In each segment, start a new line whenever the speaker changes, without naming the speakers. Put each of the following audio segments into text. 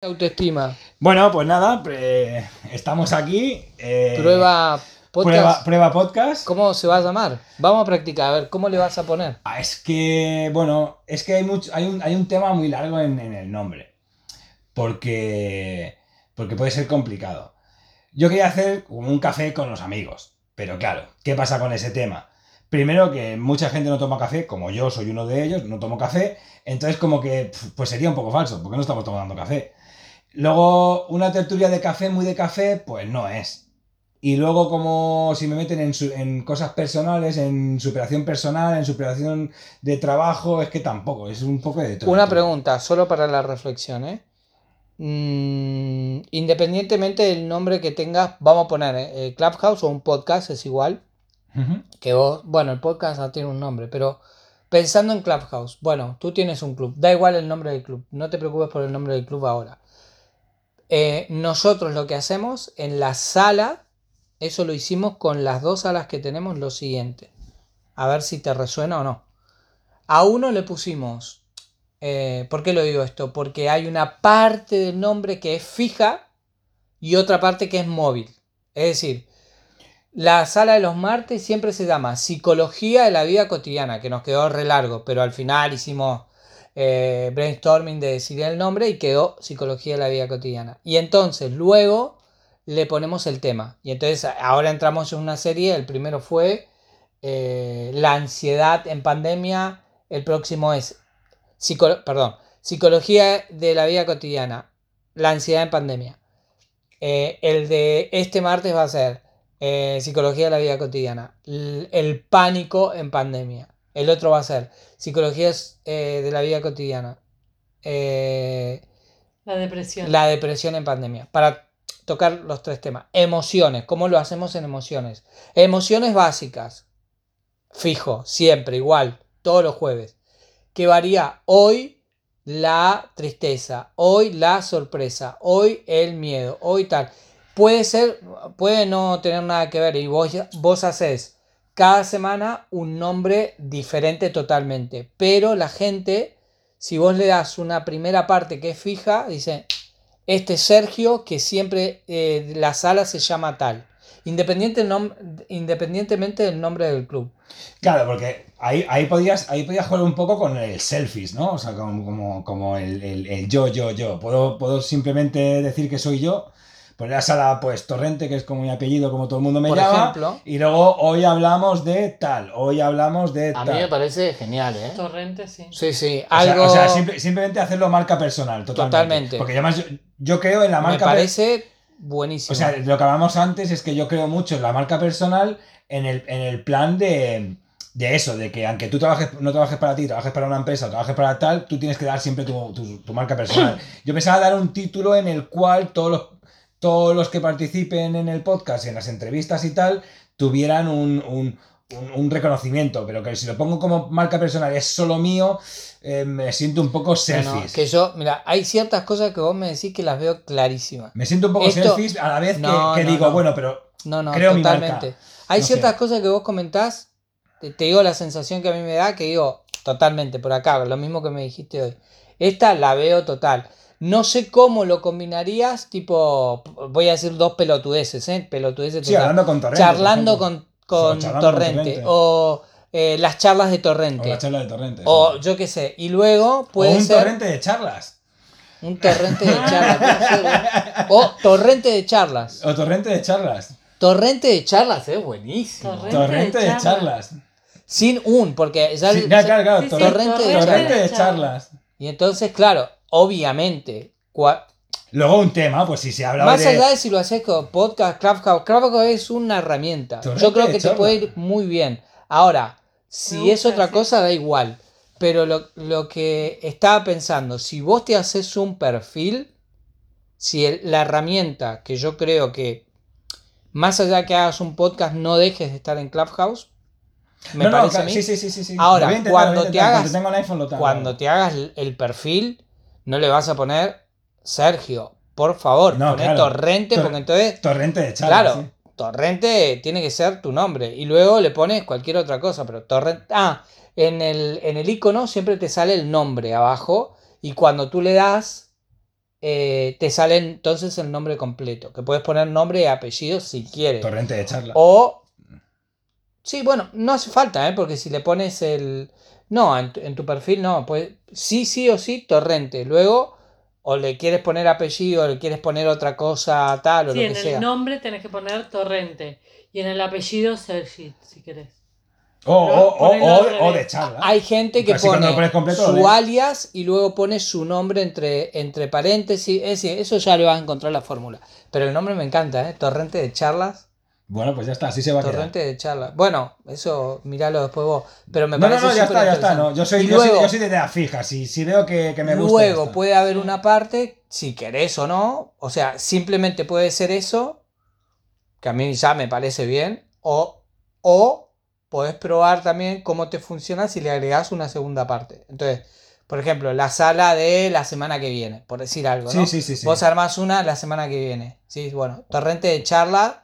autoestima.
Bueno, pues nada, eh, estamos aquí. eh,
Prueba podcast.
prueba, prueba podcast.
¿Cómo se va a llamar? Vamos a practicar, a ver, ¿cómo le vas a poner?
Ah, es que, bueno, es que hay, mucho, hay, un, hay un tema muy largo en, en el nombre. Porque, porque puede ser complicado. Yo quería hacer un café con los amigos. Pero claro, ¿qué pasa con ese tema? Primero que mucha gente no toma café, como yo soy uno de ellos, no tomo café. Entonces como que pues sería un poco falso, porque no estamos tomando café. Luego, una tertulia de café, muy de café, pues no es. Y luego, como si me meten en, su- en cosas personales, en superación personal, en superación de trabajo, es que tampoco, es un poco de todo.
Una pregunta, solo para la reflexión, ¿eh? Mm, independientemente del nombre que tengas, vamos a poner ¿eh? Eh, Clubhouse o un podcast, es igual. Que vos, bueno, el podcast no tiene un nombre, pero pensando en Clubhouse, bueno, tú tienes un club, da igual el nombre del club, no te preocupes por el nombre del club ahora. Eh, nosotros lo que hacemos en la sala, eso lo hicimos con las dos salas que tenemos, lo siguiente. A ver si te resuena o no. A uno le pusimos, eh, ¿por qué lo digo esto? Porque hay una parte del nombre que es fija y otra parte que es móvil. Es decir, la sala de los martes siempre se llama Psicología de la vida cotidiana, que nos quedó re largo, pero al final hicimos eh, brainstorming de decidir el nombre y quedó Psicología de la vida cotidiana. Y entonces luego le ponemos el tema. Y entonces ahora entramos en una serie, el primero fue eh, La ansiedad en pandemia, el próximo es perdón, Psicología de la vida cotidiana, la ansiedad en pandemia. Eh, el de este martes va a ser Psicología de la vida cotidiana, el pánico en pandemia. El otro va a ser Psicología eh, de la vida cotidiana, eh,
La depresión.
la depresión en pandemia. Para tocar los tres temas. Emociones, ¿cómo lo hacemos en emociones? Emociones básicas, fijo, siempre, igual, todos los jueves. Que varía hoy la tristeza, hoy la sorpresa, hoy el miedo, hoy tal. Puede ser, puede no tener nada que ver y vos, vos haces cada semana un nombre diferente totalmente. Pero la gente, si vos le das una primera parte que es fija, dice, este es Sergio, que siempre eh, la sala se llama tal. Independiente independientemente del nombre del club.
Claro, porque ahí, ahí, podías, ahí podías jugar un poco con el selfies, ¿no? O sea, como, como, como el, el- el yo, yo, yo. Puedo, puedo simplemente decir que soy yo, poner la sala, pues, Torrente, que es como mi apellido, como todo el mundo me
Por
llama.
ejemplo.
Y luego hoy hablamos de tal, hoy hablamos de
A
tal.
mí me parece genial, ¿eh?
Torrente, sí.
Sí, sí,
O sea-
algo
O sea, simple- simplemente hacerlo marca personal, totalmente.
Totalmente.
Porque además yo, yo creo en la
me
marca per-
parece buenísimo.
O sea, lo que hablamos antes es que yo creo mucho en la marca personal en el, en el plan de, de eso, de que aunque tú trabajes, no trabajes para ti, trabajes para una empresa o trabajes para tal, tú tienes que dar siempre tu, tu- tu marca personal. Yo pensaba dar un título en el cual todos los, todos los que participen en el podcast, en las entrevistas y tal, tuvieran un, un- un- un reconocimiento, pero que si lo pongo como marca personal es solo mío, eh, me siento un poco
No,
selfies.
que yo, mira, hay ciertas cosas que vos me decís que las veo clarísimas.
Me siento un poco
Esto-
selfies a la vez que,
No,
que
no,
digo,
no.
bueno, pero
No, no,
Creo mi
totalmente.
marca.
Hay
No
ciertas
sé.
cosas que vos comentás, te, te digo la sensación que a mí me da, que digo, totalmente, por acá, lo mismo que me dijiste hoy. Esta la veo total. No sé cómo lo combinarías, tipo, voy a decir dos pelotudeces, ¿eh? Pelotudeces
sí, hablando con Torrente.
charlando con, con
Sí, charlando con
Torrente, o eh, las charlas de
O
Torrente,
la charla de Torrente.
o
sí.
yo qué sé, y luego puede
o un
ser
torrente de charlas.
un torrente de charlas, ¿eh? o torrente de charlas.
O torrente de charlas.
Torrente de charlas es buenísimo.
Torrente.
Torrente de
de
charlas.
Sin un, porque ya
Sí, claro, claro.
Sí, sí,
torrente,
torrente de
torrente de
charlas.
charlas.
Y entonces, claro, obviamente, cua-
Luego un tema, pues si se habla
más
de.
allá de si lo haces con podcast, Clubhouse, Clubhouse es una herramienta.
Torrente
Yo creo que te puede ir muy bien. Ahora, si es otra
sí.
cosa, da igual. Pero lo, lo que estaba pensando, si vos te haces un perfil, si el- la herramienta que yo creo que, más allá que hagas un podcast, no dejes de estar en Clubhouse, me
no, no,
parece a mí.
sí, sí, sí, sí.
Ahora,
intentar,
cuando te hagas-
cuando
te el perfil, no le vas a poner Sergio, por favor,
No,
poné
claro.
torrente,
Tor-
porque entonces,
Torrente de charlas.
claro,
sí.
torrente tiene que ser tu nombre. Y luego le pones cualquier otra cosa, pero torrente. Ah, en el, en el icono siempre te sale el nombre abajo. Y cuando tú le das, eh, te sale entonces el nombre completo. Que puedes poner nombre y apellido si quieres.
Torrente de charla.
O. Sí, bueno, no hace falta, ¿eh? Porque si le pones el. No, en tu, en tu perfil no. Pues sí, sí o sí, torrente. Luego, o le quieres poner apellido, o le quieres poner otra cosa tal o
Sí,
lo
en
que
el
sea.
nombre tenés que poner Torrente. Y en el apellido Sergi, si querés.
O, o, o, o- de charla.
Hay gente que
Así
pone
completo,
su alias y luego pone su nombre entre, entre paréntesis. Es decir, eso ya le vas a encontrar la fórmula. Pero el nombre me encanta, ¿eh? Torrente de charlas.
Bueno, pues ya está, así se va a quedar.
Torrente de charlas. Bueno, eso míralo después vos. Pero me
No, no,
parece
no, ya está, ya está. No. Yo, soy, yo, soy, yo soy de idea fija. Si, si veo que, que me gusta.
Luego puede haber una parte, si querés o no, o sea, simplemente puede ser eso, que a mí ya me parece bien, o, o podés probar también cómo te funciona si le agregás una segunda parte. Entonces, por ejemplo, la sala de la semana que viene, por decir algo, ¿no?
Sí, sí, sí. sí.
Vos armás una la semana que viene. Sí, bueno, torrente de charla,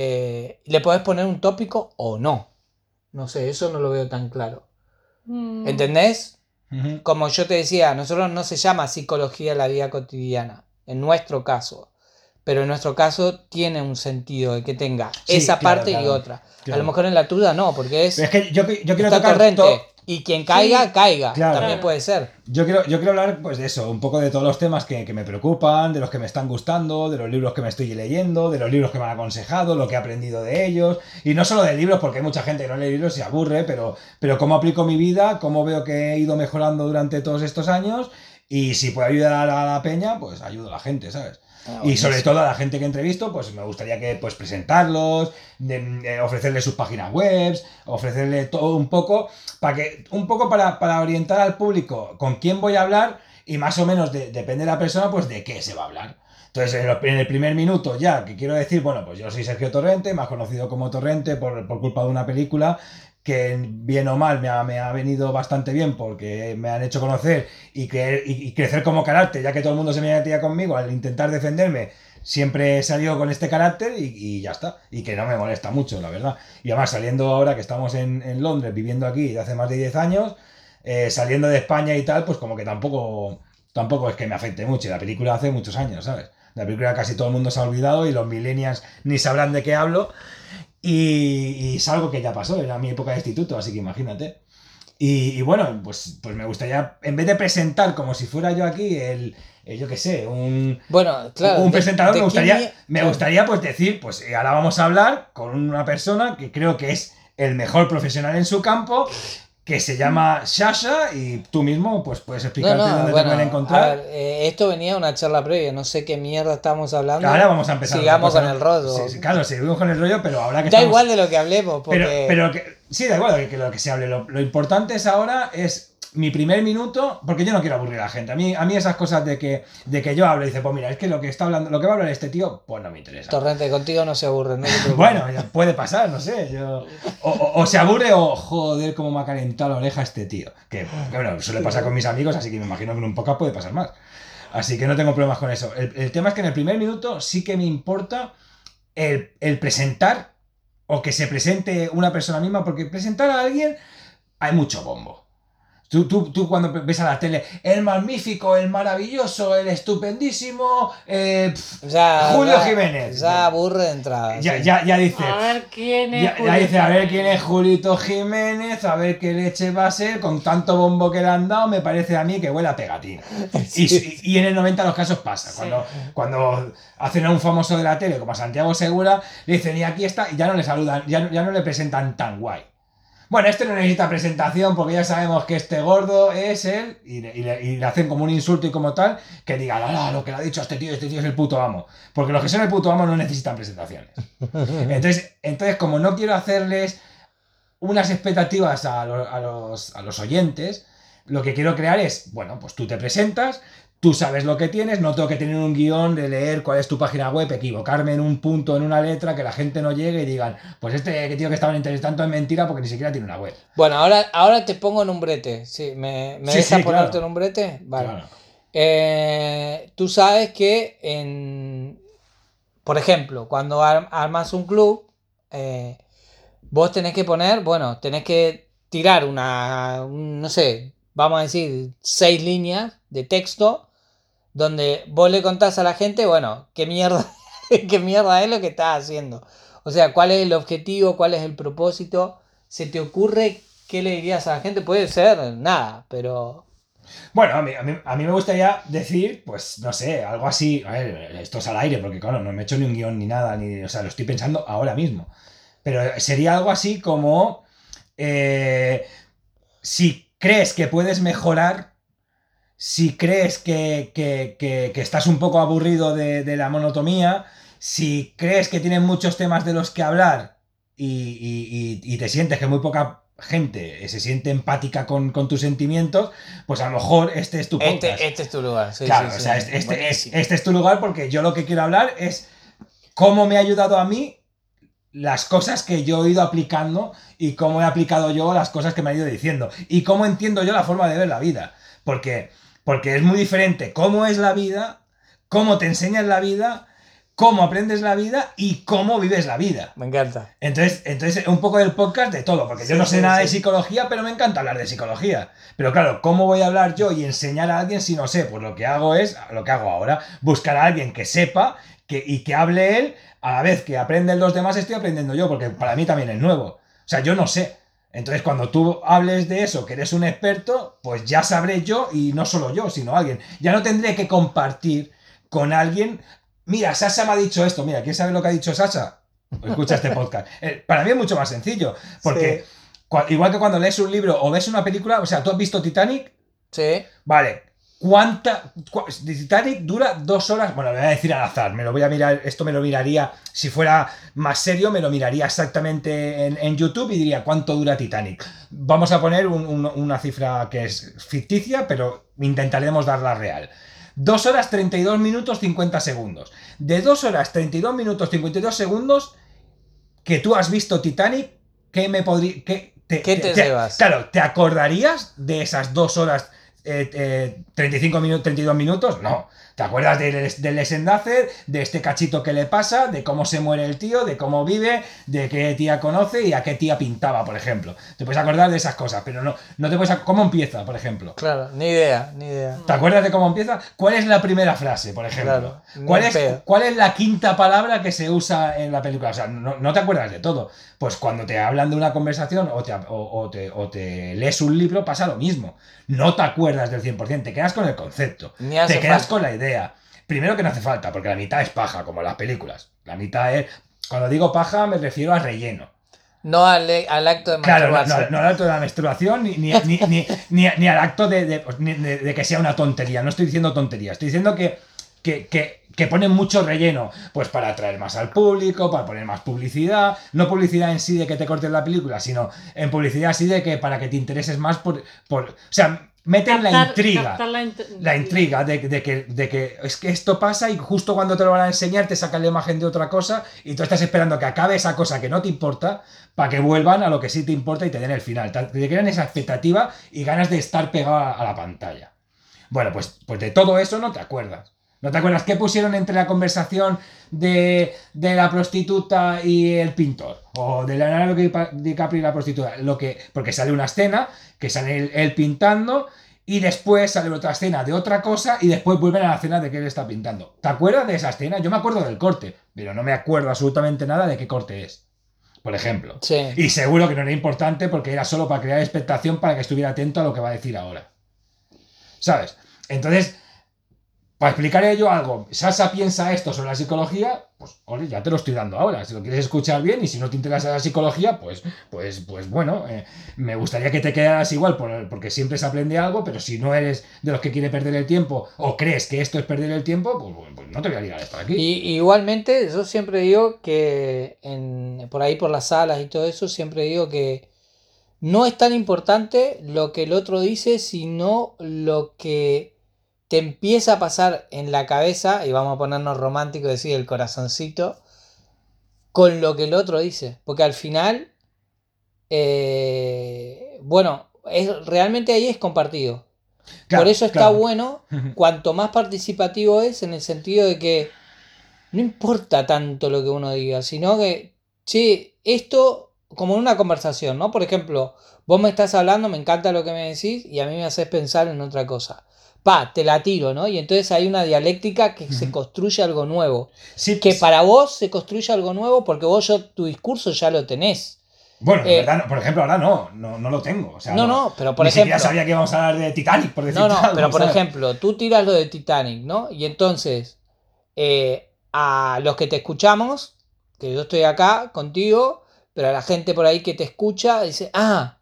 eh, le podés poner un tópico o no. No sé, eso no lo veo tan claro.
Mm.
¿Entendés? Como yo te decía, nosotros no se llama psicología de la vida cotidiana, en nuestro caso. Pero en nuestro caso tiene un sentido de que tenga
Sí,
esa
claro,
parte y
claro,
otra. A lo mejor en la tuya no, porque es,
Pero es que yo, yo quiero tocar to-
Y quien caiga,
Sí,
caiga.
claro.
También puede ser.
Yo quiero, yo quiero hablar pues de eso, un poco de todos los temas que, que me preocupan, de los que me están gustando, de los libros que me estoy leyendo, de los libros que me han aconsejado, lo que he aprendido de ellos. Y no solo de libros, porque hay mucha gente que no lee libros y se aburre, pero, pero cómo aplico mi vida, cómo veo que he ido mejorando durante todos estos años. Y si puedo ayudar a la peña, pues ayudo a la gente, ¿sabes?
Ah,
Y sobre todo a la gente que entrevisto, pues me gustaría que pues presentarlos, de- de ofrecerles sus páginas web, ofrecerle todo un poco, para que, un poco para, para orientar al público con quién voy a hablar y más o menos de- depende de la persona, pues de qué se va a hablar. Entonces, en, lo- en el primer minuto ya, que quiero decir, bueno, pues yo soy Sergio Torrente, más conocido como Torrente por, por culpa de una película que bien o mal me ha, me ha venido bastante bien porque me han hecho conocer y, creer- y- crecer como carácter, ya que todo el mundo se me metía conmigo al intentar defenderme, siempre he salido con este carácter y, y ya está. Y que no me molesta mucho, la verdad. Y además, saliendo ahora que estamos en, en Londres, viviendo aquí de hace más de 10 años, eh, saliendo de España y tal, pues como que tampoco, tampoco es que me afecte mucho. La película hace muchos años, ¿sabes? La película casi todo el mundo se ha olvidado y los millennials ni sabrán de qué hablo. Y, y es algo que ya pasó, era mi época de instituto, así que imagínate. Y, y bueno, pues, pues me gustaría, en vez de presentar como si fuera yo aquí el, el, yo qué sé, un,
Bueno, claro.
un presentador,
de
me gustaría, me
claro.
gustaría pues decir, pues eh, ahora vamos a hablar con una persona que creo que es el mejor profesional en su campo, que se llama Shasha y tú mismo pues puedes explicarte
no,
dónde
bueno,
te pueden
a
encontrar.
ver, eh, esto venía de una charla previa, no sé qué mierda estamos hablando.
Ahora vamos a empezar.
Sigamos con el rollo.
Sí, sí, claro, seguimos con el rollo, pero ahora que
Da
estamos-
igual de lo que hablemos, porque...
Pero, pero que, sí, da igual que, que lo que se hable. Lo, lo importante es ahora es mi primer minuto, porque yo no quiero aburrir a la gente. A mí, a mí esas cosas de que, de que yo hablo y dice, pues mira, es que lo que está hablando, lo que va a hablar este tío, pues no me interesa.
Torrente, contigo no se aburre, no.
Bueno, puede pasar, no sé. Yo... O, o- o se aburre o joder, cómo me ha calentado la oreja este tío. Que, que, bueno, suele pasar con mis amigos, así que me imagino que en un podcast puede pasar más. Así que no tengo problemas con eso. El, el tema es que en el primer minuto sí que me importa el, el presentar o que se presente una persona misma, porque presentar a alguien hay mucho bombo. Tú, tú, tú cuando ves a la tele, el magnífico, el maravilloso, el estupendísimo, eh, pf,
Ya,
Julio
ya-
Jiménez.
Ya aburre de entrada.
ya,
sí.
ya, ya dice,
A ver quién es.
ya, dice, a ver quién es Julito Jiménez, a ver qué leche va a ser, con tanto bombo que le han dado, me parece a mí que huele a pegatina. Y, y- y en el 90 de los casos pasa,
Sí.
cuando, cuando hacen a un famoso de la tele como a Santiago Segura, le dicen, y aquí está, y ya no le saludan, ya, ya no le presentan tan guay. Bueno, este no necesita presentación porque ya sabemos que este gordo es él y le, y le- y le hacen como un insulto y como tal que digan, "Ala, lo que le ha dicho este tío, este tío es el puto amo. Porque los que son el puto amo no necesitan presentaciones. Entonces, entonces como no quiero hacerles unas expectativas a, lo- a los, a los oyentes, lo que quiero crear es, bueno, pues tú te presentas, tú sabes lo que tienes, no tengo que tener un guion de leer cuál es tu página web, equivocarme en un punto, en una letra, que la gente no llegue y digan, pues este tío que estaban entrevistando es mentira porque ni siquiera tiene una web.
Bueno, ahora, ahora te pongo en un brete. Sí, ¿Me, me
Sí,
dejas
sí,
ponerte
claro.
en un brete? Vale.
Claro.
Eh, tú sabes que en. Por ejemplo, cuando ar- armas un club, eh, vos tenés que poner, bueno, tenés que tirar una, un, no sé, vamos a decir, seis líneas de texto donde vos le contás a la gente, bueno, qué mierda, qué mierda es lo que estás haciendo. O sea, cuál es el objetivo, cuál es el propósito. ¿Se te ocurre qué le dirías a la gente? Puede ser nada, pero
Bueno, a mí, a, mí, a mí me gustaría decir, pues, no sé, algo así. A ver, esto es al aire, porque claro, no me he hecho ni un guion ni nada, ni, o sea, lo estoy pensando ahora mismo. Pero sería algo así como. eh, si crees que puedes mejorar, si crees que, que- que- que estás un poco aburrido de, de la monotomía, si crees que tienes muchos temas de los que hablar y, y- y- y te sientes que muy poca gente se siente empática con, con tus sentimientos, pues a lo mejor este es tu podcast.
este, este es tu lugar. Sí,
claro,
sí,
o
sí.
sea, este, este es, este es tu lugar porque yo lo que quiero hablar es cómo me ha ayudado a mí las cosas que yo he ido aplicando y cómo he aplicado yo las cosas que me han ido diciendo y cómo entiendo yo la forma de ver la vida. Porque, porque es muy diferente cómo es la vida, cómo te enseñan la vida, cómo aprendes la vida y cómo vives la vida.
Me encanta.
Entonces, entonces, un poco del podcast de todo, porque yo no sé
sí,
nada de psicología, pero me encanta hablar de psicología. Pero claro, ¿cómo voy a hablar yo y enseñar a alguien si no sé? Pues lo que hago es, lo que hago ahora, buscar a alguien que sepa que, y que hable él, a la vez que aprenden los demás, estoy aprendiendo yo, porque para mí también es nuevo. O sea, yo no sé. Entonces, cuando tú hables de eso, que eres un experto, pues ya sabré yo, y no solo yo, sino alguien. Ya no tendré que compartir con alguien. Mira, Sasha me ha dicho esto. Mira, ¿quién sabe lo que ha dicho Sasha? Escucha este podcast. Eh, para mí es mucho más sencillo. Porque igual que cuando lees un libro o ves una película, o sea, tú has visto Titanic,
Sí.
vale. ¿Cuánta? Titanic dura dos horas. Bueno, le voy a decir al azar. Me lo voy a mirar. Esto me lo miraría. Si fuera más serio, me lo miraría exactamente en, en YouTube y diría cuánto dura Titanic. Vamos a poner un- un- una cifra que es ficticia, pero intentaremos darla real. 2 horas 32 minutos 50 segundos. De 2 horas 32 minutos 52 segundos que tú has visto Titanic, ¿qué me podría... Qué te,
¿Qué te llevas?
Claro, ¿te acordarías de esas 2 horas eh, eh, 35 minutos, 32 minutos? No. ¿Te acuerdas del, del desenlace, de este cachito que le pasa, de cómo se muere el tío, de cómo vive, de qué tía conoce y a qué tía pintaba, por ejemplo? Te puedes acordar de esas cosas, pero no, no te puedes... ¿Cómo empieza, por ejemplo?
Claro, ni idea, ni idea.
¿Te acuerdas de cómo empieza? ¿Cuál es la primera frase, por ejemplo?
Claro,
¿Cuál, es,
pedo.
¿Cuál es la quinta palabra que se usa en la película? O sea, no, no te acuerdas de todo. Pues cuando te hablan de una conversación o te, o, o te, o te lees un libro, pasa lo mismo. No te acuerdas del 100%, te quedas con el concepto. Te quedas
falta.
con la idea. Primero que no hace falta, porque la mitad es paja, como las películas. La mitad es... Cuando digo paja me refiero a relleno.
No al, al acto de
Claro, no,
masturbarse.
no, no al acto de la menstruación ni, ni, ni, ni, al acto de, de- ni- de- de que sea una tontería. No estoy diciendo tontería, estoy diciendo que, que, que, que ponen mucho relleno, pues para atraer más al público, para poner más publicidad. No publicidad en sí de que te cortes la película, sino en publicidad así de que para que te intereses más por. por o sea, meten la intriga
la, int-
la intriga de, de que, de que es que esto pasa y justo cuando te lo van a enseñar te sacan la imagen de otra cosa y tú estás esperando que acabe esa cosa que no te importa para que vuelvan a lo que sí te importa y te den el final. Te crean esa expectativa y ganas de estar pegado a, a la pantalla. Bueno, pues, pues de todo eso no te acuerdas. ¿No te acuerdas qué pusieron entre la conversación de, de la prostituta y el pintor? O de Leonardo DiCaprio y la prostituta. Lo que, porque sale una escena que sale él, él pintando y después sale otra escena de otra cosa y después vuelven a la escena de que él está pintando. ¿Te acuerdas de esa escena? Yo me acuerdo del corte, pero no me acuerdo absolutamente nada de qué corte es. Por ejemplo.
Sí.
Y seguro que no era importante porque era solo para crear expectación para que estuviera atento a lo que va a decir ahora. ¿Sabes? Entonces, para explicar yo algo, Sasa piensa esto sobre la psicología, pues, ya te lo estoy dando ahora. Si lo quieres escuchar bien y si no te interesa la psicología, pues, pues, pues bueno, eh, me gustaría que te quedaras igual por- porque siempre se aprende algo, pero si no eres de los que quiere perder el tiempo o crees que esto es perder el tiempo, pues, pues no te voy a ligar estar aquí.
Y, igualmente, yo siempre digo que en, por ahí por las salas y todo eso, siempre digo que no es tan importante lo que el otro dice, sino lo que te empieza a pasar en la cabeza, y vamos a ponernos románticos, decir el corazoncito, con lo que el otro dice. Porque al final, eh, bueno, es, realmente ahí es compartido.
Claro,
Por eso está
claro.
bueno cuanto más participativo es en el sentido de que no importa tanto lo que uno diga, sino que, che, esto como en una conversación, ¿no? Por ejemplo, vos me estás hablando, me encanta lo que me decís y a mí me haces pensar en otra cosa. Pa, te la tiro, ¿no? Y entonces hay una dialéctica que se construye algo nuevo.
Sí,
Que
pues,
para vos se construye algo nuevo porque vos yo, tu discurso ya lo tenés.
Bueno, en
eh,
verdad, por ejemplo, ahora no, no, no lo tengo. O sea,
No, no, pero por
ni
ejemplo-
sabía que íbamos a hablar de Titanic, por decir
No, no,
algo,
pero por
¿sabes?
ejemplo, tú tiras lo de Titanic, ¿no? Y entonces, eh, a los que te escuchamos, que yo estoy acá contigo, pero a la gente por ahí que te escucha, dice, ah,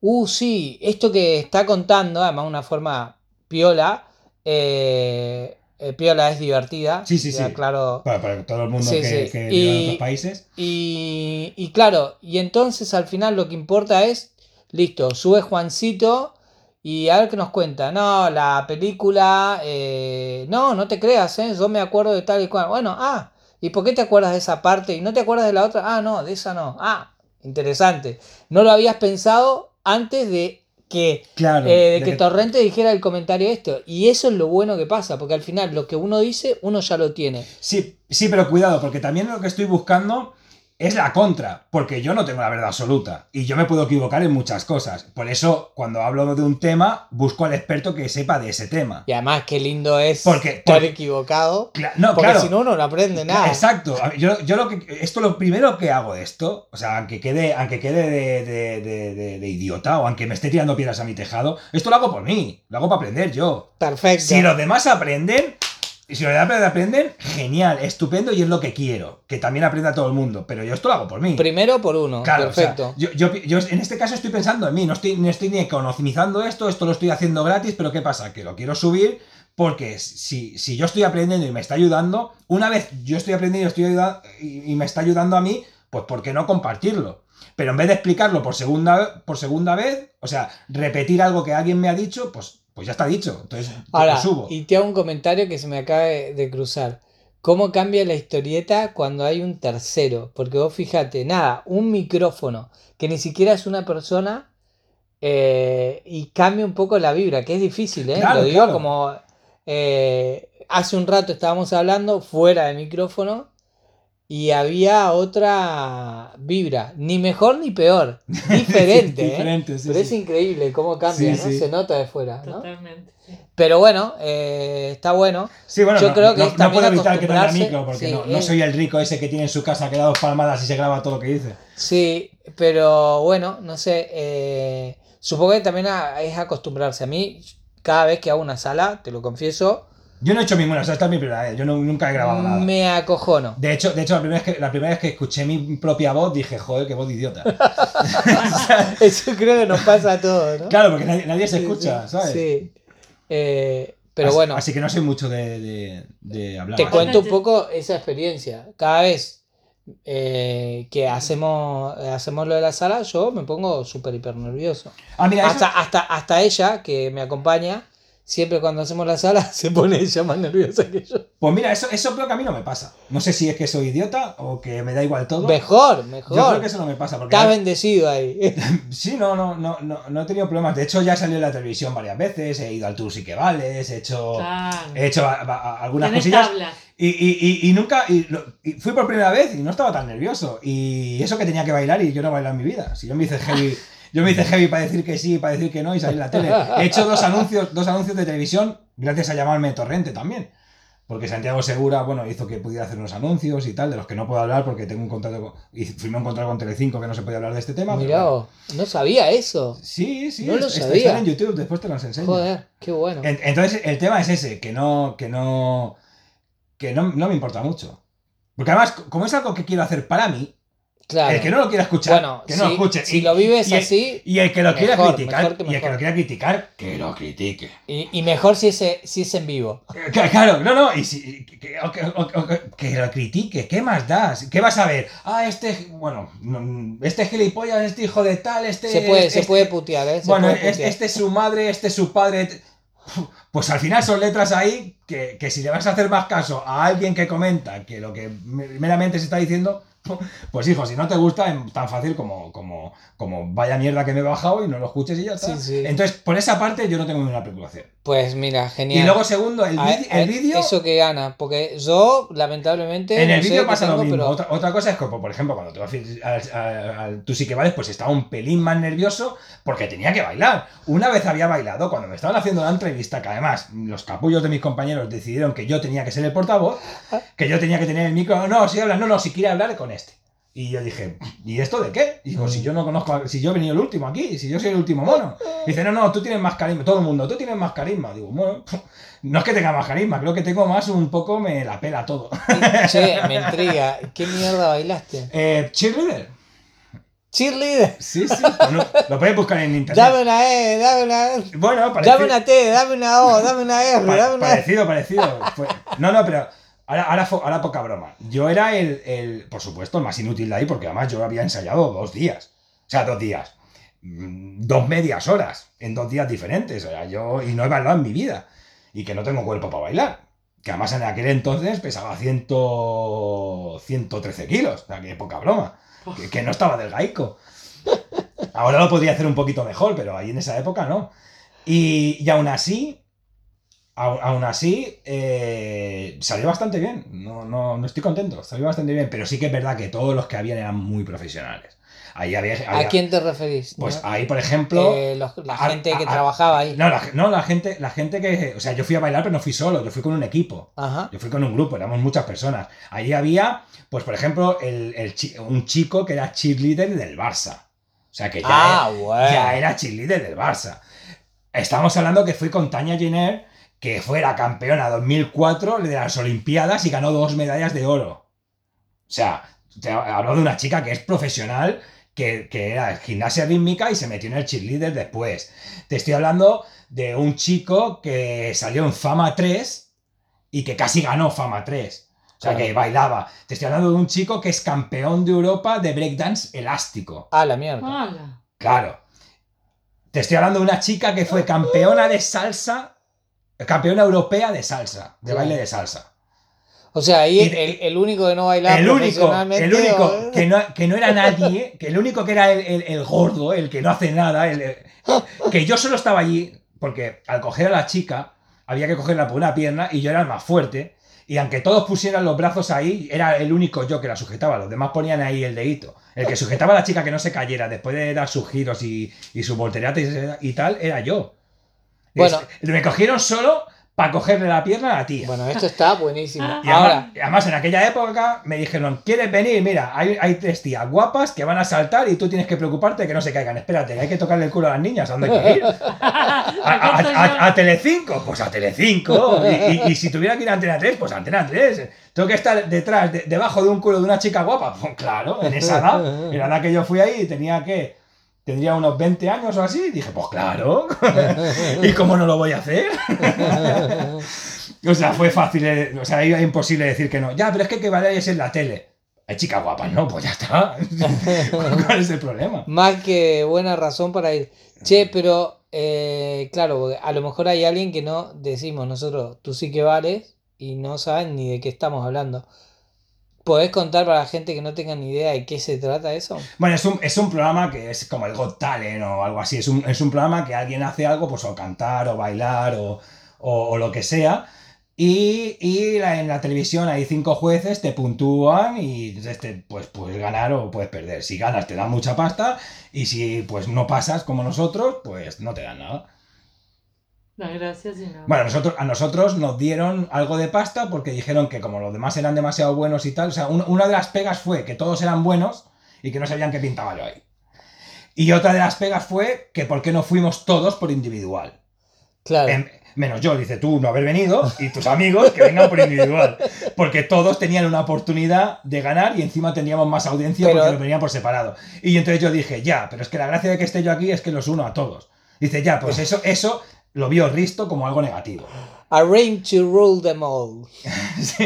uh, sí, esto que está contando, además de una forma piola, eh, eh, piola es divertida.
Sí, sí,
ya
sí.
Claro.
Para, para todo el mundo
Sí,
que,
sí.
que
Y-
vive en otros países.
Y, y claro, y entonces al final lo que importa es, listo, sube Juancito y a ver qué nos cuenta. No, la película, eh, no, no te creas, ¿eh? yo me acuerdo de tal y cual. Bueno, ah, ¿y por qué te acuerdas de esa parte y no te acuerdas de la otra? Ah, no, de esa no. Ah, interesante. No lo habías pensado antes de que
Claro.
eh, de que
que-
Torrente dijera el comentario esto. Y eso es lo bueno que pasa, porque al final lo que uno dice, uno ya lo tiene.
Sí, sí, pero cuidado, porque también lo que estoy buscando es la contra, porque yo no tengo la verdad absoluta y yo me puedo equivocar en muchas cosas. Por eso, cuando hablo de un tema, busco al experto que sepa de ese tema.
Y además, qué lindo es
Porque-
estar
porque-
equivocado.
Cla- no,
porque
claro.
si no, uno no aprende nada.
Exacto. Yo, yo lo que. Esto lo primero que hago de esto, o sea, aunque quede, aunque quede de, de- de- de- de idiota o aunque me esté tirando piedras a mi tejado, esto lo hago por mí, lo hago para aprender yo.
Perfecto.
Si los demás aprenden, y si demás aprenden, genial, estupendo y es lo que quiero. Que también aprenda todo el mundo. Pero yo esto lo hago por mí.
Primero por uno.
Claro, o sea,
Perfecto.
yo, yo- yo en este caso estoy pensando en mí, no estoy, no estoy ni economizando esto, esto lo estoy haciendo gratis, pero ¿qué pasa? Que lo quiero subir porque si, si yo estoy aprendiendo y me está ayudando, una vez yo estoy aprendiendo y, estoy ayuda- y, y me está ayudando a mí, pues ¿por qué no compartirlo? Pero en vez de explicarlo por segunda, por segunda vez, o sea, repetir algo que alguien me ha dicho, pues, pues ya está dicho. Entonces,
Ahora,
subo.
y te hago un comentario que se me acaba de, de cruzar. ¿Cómo cambia la historieta cuando hay un tercero? Porque vos fíjate, nada, un micrófono, que ni siquiera es una persona, eh, y cambia un poco la vibra, que es difícil, ¿eh?
Claro,
Lo digo
claro.
como eh, hace un rato estábamos hablando fuera de micrófono y había otra vibra, ni mejor ni peor, diferente, ¿eh?
Diferente, sí,
Pero es
sí.
increíble cómo cambia,
Sí,
¿no?
sí.
Se nota de fuera, ¿no?
Totalmente. sí.
Pero bueno, eh, está bueno.
Sí, bueno,
Yo
no,
creo que
no-
es
no puedo evitar que no
acostumbrarse-
micro, porque
sí,
no, no
es-
soy el rico ese que tiene en su casa que da dos palmadas y se graba todo lo que dice.
Sí, pero bueno, no sé. eh, supongo que también a- es acostumbrarse. A mí, cada vez que hago una sala, te lo confieso,
Yo no he hecho ninguna, o sea, esta es mi primera vez, yo no- nunca he grabado nada.
me acojono.
De hecho, de hecho la, primera vez que, la primera vez que escuché mi propia voz dije, joder, qué voz de idiota.
Eso creo que nos pasa a todos, ¿no?
claro, porque nadie, nadie se escucha, ¿sabes?
Sí. Eh, pero
Así-
bueno,
Así que no soy mucho de, de, de hablar.
te
así.
cuento un poco esa experiencia. Cada vez eh, que hacemos, hacemos lo de la sala, yo me pongo súper hiper nervioso.
Ah, mira, eso-
Hasta, hasta, hasta ella, que me acompaña, siempre cuando hacemos la sala, se pone ella más nerviosa que yo.
pues mira, eso, eso creo que a mí no me pasa. No sé si es que soy idiota o que me da igual todo.
Mejor,
Yo creo
mejor.
que eso no me pasa. Porque
Estás bendecido ahí.
Sí, no, no, no, no, no he tenido problemas. De hecho, ya he salido en la televisión varias veces, he ido al Tour sí que vales, he hecho,
Claro.
he hecho a- a- a- algunas
Tienes
cosillas. Y, y, y, y nunca, y, lo- y fui por primera vez y no estaba tan nervioso. Y eso que tenía que bailar y yo no he bailado en mi vida. Si yo me hice heavy, yo me hice heavy para decir que sí, para decir que no y salir la tele. He hecho dos anuncios, dos anuncios de televisión gracias a llamarme Torrente también. Porque Santiago Segura, bueno, hizo que pudiera hacer unos anuncios y tal, de los que no puedo hablar porque tengo un contrato con, y firmé un contrato con Telecinco que no se podía hablar de este tema.
Mirá,
bueno.
no sabía eso.
Sí, sí,
No lo
es-
sabía.
están en YouTube, después te los enseño.
Joder, qué bueno.
En- Entonces, el tema es ese, que no, que no, que no, no me importa mucho. Porque además, como es algo que quiero hacer para mí,
Claro.
el que no lo quiera escuchar,
bueno,
que no lo escuche.
si
Y-
lo vives
y el-
así,
Y el que lo quiera criticar, y el que lo quiera criticar, que lo critique.
y, y mejor si es, si es en vivo.
Que- Claro, no, no, y si, que, que- o que- o- o- que lo critique, ¿qué más das? ¿Qué vas a ver? Ah, este, bueno, no, este gilipollas, este hijo de tal, este...
Se puede, se
este-
puede putear, ¿eh? Se
bueno,
puede
es-
putear.
este es su madre, este es su padre. Pues al final son letras ahí que, que si le vas a hacer más caso a alguien que comenta que lo que meramente se está diciendo, Pues hijo, si no te gusta, tan fácil como, como, como vaya mierda que me he bajado y no lo escuches y ya está.
Sí, sí.
Entonces, por esa parte yo no tengo ninguna preocupación.
Pues mira, genial.
Y luego, segundo, el,
A-
vídeo-
a-. Eso que gana, porque yo, lamentablemente.
En el vídeo pasa lo mismo.
pero-
Otra, otra cosa es que, por ejemplo, cuando te vas al, al- al Tú sí que vales, pues estaba un pelín más nervioso porque tenía que bailar. Una vez había bailado, cuando me estaban haciendo la entrevista, que además los capullos de mis compañeros decidieron que yo tenía que ser el portavoz, que yo tenía que tener el micro. No, si habla, no, no, si quiere hablar con este. Y yo dije, ¿y esto de qué? Y digo, si yo no conozco, a- si yo he venido el último aquí, si yo soy el último mono. Dice, no, no, tú tienes más carisma, todo el mundo, tú tienes más carisma. Digo, bueno, no es que tenga más carisma, creo que tengo más un poco, me la pela todo.
Che, me intriga. ¿Qué mierda bailaste?
Eh, cheerleader.
Cheerleader.
Sí, sí. Bueno, lo puedes buscar en internet.
Dame una E, dame una E.
Bueno, parecido,
Dame una T, dame una O, dame una R, dame una E.
parecido, parecido. Fue- No, no, pero ahora, ahora, ahora poca broma. Yo era el, el, por supuesto, el más inútil de ahí porque además yo había ensayado dos días. O sea, dos días. Mm, Dos medias horas en dos días diferentes. O sea, yo, y no he bailado en mi vida. Y que no tengo cuerpo para bailar. Que además en aquel entonces pesaba 100, 113 kilos. O sea, poca broma. Que, que no estaba del gaico. Ahora lo podría hacer un poquito mejor, pero ahí en esa época no. Y, y aún así, aún, así, eh, salió bastante bien. No, no, no estoy contento, salió bastante bien. Pero sí que es verdad que todos los que habían eran muy profesionales. Ahí había.
¿A quién te referís?
Pues
¿No?
ahí, por ejemplo.
Eh, los- la
a-
gente que
a-
trabajaba ahí.
No, la, no, la gente, la gente que. O sea, yo fui a bailar, pero no fui solo, yo fui con un equipo.
Ajá.
Yo fui con un grupo, éramos muchas personas. Ahí había, pues por ejemplo, el, el un chico que era cheerleader del Barça. O sea, que ya,
Ah, bueno.
ya era cheerleader del Barça. Estamos hablando que fui con Tania Jenner, que fue la campeona 2004 de las Olimpiadas y ganó dos medallas de oro. O sea, te hablo de una chica que es profesional, que, que era gimnasia rítmica y se metió en el cheerleader después. Te estoy hablando de un chico que salió en Fama 3 y que casi ganó Fama 3. O sea,
Claro.
que bailaba. Te estoy hablando de un chico que es campeón de Europa de breakdance elástico.
Ah, la mierda.
Hola.
Claro. Te estoy hablando de una chica que fue campeona de salsa, campeona europea de salsa, de baile de salsa.
O sea, ahí el, el único que no bailaba
El único,
profesionalmente,
el único
o-
que no, que no era nadie, que el único que era el, el- el gordo, el que no hace nada, que yo solo estaba allí porque al coger a la chica había que cogerla por una pierna y yo era el más fuerte. Y aunque todos pusieran los brazos ahí, era el único yo que la sujetaba. Los demás ponían ahí el dedito. El que sujetaba a la chica que no se cayera después de dar sus giros y, y sus y tal, era yo.
Bueno.
Es- me cogieron solo para cogerle la pierna a la tía.
Bueno, esto está buenísimo.
Y
Ahora,
además, y además, en aquella época me dijeron, ¿quieres venir? Mira, hay, hay tres tías guapas que van a saltar y tú tienes que preocuparte que no se caigan. Espérate, hay que tocarle el culo a las niñas. ¿A dónde hay que ir? ¿A, a, a- Telecinco? Pues a Telecinco. Y, y- y si tuviera que ir a Antena 3, pues a Antena 3. Tengo que estar detrás, de- debajo de un culo de una chica guapa. Pues claro, en esa edad. En la edad que yo fui ahí tenía que... Tendría unos 20 años o así. Dije, pues claro. ¿Y cómo no lo voy a hacer? O sea, fue fácil, eh, o sea, era imposible decir que no. Ya, pero es que que vayáis en la tele. Hay chicas guapas, no, pues ya está. ¿Cuál es el problema?
más que buena razón para ir. Che, pero eh, claro, a lo mejor hay alguien que no decimos nosotros, tú sí que vales y no saben ni de qué estamos hablando. ¿Podés contar para la gente que no tenga ni idea de qué se trata eso?
Bueno, es un, es un programa que es como el Got Talent o algo así. Es un, es un programa que alguien hace algo, pues o cantar o bailar o, o- lo que sea. Y, y en la televisión hay cinco jueces, te puntúan y te, pues puedes ganar o puedes perder. Si ganas te dan mucha pasta y si pues no pasas como nosotros, pues no te dan nada.
Gracias y nada.
Bueno, nosotros, a nosotros nos dieron algo de pasta porque dijeron que como los demás eran demasiado buenos y tal, o sea, un- una de las pegas fue que todos eran buenos y que no sabían qué pintaba yo ahí. Y otra de las pegas fue que por qué no fuimos todos por individual.
Claro.
Em, menos yo, dice tú no haber venido y tus amigos que vengan por individual. Porque todos tenían una oportunidad de ganar y encima teníamos más audiencia
Pero-
porque lo venían por separado. Y entonces yo dije, ya, pero es que la gracia de que esté yo aquí es que los uno a todos. Dice, ya, pues eso, eso lo vio Risto como algo negativo.
Arrange to rule them all.
Sí.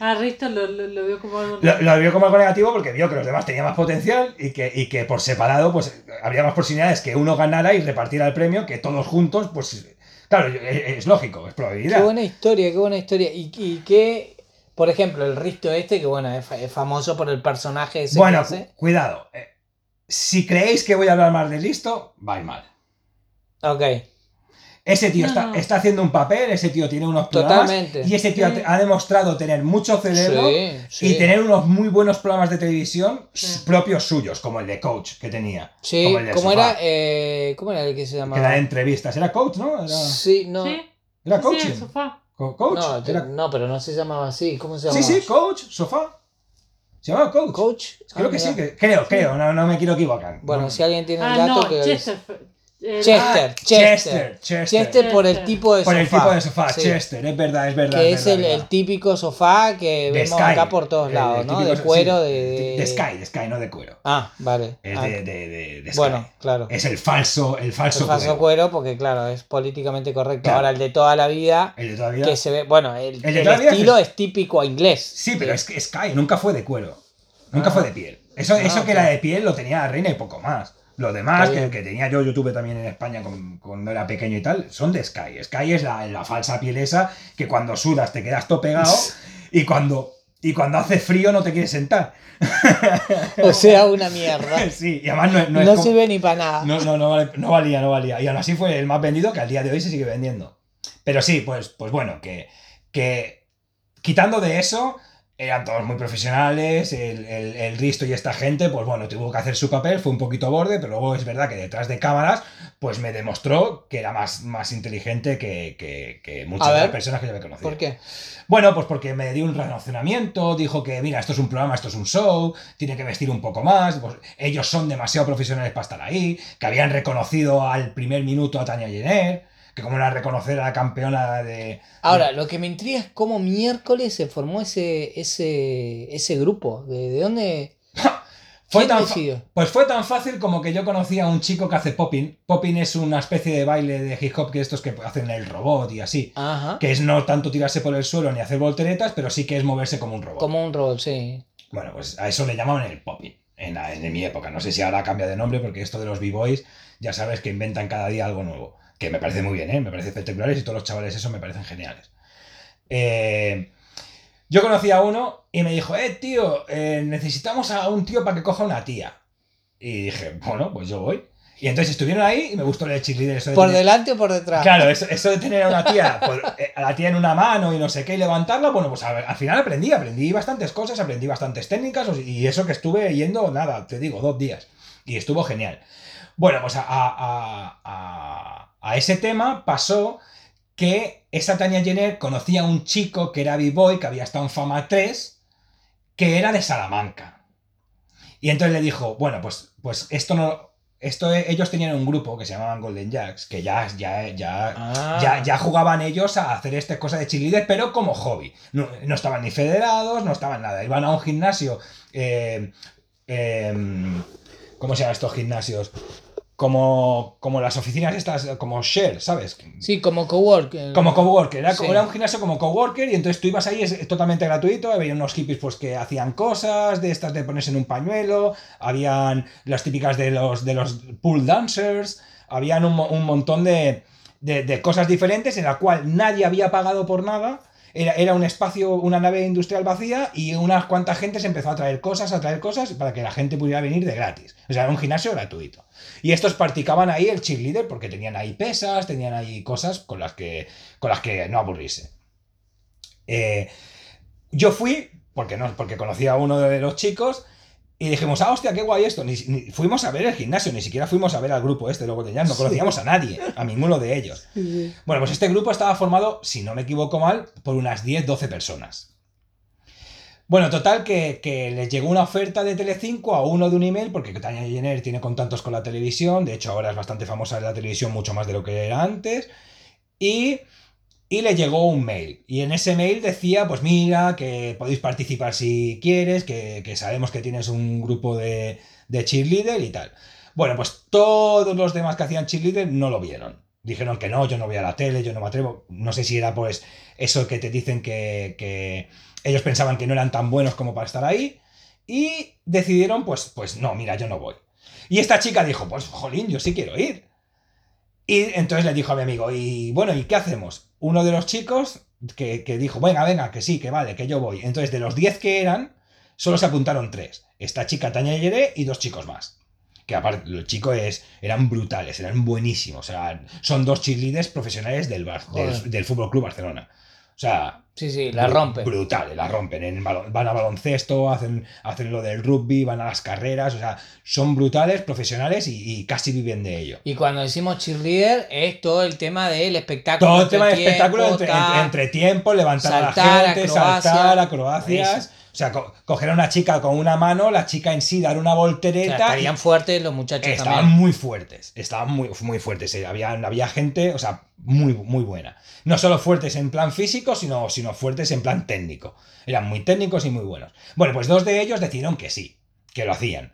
Ah, Risto lo, lo, lo vio como algo.
Lo, lo vio como algo negativo porque vio que los demás tenían más potencial y que, y que por separado pues habría más posibilidades que uno ganara y repartiera el premio que todos juntos, pues claro, es, es lógico, es
Qué
probabilidad.
buena historia, qué buena historia. Y, y qué Por ejemplo, el Risto este, que bueno, es, fa- es famoso por el personaje ese
Bueno,
que hace.
cu- cuidado. eh, si creéis que voy a hablar más de listo, vais mal.
Ok,
Ese tío
No,
está,
no.
está haciendo un papel, ese tío tiene unos programas
totalmente.
y ese tío
Sí.
ha, ha demostrado tener mucho cerebro
Sí, sí.
y tener unos muy buenos programas de televisión
Sí.
propios suyos, como el de Coach que tenía.
Sí,
como el del
¿cómo
sofá,
era? Eh, ¿Cómo era el que se
Que
llamaba?
era de entrevistas. Era Coach, ¿no? Era,
Sí, no.
¿Sí?
era
Sí,
Coaching.
sí, el sofá.
Coach.
No, te-
era-
no, pero no se llamaba así. ¿Cómo se
Sí,
llamaba?
sí, Coach, sofá. Se llamaba Coach.
Coach.
Creo
Ah,
que sí, que- creo, creo, no, no me quiero equivocar.
Bueno,
No.
si alguien tiene el
Ah,
dato
no,
que.
Chester.
Ah,
Chester.
Chester, Chester.
Chester por el tipo de
Por
sofá.
el tipo de sofá,
Sí.
Chester, es verdad, es verdad.
Que
es
es
verdad,
el, típico sofá que
De
vemos
Sky.
acá por todos lados,
el
¿no?
típico-
De cuero,
sí,
de,
de Sky, de Sky, no de cuero.
Ah, vale.
Es
Ah,
de, de, de, de Sky.
bueno, claro.
Es el falso, el falso,
el falso
cuero.
cuero porque, claro, es políticamente correcto.
Claro.
Ahora, el de toda la vida,
El de todavía.
que se ve... Bueno, el,
El de
el
toda la vida
estilo
es-
es típico inglés.
Sí, pero es que Sky nunca fue de cuero. Nunca
Ah.
fue de piel. Eso,
Ah,
eso que era de piel lo tenía la reina y poco más. Lo demás, que, tenía yo, yo tuve también en España con- cuando era pequeño y tal, son de Sky. Sky es la, la falsa piel esa que cuando sudas te quedas todo pegado y cuando, y cuando hace frío no te quieres sentar.
O sea, una mierda.
Sí, y además no, no
No,
es como-
sirve ni para nada.
No, no, no, vale- no valía, no valía. Y aún así fue el más vendido que al día de hoy se sigue vendiendo. Pero sí, pues, pues bueno, que, que quitando de eso, eran todos muy profesionales, el, el, el Risto y esta gente, pues bueno, tuvo que hacer su papel, fue un poquito borde, pero luego es verdad que detrás de cámaras, pues me demostró que era más, más inteligente que, que, que muchas de las personas que yo había conocido.
¿Por qué?
Bueno, pues porque me dio un relacionamiento, dijo que, mira, esto es un programa, esto es un show, tiene que vestir un poco más, pues ellos son demasiado profesionales para estar ahí, que habían reconocido al primer minuto a Tania Jenner, que como era reconocer a la campeona de...
Ahora, lo que me intriga es cómo miércoles se formó ese, ese, ese grupo. ¿De, de dónde?
Fue
¿Quién
tan, pues fue tan fácil como que yo conocía a un chico que hace popping. Popping es una especie de baile de hip hop que estos que hacen el robot y así.
Ajá.
Que es no tanto tirarse por el suelo ni hacer volteretas, pero sí que es moverse como un robot.
Como un rol, sí.
Bueno, pues a eso le llamaban el popping en, la- en mi época. No sé si ahora cambia de nombre porque esto de los b-boys ya sabes que inventan cada día algo nuevo. Que me parece muy bien, ¿eh? Me parece espectaculares y todos los chavales eso me parecen geniales. Eh, yo conocí a uno y me dijo, eh, tío, eh, necesitamos a un tío para que coja una tía. Y dije, bueno, pues yo voy. Y entonces estuvieron ahí y me gustó el cheerleader. Eso de
¿Por
tener-
delante o por detrás?
Claro, eso, eso de tener a una tía, a la tía en una mano y no sé qué y levantarla, bueno, pues a al final aprendí, aprendí bastantes cosas, aprendí bastantes técnicas y eso que estuve yendo, nada, te digo, dos días. Y estuvo genial. Bueno, pues a, a- a- a- ese tema pasó que esa Tania Jenner conocía a un chico que era B-Boy, que había estado en Fama 3, que era de Salamanca. Y entonces le dijo, bueno, pues, pues esto no... Esto, ellos tenían un grupo que se llamaban Golden Jacks, que ya, ya, ya,
Ah.
ya, ya jugaban ellos a hacer esta cosa de cheerleader, pero como hobby. No, no estaban ni federados, no estaban nada. Iban a un gimnasio. eh, em, ¿Cómo se llaman estos gimnasios? Como, como las oficinas estas, como Share, ¿sabes?
Sí, como cowork. eh,
Como coworker, era,
Sí.
era un gimnasio como coworker y entonces tú ibas ahí, es totalmente gratuito, había unos hippies pues que hacían cosas, de estas de ponerse en un pañuelo, habían las típicas de los, de los pool dancers, habían un, un montón de, de- de cosas diferentes en la cual nadie había pagado por nada, era, era un espacio, una nave industrial vacía y unas cuantas gente se empezó a traer cosas, a traer cosas para que la gente pudiera venir de gratis. O sea, era un gimnasio gratuito. Y estos practicaban ahí el cheerleader porque tenían ahí pesas, tenían ahí cosas con las que, con las que no aburrirse. Eh, yo fui, porque, no, porque conocía a uno de los chicos, y dijimos, ah, hostia, qué guay esto. Ni, ni- fuimos a ver el gimnasio, ni siquiera fuimos a ver al grupo este, luego de Jazz, no conocíamos a nadie, a ninguno de ellos. Bueno, pues este grupo estaba formado, si no me equivoco mal, por unas 10-12 personas. Bueno, total que, que les llegó una oferta de Telecinco a uno de un email, porque Tania Jenner tiene contactos con la televisión, de hecho ahora es bastante famosa en la televisión, mucho más de lo que era antes, y, y le llegó un mail. Y en ese mail decía, pues mira, que podéis participar si quieres, que, que sabemos que tienes un grupo de, de cheerleader y tal. Bueno, pues todos los demás que hacían cheerleader no lo vieron. Dijeron que no, yo no voy a la tele, yo no me atrevo. No sé si era pues eso que te dicen que, que ellos pensaban que no eran tan buenos como para estar ahí. Y decidieron, pues, pues no, mira, yo no voy. Y esta chica dijo, pues, jolín, yo sí quiero ir. Y entonces le dijo a mi amigo, y bueno, ¿y qué hacemos? Uno de los chicos que, que dijo, venga, venga, que sí, que vale, que yo voy. Entonces, de los 10 que eran, solo se apuntaron tres. Esta chica Tania Yeré y dos chicos más. Que aparte, los chicos es, eran brutales, eran buenísimos. O sea, son dos cheerleaders profesionales del, Bar- del Fútbol Club Barcelona. O sea,
Sí, sí, la
bru-
rompe.
Brutales, la rompen. En van a baloncesto, hacen, hacen lo del rugby, van a las carreras. O sea, son brutales, profesionales y, y casi viven de ello.
Y cuando decimos cheerleader es todo el tema del espectáculo.
Todo el tema de
entre
espectáculo entre, entre, entre tiempo, levantar
Saltar,
a la gente,
acrobacia.
saltar, acrobacias. O sea, co- coger a una chica con una mano, la chica en sí dar una
O sea,
voltereta. y-
estarían fuertes los muchachos
Estaban
también.
muy fuertes, estaban muy, muy fuertes. eh, Había, había gente, o sea, muy, muy buena. No solo fuertes en plan físico, sino, sino fuertes en plan técnico. Eran muy técnicos y muy buenos. Bueno, pues dos de ellos decidieron que sí, que lo hacían.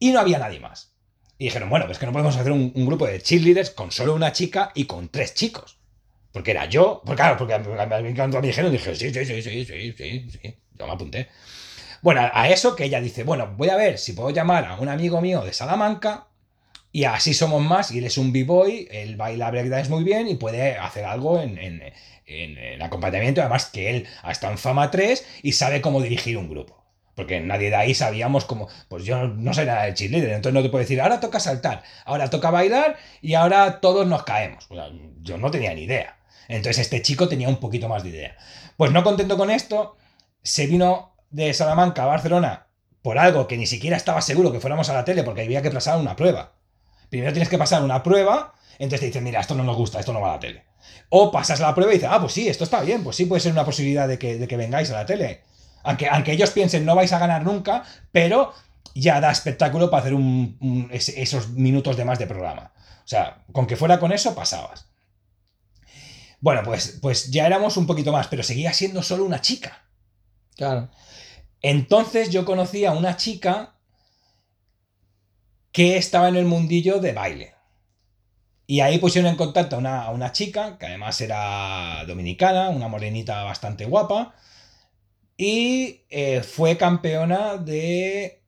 Y no había nadie más. Y dijeron, bueno, pues que no podemos hacer un, un grupo de cheerleaders con solo una chica y con tres chicos. Porque era yo, pues claro, porque a mí cuando me dijeron dije, sí, sí, sí, sí, sí, sí, sí, yo me apunté. Bueno, a- eso que ella dice, bueno, voy a ver si puedo llamar a un amigo mío de Salamanca y así somos más y él es un b-boy, él baila breakdance muy bien y puede hacer algo en, en- en- en acompañamiento, además que él ha estado en Fama 3 y sabe cómo dirigir un grupo. Porque nadie de ahí sabíamos cómo. Pues yo no sé nada de cheerleader, entonces no te puedo decir, ahora toca saltar, ahora toca bailar y ahora todos nos caemos. Yo no tenía ni idea. Entonces este chico tenía un poquito más de idea. Pues no contento con esto, se vino de Salamanca a Barcelona por algo que ni siquiera estaba seguro que fuéramos a la tele porque había que pasar una prueba. Primero tienes que pasar una prueba, entonces te dicen, mira, esto no nos gusta, esto no va a la tele. O pasas la prueba y dices, ah, pues sí, esto está bien, pues sí puede ser una posibilidad de que, de que vengáis a la tele. Aunque, ellos piensen, no vais a ganar nunca, pero ya da espectáculo para hacer un- esos minutos de más de programa. O sea, con que fuera con eso, pasabas. Bueno, pues, pues ya éramos un poquito más, pero seguía siendo solo una chica.
Claro.
Entonces yo conocí a una chica que estaba en el mundillo de baile. Y ahí pusieron en contacto a una, a una chica, que además era dominicana, una morenita bastante guapa, y eh, fue campeona de,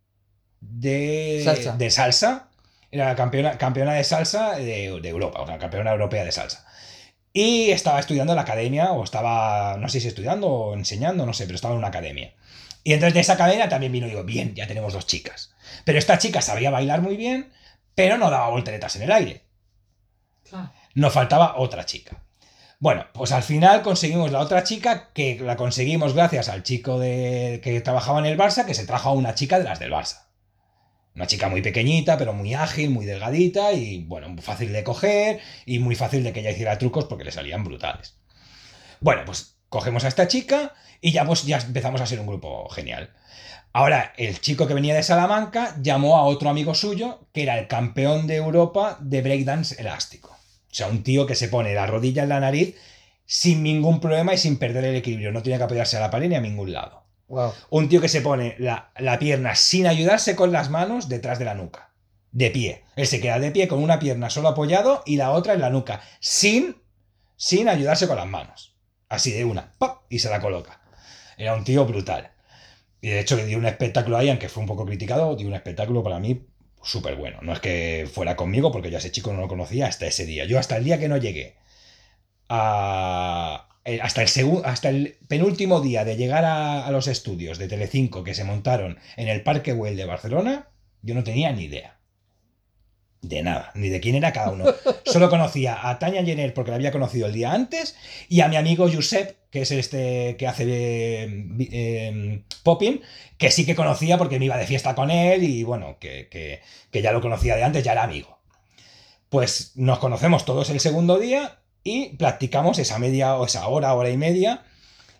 de
Salsa.
de salsa. Era campeona, campeona de salsa de, de Europa, o sea, campeona europea de salsa. Y estaba estudiando en la academia, o estaba, no sé si estudiando o enseñando, no sé, pero estaba en una academia. Y entonces de esa academia también vino y digo, bien, ya tenemos dos chicas. Pero esta chica sabía bailar muy bien, pero no daba volteretas en el aire.
Claro.
Nos faltaba otra chica. Bueno, pues al final conseguimos la otra chica, que la conseguimos gracias al chico de, que trabajaba en el Barça, que se trajo a una chica de las del Barça. Una chica muy pequeñita, pero muy ágil, muy delgadita y, bueno, fácil de coger y muy fácil de que ella hiciera trucos porque le salían brutales. Bueno, pues cogemos a esta chica y ya pues ya empezamos a ser un grupo genial. Ahora, el chico que venía de Salamanca llamó a otro amigo suyo, que era el campeón de Europa de breakdance elástico. O sea, un tío que se pone la rodilla en la nariz sin ningún problema y sin perder el equilibrio. No tiene que apoyarse a la pared ni a ningún lado. Un tío que se pone la, la pierna sin ayudarse con las manos detrás de la nuca. De pie. Él se queda de pie con una pierna solo apoyado y la otra en la nuca. Sin, sin ayudarse con las manos. Así de una. ¡pap! Y se la coloca. Era un tío brutal. Y de hecho dio un espectáculo ahí, aunque fue un poco criticado, dio un espectáculo para mí súper bueno. No es que fuera conmigo, porque yo ese chico no lo conocía hasta ese día. Yo hasta el día que no llegué a... eh, Hasta el, hasta el penúltimo día de llegar a, a los estudios de Telecinco que se montaron en el Parque Güell de Barcelona, yo no tenía ni idea. De nada, ni de quién era cada uno. Solo conocía a Tania Jenner porque la había conocido el día antes y a mi amigo Josep, que es este que hace eh, eh, popping, que sí que conocía porque me iba de fiesta con él y bueno, que, que- que ya lo conocía de antes, ya era amigo. Pues nos conocemos todos el segundo día y practicamos esa media o esa hora, hora y media.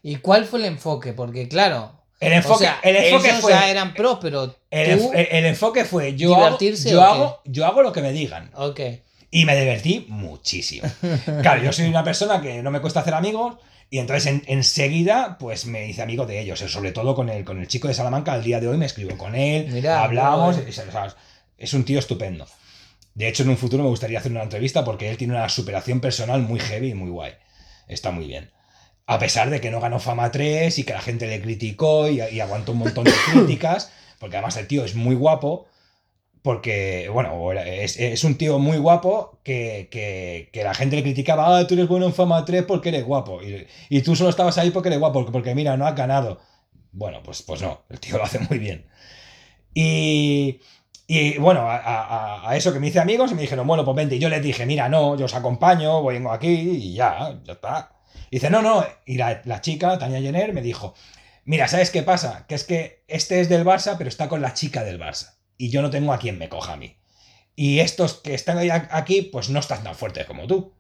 ¿Y cuál fue el enfoque? Porque claro,
El enfoque,
o sea,
el enfoque
ellos
fue.
ya eran pros, pero
El,
tú...
enf- el- el enfoque fue yo, hago,
¿Divertirse
yo, hago, yo hago lo que me digan.
Ok.
Y me divertí muchísimo. Claro, yo soy una persona que no me cuesta hacer amigos. Y entonces en- enseguida, pues me hice amigo de ellos. Sobre todo con el, con el chico de Salamanca. Al día de hoy me escribo con él.
Mirá,
hablamos.
muy
es, o sea, es un tío estupendo. De hecho, en un futuro me gustaría hacer una entrevista porque él tiene una superación personal muy heavy y muy guay. Está muy bien. A pesar de que no ganó Fama 3 y que la gente le criticó y, y aguantó un montón de críticas, porque además el tío es muy guapo, porque, bueno, es, es un tío muy guapo que, que- que la gente le criticaba, ah, tú eres bueno en Fama 3 porque eres guapo. Y, y tú solo estabas ahí porque eres guapo, porque, porque mira, no has ganado. Bueno, pues, pues no, el tío lo hace muy bien. Y, y bueno, a, a- a eso que me hice amigos y me dijeron, bueno, pues vente. Y yo les dije, mira, no, yo os acompaño, vengo aquí y ya, ya está. Y dice, no, no. Y la, la chica, Tania Jenner, me dijo, mira, ¿sabes qué pasa? Que es que este es del Barça, pero está con la chica del Barça. Y yo no tengo a quien me coja a mí. Y estos que están aquí, pues no están tan fuertes como tú.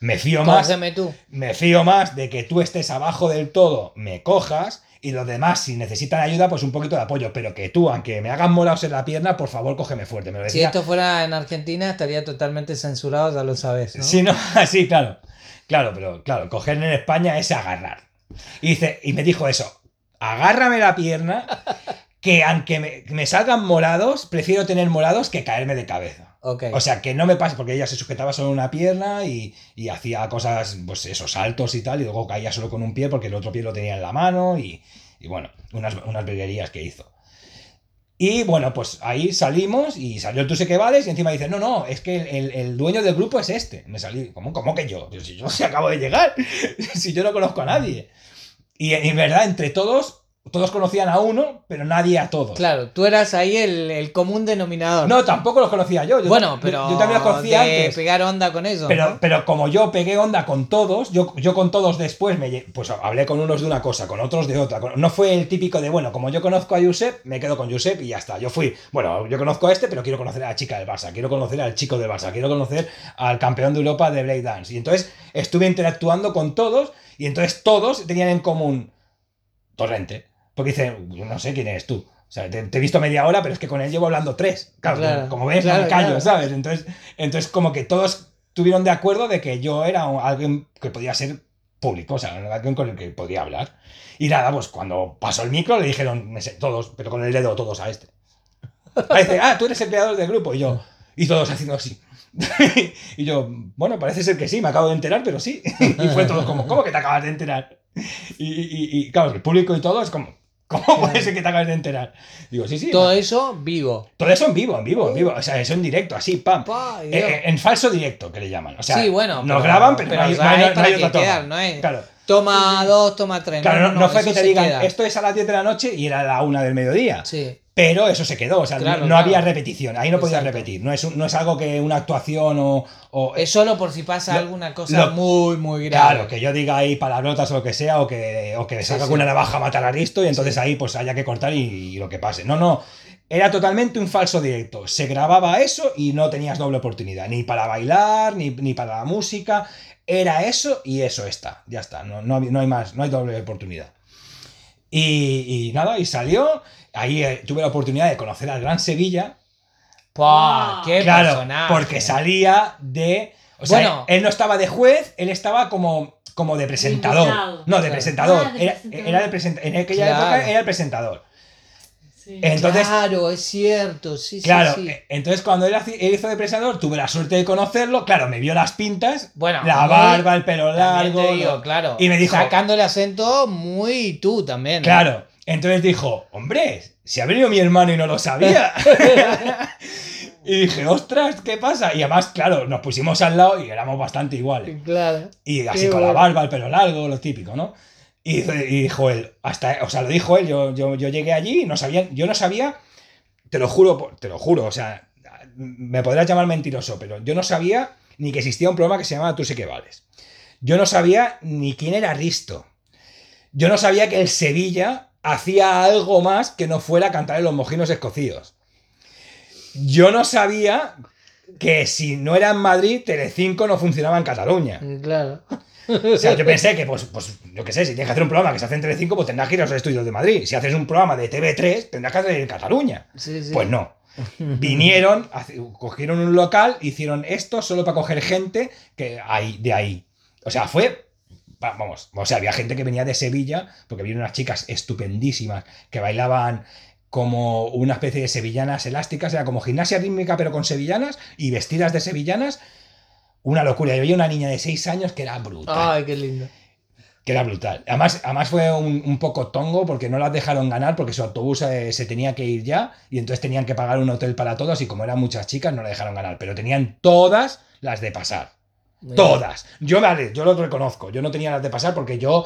Me fío más
tú.
me fío más de que tú estés abajo del todo, me cojas, y los demás, si necesitan ayuda, pues un poquito de apoyo. Pero que tú, aunque me hagan molados en la pierna, por favor, cógeme fuerte. Me lo
Si esto fuera en Argentina estaría totalmente censurado, ya lo sabes, ¿no?
Sí, no, sí, claro. Claro, pero claro, coger en España es agarrar. Y, dice, y me dijo eso, agárrame la pierna, que aunque me, me salgan morados, prefiero tener morados que caerme de cabeza. O sea, que no me pase, porque ella se sujetaba solo una pierna y, y hacía cosas, pues esos saltos y tal, y luego caía solo con un pie porque el otro pie lo tenía en la mano y, y bueno, unas, unas virguerías que hizo. Y bueno, pues ahí salimos y salió el tú sé que vales y encima dice, no, no, es que el, el- el dueño del grupo es este. Me salí, ¿cómo, cómo que yo? Si yo si acabo de llegar, si yo no conozco a nadie. Y en verdad, entre todos, todos conocían a uno, pero nadie a todos.
Claro, tú eras ahí el, el común denominador.
No, tampoco los conocía yo. yo
bueno, pero
yo, también los conocía
de
antes.
pegar onda con eso.
Pero,
¿no?
pero como yo pegué onda con todos, yo, yo con todos después me pues hablé con unos de una cosa, con otros de otra. con- No fue el típico de, bueno, como yo conozco a Josep, me quedo con Josep y ya está. Yo fui, bueno, yo conozco a este, pero quiero conocer a la chica del Barça, quiero conocer al chico del Barça, quiero conocer al campeón de Europa de Blade Dance. Y entonces estuve interactuando con todos y entonces todos tenían en común Torrente. Porque dicen, yo no sé quién eres tú. O sea, te, te he visto media hora, pero es que con él llevo hablando tres. Claro,
Claro,
como ves,
claro,
me callo,
claro.
¿sabes? Entonces, entonces, como que todos tuvieron de acuerdo de que yo era alguien que podía ser público, o sea, alguien con el que podía hablar. Y nada, pues cuando pasó el micro le dijeron, me sé, todos, pero con el dedo todos a este. Parece, ah, tú eres el creador del grupo. Y yo, y todos haciendo así. y yo, bueno, parece ser que sí, me acabo de enterar, pero sí. y fue todo como, ¿cómo que te acabas de enterar? Y, y- y, claro, el público y todo es como, ¿cómo puede ser que te acabas de enterar? Digo, sí, sí.
Todo eso vivo.
Todo eso en vivo, en vivo, en vivo. O sea, eso en directo, así, pam.
Pa,
Eh, eh, en falso directo, que le llaman. O sea,
sí, bueno.
nos graban, pero, no hay, no hay- no hay otra toma.
quedar, no es.
Claro,
Toma dos, toma tres.
claro, no, no fue que te digan,
queda.
esto es a las 10 de la noche y era la 1 del mediodía.
Sí.
Pero eso se quedó, o sea,
Claro,
no,
claro.
había repetición, ahí no podías repetir. No es, un- no es algo que una actuación o. o-
Es solo por si pasa
Lo-
alguna cosa
lo-
muy, muy grave.
Claro, que yo diga ahí palabrotas o lo que sea, o que, o que salga
sí.
con una navaja a matar a Risto y entonces ahí pues haya que cortar y, y lo que pase. No, no. Era totalmente un falso directo. Se grababa eso y no tenías doble oportunidad. Ni para bailar, ni, ni para la música. Era eso y eso está. Ya está. No, no, hay- no hay más, no hay doble oportunidad. Y, y nada, y salió. Ahí eh, tuve la oportunidad de conocer al Gran Sevilla.
¡Pah! ¡Qué
claro,
personaje!
porque salía de. O sea,
Bueno.
él no estaba de juez, él estaba como, como de presentador.
invitado.
No, de presentador.
Ah, de
era,
presentador.
era de presenta- En aquella
Claro.
época era el presentador.
Sí.
Entonces,
claro, es cierto, sí, sí,
claro,
sí.
eh, entonces cuando él, hizo de presentador, tuve la suerte de conocerlo. Claro, me vio las pintas,
Bueno,
la barba, el pelo largo.
digo, claro.
y me dijo-
Sacando el acento muy tú también. ¿eh?
Claro. Entonces dijo, hombre, si ha venido mi hermano y no lo sabía. y dije, ostras, ¿qué pasa? Y además, claro, nos pusimos al lado y éramos bastante iguales.
Claro.
Y así con la barba, el pelo largo, lo típico, ¿no? Y, dijo él, hasta, o sea, lo dijo él, yo, yo, yo llegué allí y no sabía, yo no sabía, te lo juro, te lo juro, o sea, me podrás llamar mentiroso, pero yo no sabía ni que existía un programa que se llamaba Tú sé que vales. Yo no sabía ni quién era Risto. Yo no sabía que el Sevilla hacía algo más que no fuera cantar en los mojinos escocíos. Yo no sabía que si no era en Madrid, Telecinco no funcionaba en Cataluña.
Claro.
O sea, yo pensé que, pues, pues, yo qué sé, si tienes que hacer un programa que se hace en Telecinco, pues tendrás que ir a los estudios de Madrid. Si haces un programa de TV3, tendrás que hacer en Cataluña.
Sí, sí.
Pues no. Vinieron, cogieron un local, hicieron esto solo para coger gente que hay de ahí. O sea, fue. Va- Vamos, o sea, había gente que venía de Sevilla, porque vieron unas chicas estupendísimas que bailaban como una especie de sevillanas elásticas, era como gimnasia rítmica, pero con sevillanas y vestidas de sevillanas. Una locura. Yo veía una niña de 6 años que era brutal.
Ay, qué lindo.
Que era brutal. Además, además fue un, un poco tongo porque no las dejaron ganar porque su autobús eh, se tenía que ir ya y entonces tenían que pagar un hotel para todos y como eran muchas chicas no la dejaron ganar, pero tenían todas las de pasar.
Muy
Todas. Yo, vale, yo lo reconozco. Yo no tenía las de pasar porque yo.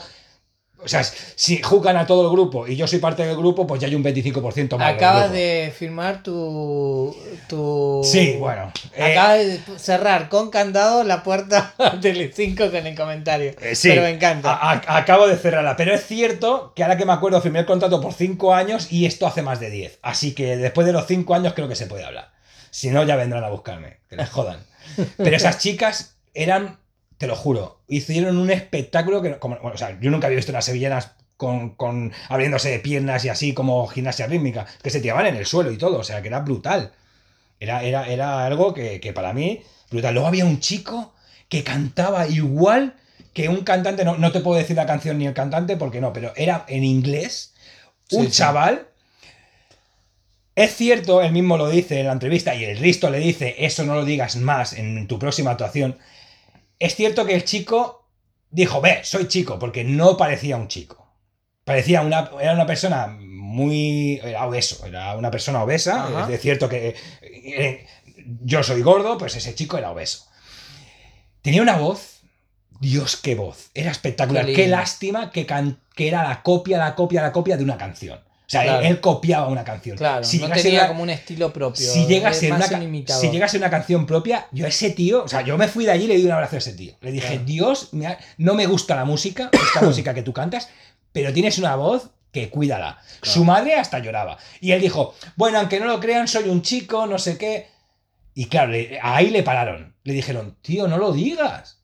O sea, si juzgan a todo el grupo y yo soy parte del grupo, pues ya hay un 25% más.
Acabas de firmar tu. tu...
Sí, bueno. eh,
Acabas de cerrar con candado la puerta del 5 con el comentario.
eh, sí,
Pero me encanta.
a- a- acabo de cerrarla. Pero es cierto que ahora que me acuerdo, firmé el contrato por 5 años y esto hace más de 10. Así que después de los 5 años creo que se puede hablar. Si no, ya vendrán a buscarme. Que les jodan. Pero esas chicas eran, te lo juro, hicieron un espectáculo que, como, bueno, o sea, yo nunca había visto unas sevillanas con, con abriéndose de piernas y así como gimnasia rítmica, que se tiraban en el suelo y todo, o sea, que era brutal. Era, era, era algo que, que para mí, brutal. Luego había un chico que cantaba igual que un cantante, no, no te puedo decir la canción ni el cantante porque no, pero era en inglés, un
Sí, sí.
chaval. Es cierto, él mismo lo dice en la entrevista y el Risto le dice, eso no lo digas más en tu próxima actuación. Es cierto que el chico dijo, ve, soy chico, porque no parecía un chico. Parecía una, era una persona muy... Era obeso, era una persona obesa.
Ajá.
Es cierto que eh, yo soy gordo, pues ese chico era obeso. Tenía una voz, Dios, qué voz. Era espectacular.
Qué
lástima que, can- que era la copia, la copia, la copia de una canción. O sea, él-
Claro.
él, copiaba una canción.
Claro,
Si
no
llegase
tenía
una-
como un estilo propio.
si llega a ser una, si llega a ser una canción propia, yo a ese tío, o sea, yo me fui de allí y le di un abrazo a ese tío. Le dije,
Claro.
Dios, me ha- no me gusta la música, esta música que tú cantas, pero tienes una voz que cuídala. Su madre hasta lloraba. Y él dijo, bueno, aunque no lo crean, soy un chico, no sé qué. Y claro, le- ahí le pararon. Le dijeron, tío, no lo digas.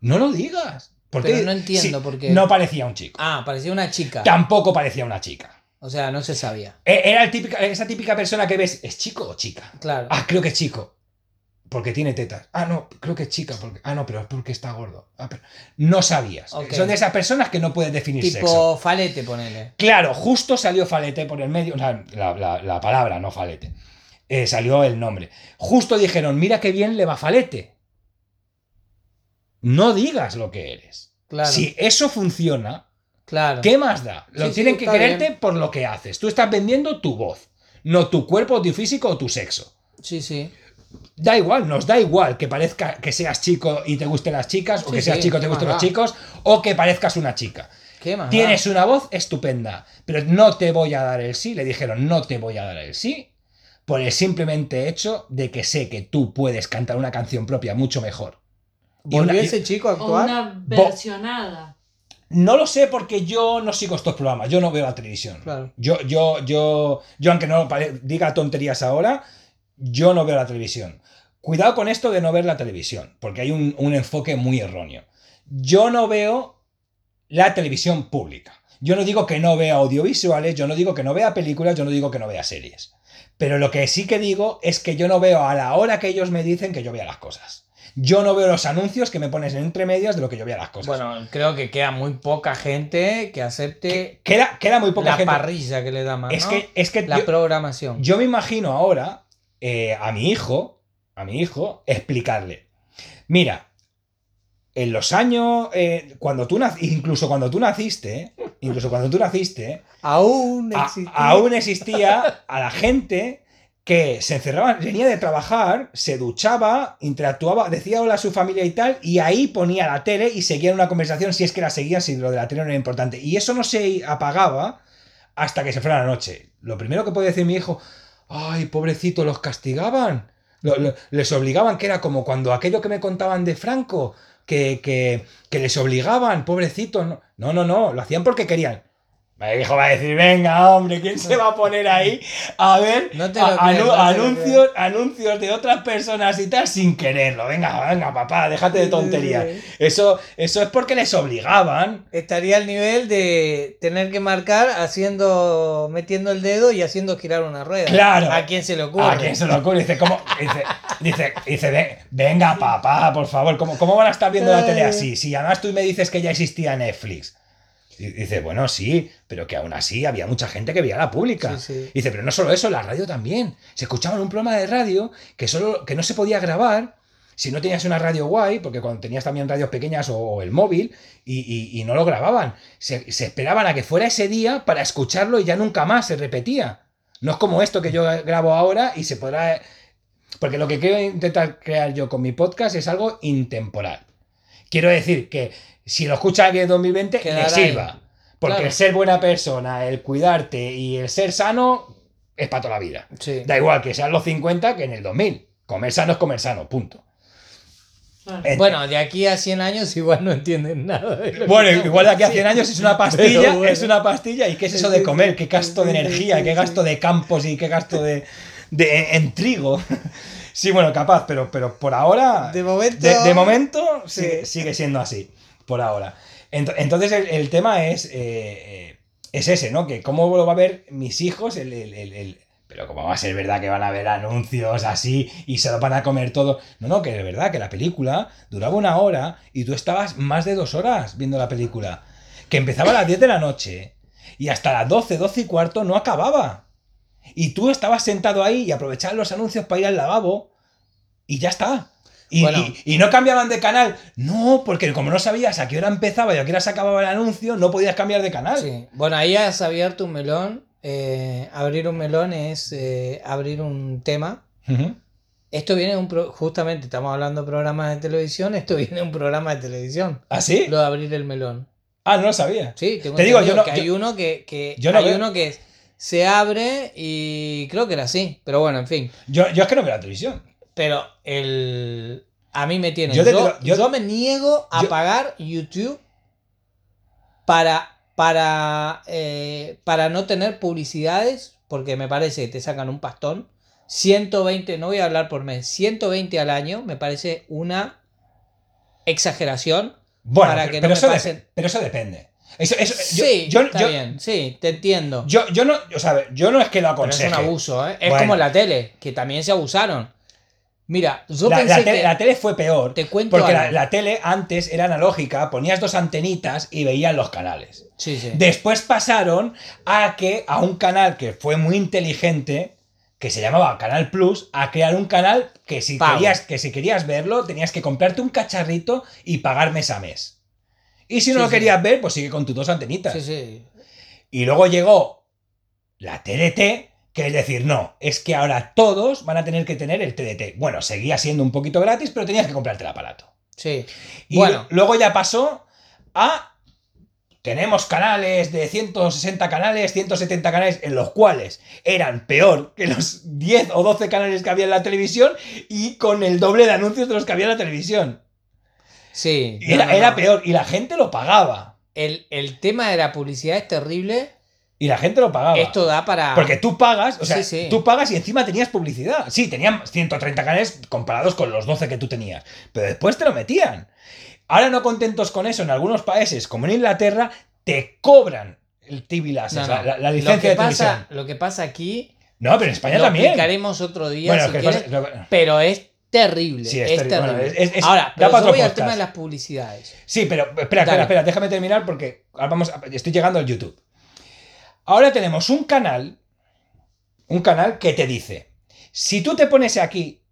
No lo digas. ¿Por
Pero no entiendo
Sí,
por qué.
No parecía un chico.
Ah, parecía una chica.
Tampoco parecía una chica.
O sea, no se sabía.
E- Era el típica, esa típica persona que ves, ¿es chico o chica?
Claro.
Ah, creo que es chico. Porque tiene tetas. Ah, no, creo que es chica. Porque... Ah, no, pero es porque está gordo. Ah, pero- No sabías.
Ok.
Son de esas personas que no puedes definir
tipo
sexo.
falete, ponele.
Claro, justo salió Falete por el medio. la, la- la palabra, no Falete. Eh, salió el nombre. Justo dijeron, mira qué bien le va Falete. No digas lo que eres.
Claro.
Si eso funciona,
Claro.
¿Qué más da? Lo
Sí, sí,
tienen que quererte
bien.
por lo que haces. Tú estás vendiendo tu voz, no tu cuerpo, tu físico o tu sexo.
Sí, sí.
Da igual, nos da igual que parezca que seas chico y te gusten las chicas, o
Sí,
que seas
sí,
chico y
¿qué
te gusten los
da?
chicos, o que parezcas una chica.
¿Qué más?
Tienes
da?
una voz estupenda, pero no te voy a dar el sí. Le dijeron, no te voy a dar el sí, por el simplemente hecho de que sé que tú puedes cantar una canción propia mucho mejor. Y
¿Volvió ese chico a
O
actuar?
una versionada.
No lo sé porque yo no sigo estos programas, yo no veo la televisión.
Claro.
Yo, yo, yo, yo, aunque no diga tonterías ahora, yo no veo la televisión. Cuidado con esto de no ver la televisión, porque hay un, un enfoque muy erróneo. Yo no veo la televisión pública. Yo no digo que no vea audiovisuales, yo no digo que no vea películas, yo no digo que no vea series. Pero lo que sí que digo es que yo no veo a la hora que ellos me dicen que yo vea las cosas. Yo no veo los anuncios que me pones entre medias de lo que yo vea las cosas.
Bueno, creo que queda muy poca gente que acepte
queda, queda muy poca
la
gente.
parrilla que le llaman,
Es
¿no?
que, es que
La
yo,
programación.
yo me imagino ahora eh, a mi hijo, a mi hijo, explicarle. Mira, en los años, eh, cuando tú incluso cuando tú naciste, incluso cuando tú naciste,
Aún
a-
existe.
aún existía a la gente que se encerraba, venía de trabajar, se duchaba, interactuaba, decía hola a su familia y tal, y ahí ponía la tele y seguía una conversación si es que la seguía, si lo de la tele no era importante. Y eso no se apagaba hasta que se fuera la noche. Lo primero que puede decir mi hijo, ay, pobrecito, los castigaban. Les obligaban, que era como cuando aquello que me contaban de Franco, que, que, que les obligaban, pobrecito. No, no, no, no, lo hacían porque querían. Mi hijo va a decir, venga, hombre, ¿quién se va a poner ahí a ver
No
a- anu-
no
anuncios, anuncios de otras personas y tal sin quererlo? Venga, venga, papá, déjate de tonterías. Eso, eso es porque les obligaban.
Estaría al nivel de tener que marcar haciendo, metiendo el dedo y haciendo girar una rueda.
Claro.
¿A quién se le ocurre?
¿A quién se le ocurre? Dice, ¿cómo? Dice, dice, dice, "Ven- venga, papá, por favor, ¿cómo, ¿cómo van a estar viendo la tele así? Si además tú me dices que ya existía Netflix. Y Dice, bueno, sí, pero que aún así había mucha gente que veía la pública.
Sí, sí.
Dice, pero no solo eso, la radio también. Se escuchaba en un programa de radio que, solo, que no se podía grabar si no tenías una radio guay, porque cuando tenías también radios pequeñas o, o el móvil, y, y- y no lo grababan, se, se esperaban a que fuera ese día para escucharlo y ya nunca más se repetía. No es como esto que yo grabo ahora y se podrá... Porque lo que quiero intentar crear yo con mi podcast es algo intemporal. Quiero decir que si lo escucha alguien en 2020,
Quedará
le sirva.
ahí.
Porque
Claro.
el ser buena persona, el cuidarte y el ser sano es para toda la vida.
Sí.
Da igual que sean los 50 que en el 2000. Comer sano es comer sano, punto.
Claro.
Bueno, de aquí a 100 años igual no entienden nada. de
Bueno, igual de aquí a 100
diciendo.
años es una pastilla,
bueno.
es una pastilla. ¿Y qué es eso de comer? ¿Qué gasto de energía? ¿Qué gasto de campos y qué gasto de, de- en trigo? Sí, bueno, capaz, pero, pero por ahora.
De momento-
De, de momento
Sí.
sigue, sigue siendo así. Por ahora. Ent- Entonces el, tema es. eh, eh, es ese, ¿no? Que cómo lo va a ver mis hijos el. el- el- pero cómo va a ser verdad que van a ver anuncios así y se lo van a comer todo. No, no, que es verdad que la película duraba una hora y tú estabas más de dos horas viendo la película. Que empezaba a las 10 de la noche y hasta las 12, 12 y cuarto no acababa. Y tú estabas sentado ahí y aprovechabas los anuncios para ir al lavabo y ya está. Y,
Bueno.
y- y no cambiaban de canal. No, porque como no sabías a qué hora empezaba y a qué hora se acababa el anuncio, no podías cambiar de canal.
Sí. Bueno, ahí has abierto un melón. Eh, abrir un melón es eh, abrir un tema.
Ujú.
Esto viene de un pro- justamente estamos hablando de programas de televisión, esto viene de un programa de televisión.
¿Ah, sí?
Lo de abrir el melón.
Ah, no lo sabía.
Sí, tengo
Te digo, yo no-
que hay
yo-
uno que, que
yo no
hay
veo-
uno que se abre y creo que era así, pero bueno, en fin.
Yo, yo es que no veo la televisión.
Pero el a mí me tiene.
Yo
Yo,
yo-
yo me niego a pagar YouTube para para eh, para no tener publicidades, porque me parece que te sacan un pastón. 120, no voy a hablar por mes, 120 al año me parece una exageración.
Bueno,
Para
pero,
que no
pero
me
eso, de-
pasen-
pero eso depende. Eso, eso-
sí,
yo,
está
yo-
bien, sí, te entiendo.
Yo, yo no, o sea, yo no es que lo
Pero es
aconseje.
un abuso, ¿eh? Es
Bueno.
como la tele, que también se abusaron. Mira, yo
La,
pensé
la tele,
que...
la tele fue peor.
Te cuento
Porque la, tele antes era analógica, ponías dos antenitas y veías los canales.
Sí, sí.
Después pasaron a que a un canal que fue muy inteligente, que se llamaba Canal Plus, a crear un canal que si
Pago.
querías, que si querías verlo, tenías que comprarte un cacharrito y pagar mes a mes. Y si no
Sí,
lo querías ver, pues sigue con tus dos antenitas.
Sí, sí.
Y luego llegó la TDT, que es decir, no, es que ahora todos van a tener que tener el TDT. Bueno, seguía siendo un poquito gratis, pero tenías que comprarte el aparato.
Sí.
Y
Bueno.
luego ya pasó a. Tenemos canales de 160 canales, 170 canales, en los cuales eran peor que los 10 o 12 canales que había en la televisión y con el doble de anuncios de los que había en la televisión.
Sí. No,
era,
no,
era peor y la gente lo pagaba.
El, el tema de la publicidad es terrible.
Y la gente lo pagaba.
Esto da para.
Porque tú pagas, o sea,
Sí, sí.
tú pagas y encima tenías publicidad. Sí, tenían 130 canales comparados con los 12 que tú tenías. Pero después te lo metían. Ahora no contentos con eso, en algunos países, como en Inglaterra, te cobran el TV
No,
la,
no.
la- la
lo,
licencia
que
de
pasa,
televisión.
lo que pasa aquí.
No, pero en España
lo
también.
explicaremos otro día
Bueno,
si
que
quieres,
pasa- lo-
pero es terrible.
Sí, es
es,
terrible.
terrible.
Bueno, es- es-
Ahora,
da
pero yo voy al tema de las publicidades.
Sí, pero espera, espera, espera, déjame terminar porque vamos estoy llegando al YouTube. Ahora tenemos un canal, un canal que te dice, si tú te pones aquí,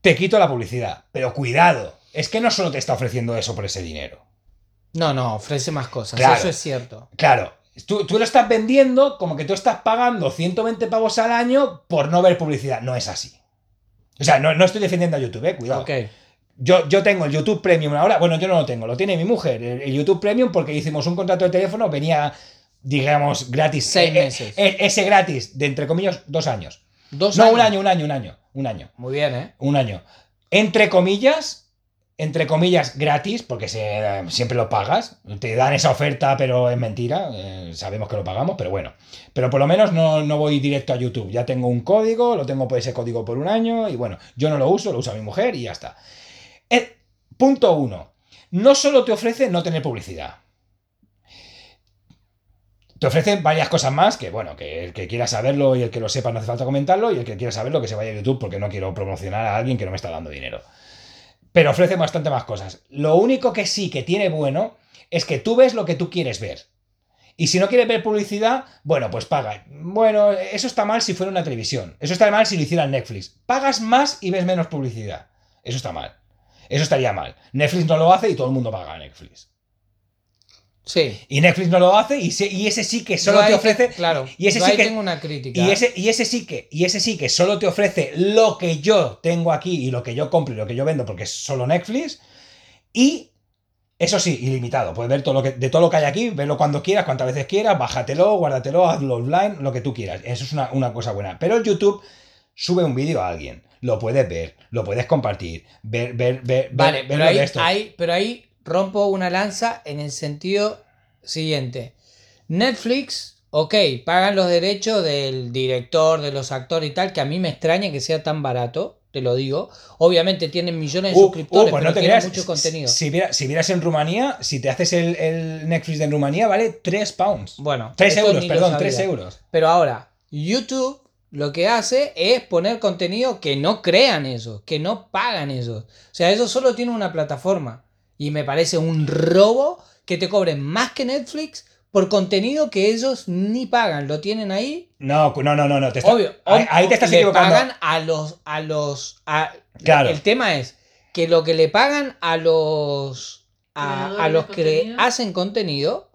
te quito la publicidad, pero cuidado, es que no solo te está ofreciendo eso por ese dinero.
No, no, ofrece más cosas.
Claro.
Eso es cierto.
Claro, tú, tú lo estás vendiendo como que tú estás pagando 120 pavos al año por no ver publicidad. No es así. O sea, no, no estoy defendiendo a YouTube, eh, cuidado.
Ok.
Yo, yo tengo el YouTube Premium ahora. Bueno, yo no lo tengo, lo tiene mi mujer. El, el YouTube Premium, porque hicimos un contrato de teléfono, venía, digamos, gratis.
Seis
Eh, eh,
meses.
eh, ese gratis, de entre comillas, dos años.
Dos
No,
años.
un año, un año, un año. Un año.
Muy bien, ¿eh?
Un año. Entre comillas, entre comillas, gratis, porque se, siempre lo pagas. Te dan esa oferta, pero es mentira. eh, sabemos que lo pagamos, pero bueno. Pero por lo menos no, no voy directo a YouTube. Ya tengo un código, lo tengo por ese código por un año, y bueno, yo no lo uso, lo usa mi mujer y ya está. Punto uno. No solo te ofrece no tener publicidad. Te ofrecen varias cosas más que, bueno, que el que quiera saberlo y el que lo sepa no hace falta comentarlo y el que quiera saberlo que se vaya a YouTube porque no quiero promocionar a alguien que no me está dando dinero. Pero ofrece bastante más cosas. Lo único que sí que tiene bueno es que tú ves lo que tú quieres ver. Y si no quieres ver publicidad, bueno, pues paga. Bueno, eso está mal si fuera una televisión. Eso está mal si lo hiciera Netflix. Pagas más y ves menos publicidad. Eso está mal. Eso estaría mal. Netflix no lo hace y todo el mundo paga a Netflix.
Sí.
Y Netflix no lo hace y, se- y ese sí que solo
Yo
te ofrece.
claro.
y ese
yo
sí
ahí
que-
tengo una crítica.
Y ese, y ese sí que, y ese sí que solo te ofrece lo que yo tengo aquí y lo que yo compro y lo que yo vendo, porque es solo Netflix. Y eso sí, ilimitado. Puedes ver todo lo que, de todo lo que hay aquí, verlo cuando quieras, cuantas veces quieras, bájatelo, guárdatelo, hazlo online, lo que tú quieras. Eso es una, una cosa buena. Pero el YouTube sube un vídeo a alguien. Lo puedes ver, lo puedes compartir, ver, ver, ver,
Vale,
ver-
pero ahí,
esto.
ahí- pero ahí rompo una lanza en el sentido siguiente. Netflix, ok, pagan los derechos del director, de los actores y tal, que a mí me extraña que sea tan barato, te lo digo. Obviamente tienen millones de
Uh,
suscriptores,
uh, pues
pero
no te creas.
mucho contenido.
Si, viera- si vieras en Rumanía, si te haces el, el Netflix de Rumanía, vale 3 pounds.
Bueno,
3
esto
euros, perdón,
sabía.
3 euros.
Pero ahora, YouTube lo que hace es poner contenido que no crean eso, que no pagan eso. O sea, eso solo tiene una plataforma. Y me parece un robo que te cobren más que Netflix por contenido que ellos ni pagan. Lo tienen ahí.
No, no, no, no, no. Te está-
Obvio.
ahí, te estás
le
equivocando.
pagan a los. A los a-
Claro.
El tema es que lo que le pagan a los. A, a los que
contenido.
hacen contenido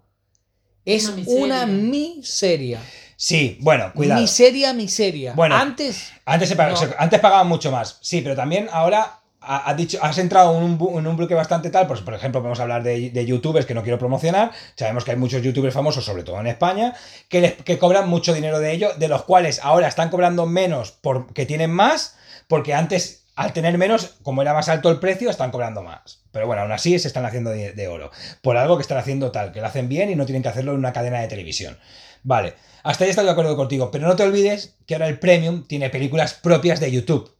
es
Una miseria.
una miseria.
Sí, bueno, cuidado.
Miseria, miseria.
Bueno.
Antes.
Antes, se pag-
No.
se- antes pagaban mucho más. Sí, pero también ahora ha- dicho, has entrado en un, en un bloque bastante tal. Pues, por ejemplo, podemos hablar de, de youtubers que no quiero promocionar. Sabemos que hay muchos youtubers famosos, sobre todo en España, que, les- que cobran mucho dinero de ello, de los cuales ahora están cobrando menos porque tienen más, porque antes, al tener menos, como era más alto el precio, están cobrando más. Pero bueno, aún así se están haciendo de, de oro. Por algo que están haciendo tal, que lo hacen bien y no tienen que hacerlo en una cadena de televisión. Vale, hasta ahí estoy de acuerdo contigo, pero no te olvides que ahora el Premium tiene películas propias de YouTube.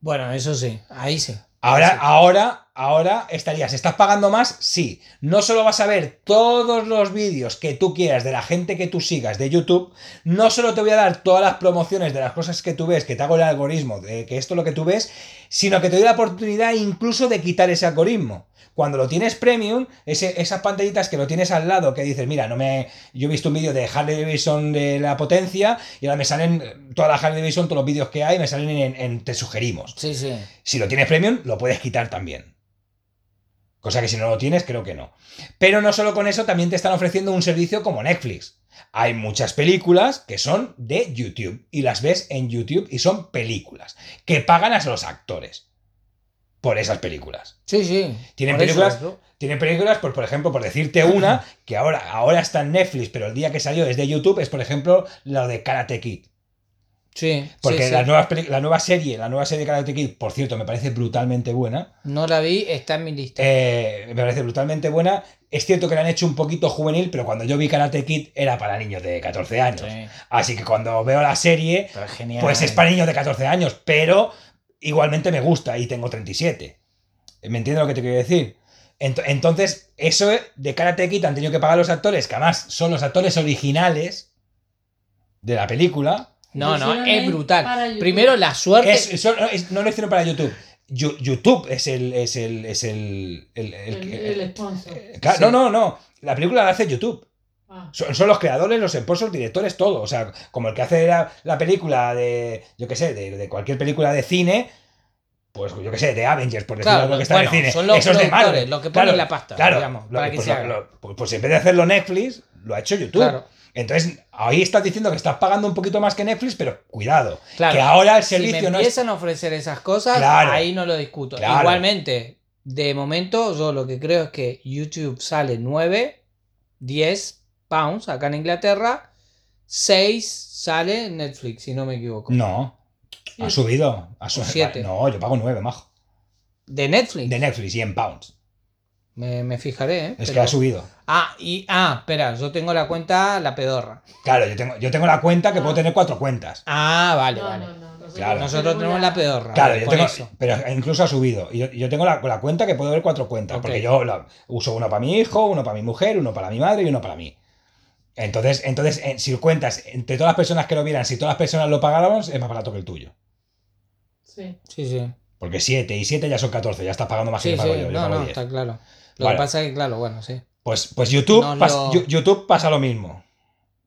Bueno, eso sí, ahí sí.
Ahora,
Sí.
ahora, ahora estarías, ¿estás pagando más? Sí. No solo vas a ver todos los vídeos que tú quieras de la gente que tú sigas de YouTube, no solo te voy a dar todas las promociones de las cosas que tú ves, que te hago el algoritmo, de que esto es lo que tú ves, sino que te doy la oportunidad incluso de quitar ese algoritmo. Cuando lo tienes premium, ese- esas pantallitas que lo tienes al lado, que dices, mira, no me. Yo he visto un vídeo de Harley Davidson de la potencia y ahora me salen eh, toda la Harley Davidson, todos los vídeos que hay, me salen en, en Te sugerimos.
Sí, sí.
Si lo tienes premium, lo puedes quitar también. Cosa que si no lo tienes, creo que no. Pero no solo con eso, también te están ofreciendo un servicio como Netflix. Hay muchas películas que son de YouTube y las ves en YouTube y son películas que pagan a los actores por esas películas.
Sí, sí.
Tienen
Por eso,
películas,
eso.
tienen películas, pues por ejemplo, por decirte una, que ahora, ahora está en Netflix, pero el día que salió es de YouTube, es por ejemplo lo de Karate Kid.
Sí,
Porque
sí, sí.
La, nueva, la nueva serie, la nueva serie de Karate Kid, por cierto, me parece brutalmente buena.
No la vi, está en mi lista.
Eh, me parece brutalmente buena. Es cierto que la han hecho un poquito juvenil, pero cuando yo vi Karate Kid era para niños de 14 años.
Sí,
Así que cuando veo la serie, pues es para niños de 14 años, pero igualmente me gusta y tengo 37. ¿Me entiendes lo que te quiero decir? Ent- Entonces, eso de Karate Kid han tenido que pagar los actores, que además son los actores originales de la película.
No, no, es brutal. Primero la suerte.
Es- eso no, es- no lo hicieron para YouTube. YouTube es el. Es el, es el, el- el-
El,
el-
el sponsor.
Claro,
Sí.
No, no, no. La película la hace YouTube.
Ah.
Son, son los creadores, los sponsors, directores, todo. O sea, como el que hace la, la película de. Yo qué sé, de, de cualquier película de cine. Pues yo qué sé, de Avengers, por decir
Claro,
algo que está
bueno,
en el cine.
son los
Eso es de Marvel.
los que ponen
Claro,
la pasta,
Claro,
digamos,
lo-
para que
pues,
se haga.
lo- pues- pues en vez de hacerlo Netflix, lo ha hecho YouTube.
Claro,
Entonces, ahí estás diciendo que estás pagando un poquito más que Netflix, pero cuidado.
claro.
Que ahora el
si me
servicio no es.
empiezan a ofrecer esas cosas,
Claro.
ahí no lo discuto.
Claro.
Igualmente, de momento, yo lo que creo es que YouTube sale 9, 10 pounds acá en Inglaterra, 6 sale en Netflix, si no me equivoco.
No. Ha subido. Ha subido.
Siete.
No, yo pago 9, majo.
De Netflix.
De Netflix y en pounds.
Me, me fijaré, ¿eh?
Es que ha subido.
Ah, y. Ah, espera, yo tengo la cuenta La Pedorra.
Claro, yo tengo, yo tengo la cuenta que
Ah.
puedo tener cuatro cuentas.
Ah, vale,
No,
vale.
no, no. nosotros-
Claro.
Nosotros tenemos la Pedorra.
Claro, yo tengo.
eso.
Pero incluso ha subido. Y yo, yo tengo la, la cuenta que puedo ver cuatro cuentas. Porque yo la- uso uno para mi hijo, uno para mi mujer, uno para mi madre y uno para mí. Entonces, entonces eh, si cuentas entre todas las personas que lo vieran, si todas las personas lo pagáramos, es más barato que el tuyo.
Sí.
Sí, sí.
Porque 7 y 7 ya son 14, ya estás pagando más que
Sí,
yo pago
sí.
yo. yo
No,
pago
no,
10.
está claro. Lo
Vale.
que pasa es que, claro, bueno, sí.
Pues, pues YouTube,
No
pas-
lo-
Yu- YouTube pasa lo mismo.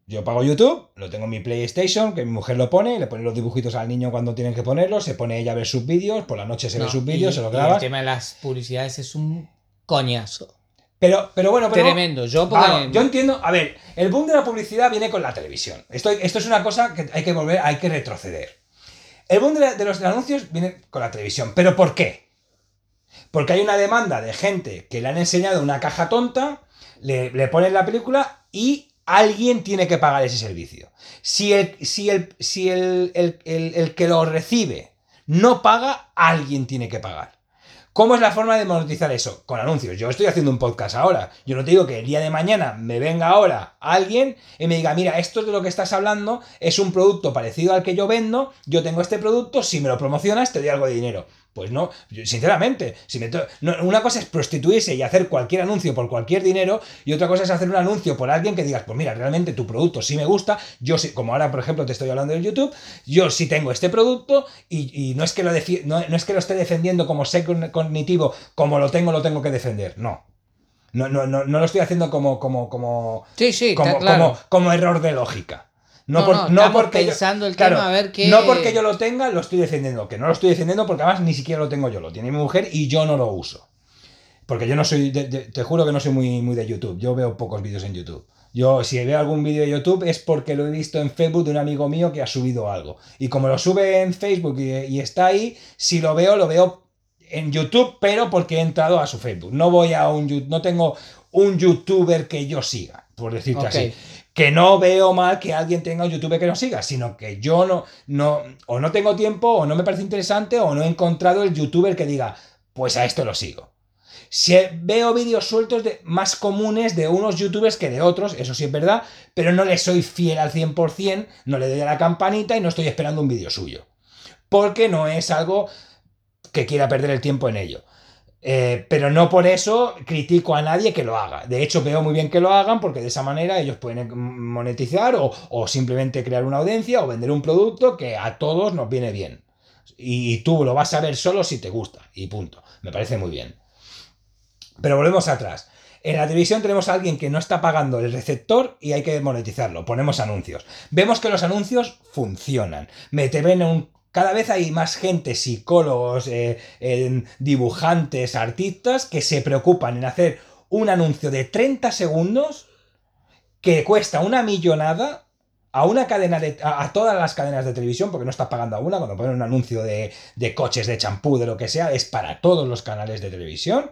Yo pago YouTube, lo tengo en mi PlayStation, que mi mujer lo pone, le pone los dibujitos al niño cuando tienen que ponerlos, se pone ella a ver sus vídeos, por la noche se ve sus vídeos,
y-
se lo graba.
El tema de las publicidades es un coñazo.
Pero, pero bueno, pero.
Tremendo. Yo porque-
yo entiendo. A ver, el boom de la publicidad viene con la televisión. Esto, esto es una cosa que hay que volver, hay que retroceder. El boom de, la- de los anuncios viene con la televisión. ¿Pero por qué? Porque hay una demanda de gente que le han enseñado una caja tonta, le, le ponen la película y alguien tiene que pagar ese servicio. Si el, si el, si el- el- el que lo recibe no paga, alguien tiene que pagar. ¿Cómo es la forma de monetizar eso? Con anuncios. Yo estoy haciendo un podcast ahora. Yo no te digo que el día de mañana me venga ahora alguien y me diga, mira, esto de lo que estás hablando es un producto parecido al que yo vendo, yo tengo este producto, si me lo promocionas te doy algo de dinero. Pues no, yo, sinceramente, si me no, una cosa es prostituirse y hacer cualquier anuncio por cualquier dinero y otra cosa es hacer un anuncio por alguien que digas, pues mira, realmente tu producto sí me gusta, yo sí, como ahora por ejemplo te estoy hablando del YouTube, yo sí tengo este producto y, y no, es que lo no, no es que lo esté defendiendo como sé cognitivo, como lo tengo, lo tengo que defender, no. No, no, no, no lo estoy haciendo como, como, como,
Sí, sí,
como,
está claro.
como, como error de lógica. No,
No,
por-
no,
no
estamos
porque yo-
pensando el
claro,
tema, a ver qué-
No porque yo lo tenga, lo estoy defendiendo. Que no lo estoy defendiendo porque además ni siquiera lo tengo yo. Lo tiene mi mujer y yo no lo uso. Porque yo no soy, de- de- te juro que no soy muy, muy de YouTube. Yo veo pocos vídeos en YouTube. Yo, si veo algún vídeo de YouTube es porque lo he visto en Facebook de un amigo mío que ha subido algo. Y como lo sube en Facebook y, y está ahí, si lo veo, lo veo en YouTube, pero porque he entrado a su Facebook. No voy a un no tengo un youtuber que yo siga, por decirte
Ok.
así. Que no veo mal que alguien tenga un youtuber que no siga, sino que yo no, no, o no tengo tiempo, o no me parece interesante, o no he encontrado el youtuber que diga, pues a esto lo sigo. Si veo vídeos sueltos de, más comunes de unos youtubers que de otros, eso sí es verdad, pero no le soy fiel al 100%, no le doy a la campanita y no estoy esperando un vídeo suyo. Porque no es algo que quiera perder el tiempo en ello. Eh, pero no por eso critico a nadie que lo haga. De hecho, veo muy bien que lo hagan porque de esa manera ellos pueden monetizar o, o simplemente crear una audiencia o vender un producto que a todos nos viene bien. Y tú lo vas a ver solo si te gusta. Y punto. Me parece muy bien. Pero volvemos atrás. En la televisión tenemos a alguien que no está pagando el receptor y hay que monetizarlo. Ponemos anuncios. Vemos que los anuncios funcionan. Me te ven un cada vez hay más gente, psicólogos, eh, dibujantes, artistas, que se preocupan en hacer un anuncio de 30 segundos que cuesta una millonada a una cadena de. a todas las cadenas de televisión, porque no estás pagando a una, cuando ponen un anuncio de, de coches, de champú, de lo que sea, es para todos los canales de televisión,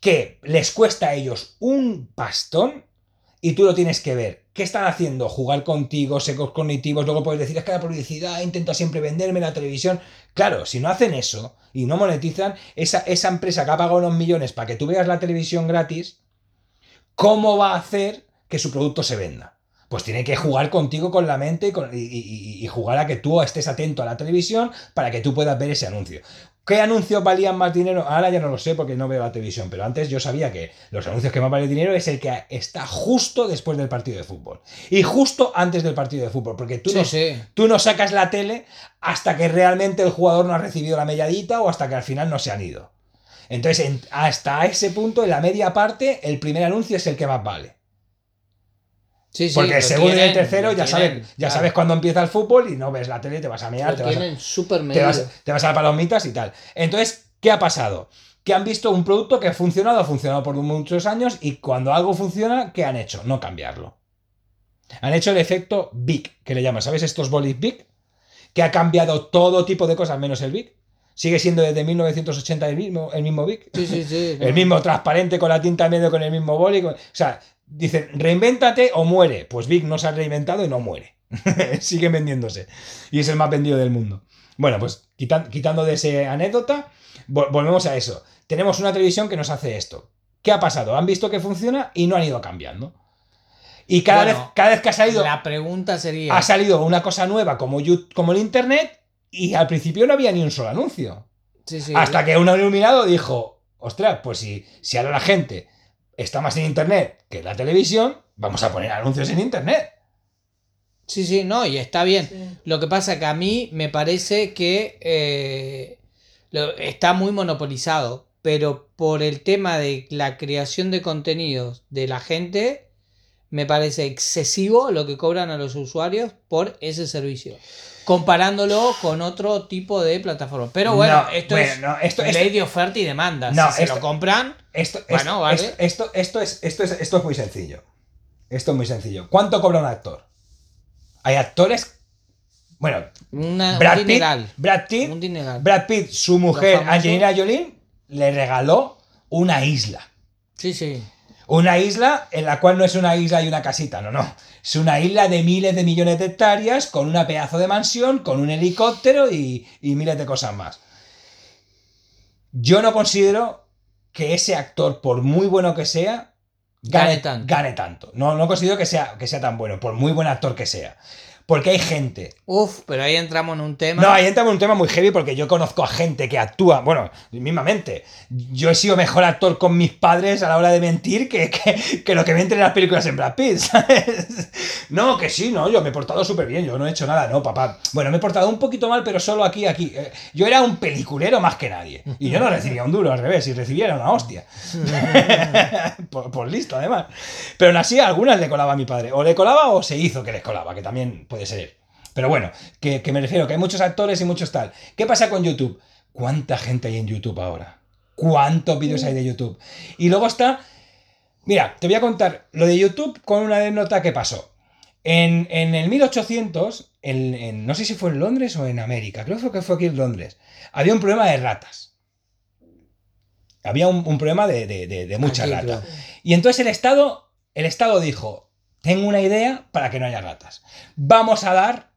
que les cuesta a ellos un pastón y tú lo tienes que ver. ¿Qué están haciendo? Jugar contigo, secos cognitivos, luego puedes decir, es que la publicidad intenta siempre venderme la televisión. Claro, si no hacen eso y no monetizan, esa, esa empresa que ha pagado unos millones para que tú veas la televisión gratis, ¿cómo va a hacer que su producto se venda? Pues tiene que jugar contigo con la mente y, jugar a que tú estés atento a la televisión para que tú puedas ver ese anuncio. ¿Qué anuncios valían más dinero? Ahora ya no lo sé porque no veo la televisión, pero antes yo sabía que los anuncios que más valen dinero es el que está justo después del partido de fútbol. Y justo antes del partido de fútbol, porque tú,
Sí,
no,
sí.
tú no sacas la tele hasta que realmente el jugador no ha recibido la melladita o hasta que al final no se han ido. Entonces, en- hasta ese punto, en la media parte, el primer anuncio es el que más vale.
Sí, sí,
Porque el segundo y el tercero ya,
tienen,
sabes, ya
claro.
sabes cuándo empieza el fútbol y no ves la tele, te vas a mirar, te vas a, te vas, te vas a palomitas y tal. Entonces, ¿qué ha pasado? Que han visto un producto que ha funcionado, ha funcionado por muchos años y cuando algo funciona, ¿qué han hecho? No cambiarlo. Han hecho el efecto Big, que le llaman, ¿sabes? Estos bolis Big, que ha cambiado todo tipo de cosas menos el Big. Sigue siendo desde 1980 el mismo, el mismo Big.
Sí, sí, sí.
El mismo transparente con la tinta medio con el mismo boli. con- O sea, dicen, reinvéntate o muere. Pues Vic no se ha reinventado y no muere. Sigue vendiéndose. Y es el más vendido del mundo. Bueno, pues quitan- quitando de esa anécdota, vol- volvemos a eso. Tenemos una televisión que nos hace esto. ¿Qué ha pasado? Han visto que funciona y no han ido cambiando. Y cada,
Bueno,
vez, cada vez que ha salido,
La pregunta sería.
ha salido una cosa nueva como, You- como el Internet y al principio no había ni un solo anuncio.
Sí, sí.
Hasta que un iluminado dijo, ostras, pues si, si ahora la gente está más en Internet que en la televisión, vamos a poner anuncios en Internet.
Sí, sí, no, y está bien.
Sí.
Lo que pasa que a mí me parece que eh, lo- está muy monopolizado, pero por el tema de la creación de contenidos de la gente, me parece excesivo lo que cobran a los usuarios por ese servicio. Comparándolo con otro tipo de plataforma. Pero bueno,
No,
esto
bueno,
es
no, esto-
ley
esto-
de oferta y demanda.
No,
si se lo compran,
Esto,
Bueno,
esto,
vale.
esto, esto, es, esto, es, esto es muy sencillo. Esto es muy sencillo. ¿Cuánto cobra un actor? Hay actores. Bueno,
una,
Brad
un
Pitt. Brad Pitt,
Un.
Brad Pitt, su mujer. Angelina Jolie, le regaló una isla.
Sí, sí.
Una isla en la cual no es una isla y una casita, no, no. Es una isla de miles de millones de hectáreas, con una pedazo de mansión, con un helicóptero y, y miles de cosas más. Yo no considero que ese actor, por muy bueno que sea, gane,
Gane tanto.
gane tanto. No, no considero que sea, que sea tan bueno, por muy buen actor que sea. Porque hay gente
Uf, pero ahí entramos en un tema.
no, ahí entra en un tema muy heavy porque yo conozco a gente que actúa, bueno, mismamente. Yo he sido mejor actor con mis padres a la hora de mentir que, que, que lo que ven en las películas en Brad Pitt, ¿sabes? No, que sí, no, yo me he portado súper bien, yo no he hecho nada, no, papá. Bueno, me he portado un poquito mal, pero solo aquí, aquí. Eh, Yo era un peliculero más que nadie. Y yo no recibía un duro, al revés, si recibiera una hostia. por, por listo, además. Pero aún así, a algunas le colaba a mi padre. O le colaba o se hizo que les colaba, que también puede ser. Pero bueno, que, que me refiero, que hay muchos actores y muchos tal. ¿Qué pasa con YouTube? ¿Cuánta gente hay en YouTube ahora? ¿Cuántos vídeos hay de YouTube? Y luego está... Mira, te voy a contar lo de YouTube con una anécdota que pasó. En, en el 1800, en- en- no sé si fue en Londres o en América, creo que fue aquí en Londres, había un problema de ratas. Había un, un problema de, de, de- de muchas
Aquí,
ratas.
creo.
Y entonces el Estado, el Estado dijo, tengo una idea para que no haya ratas. Vamos a dar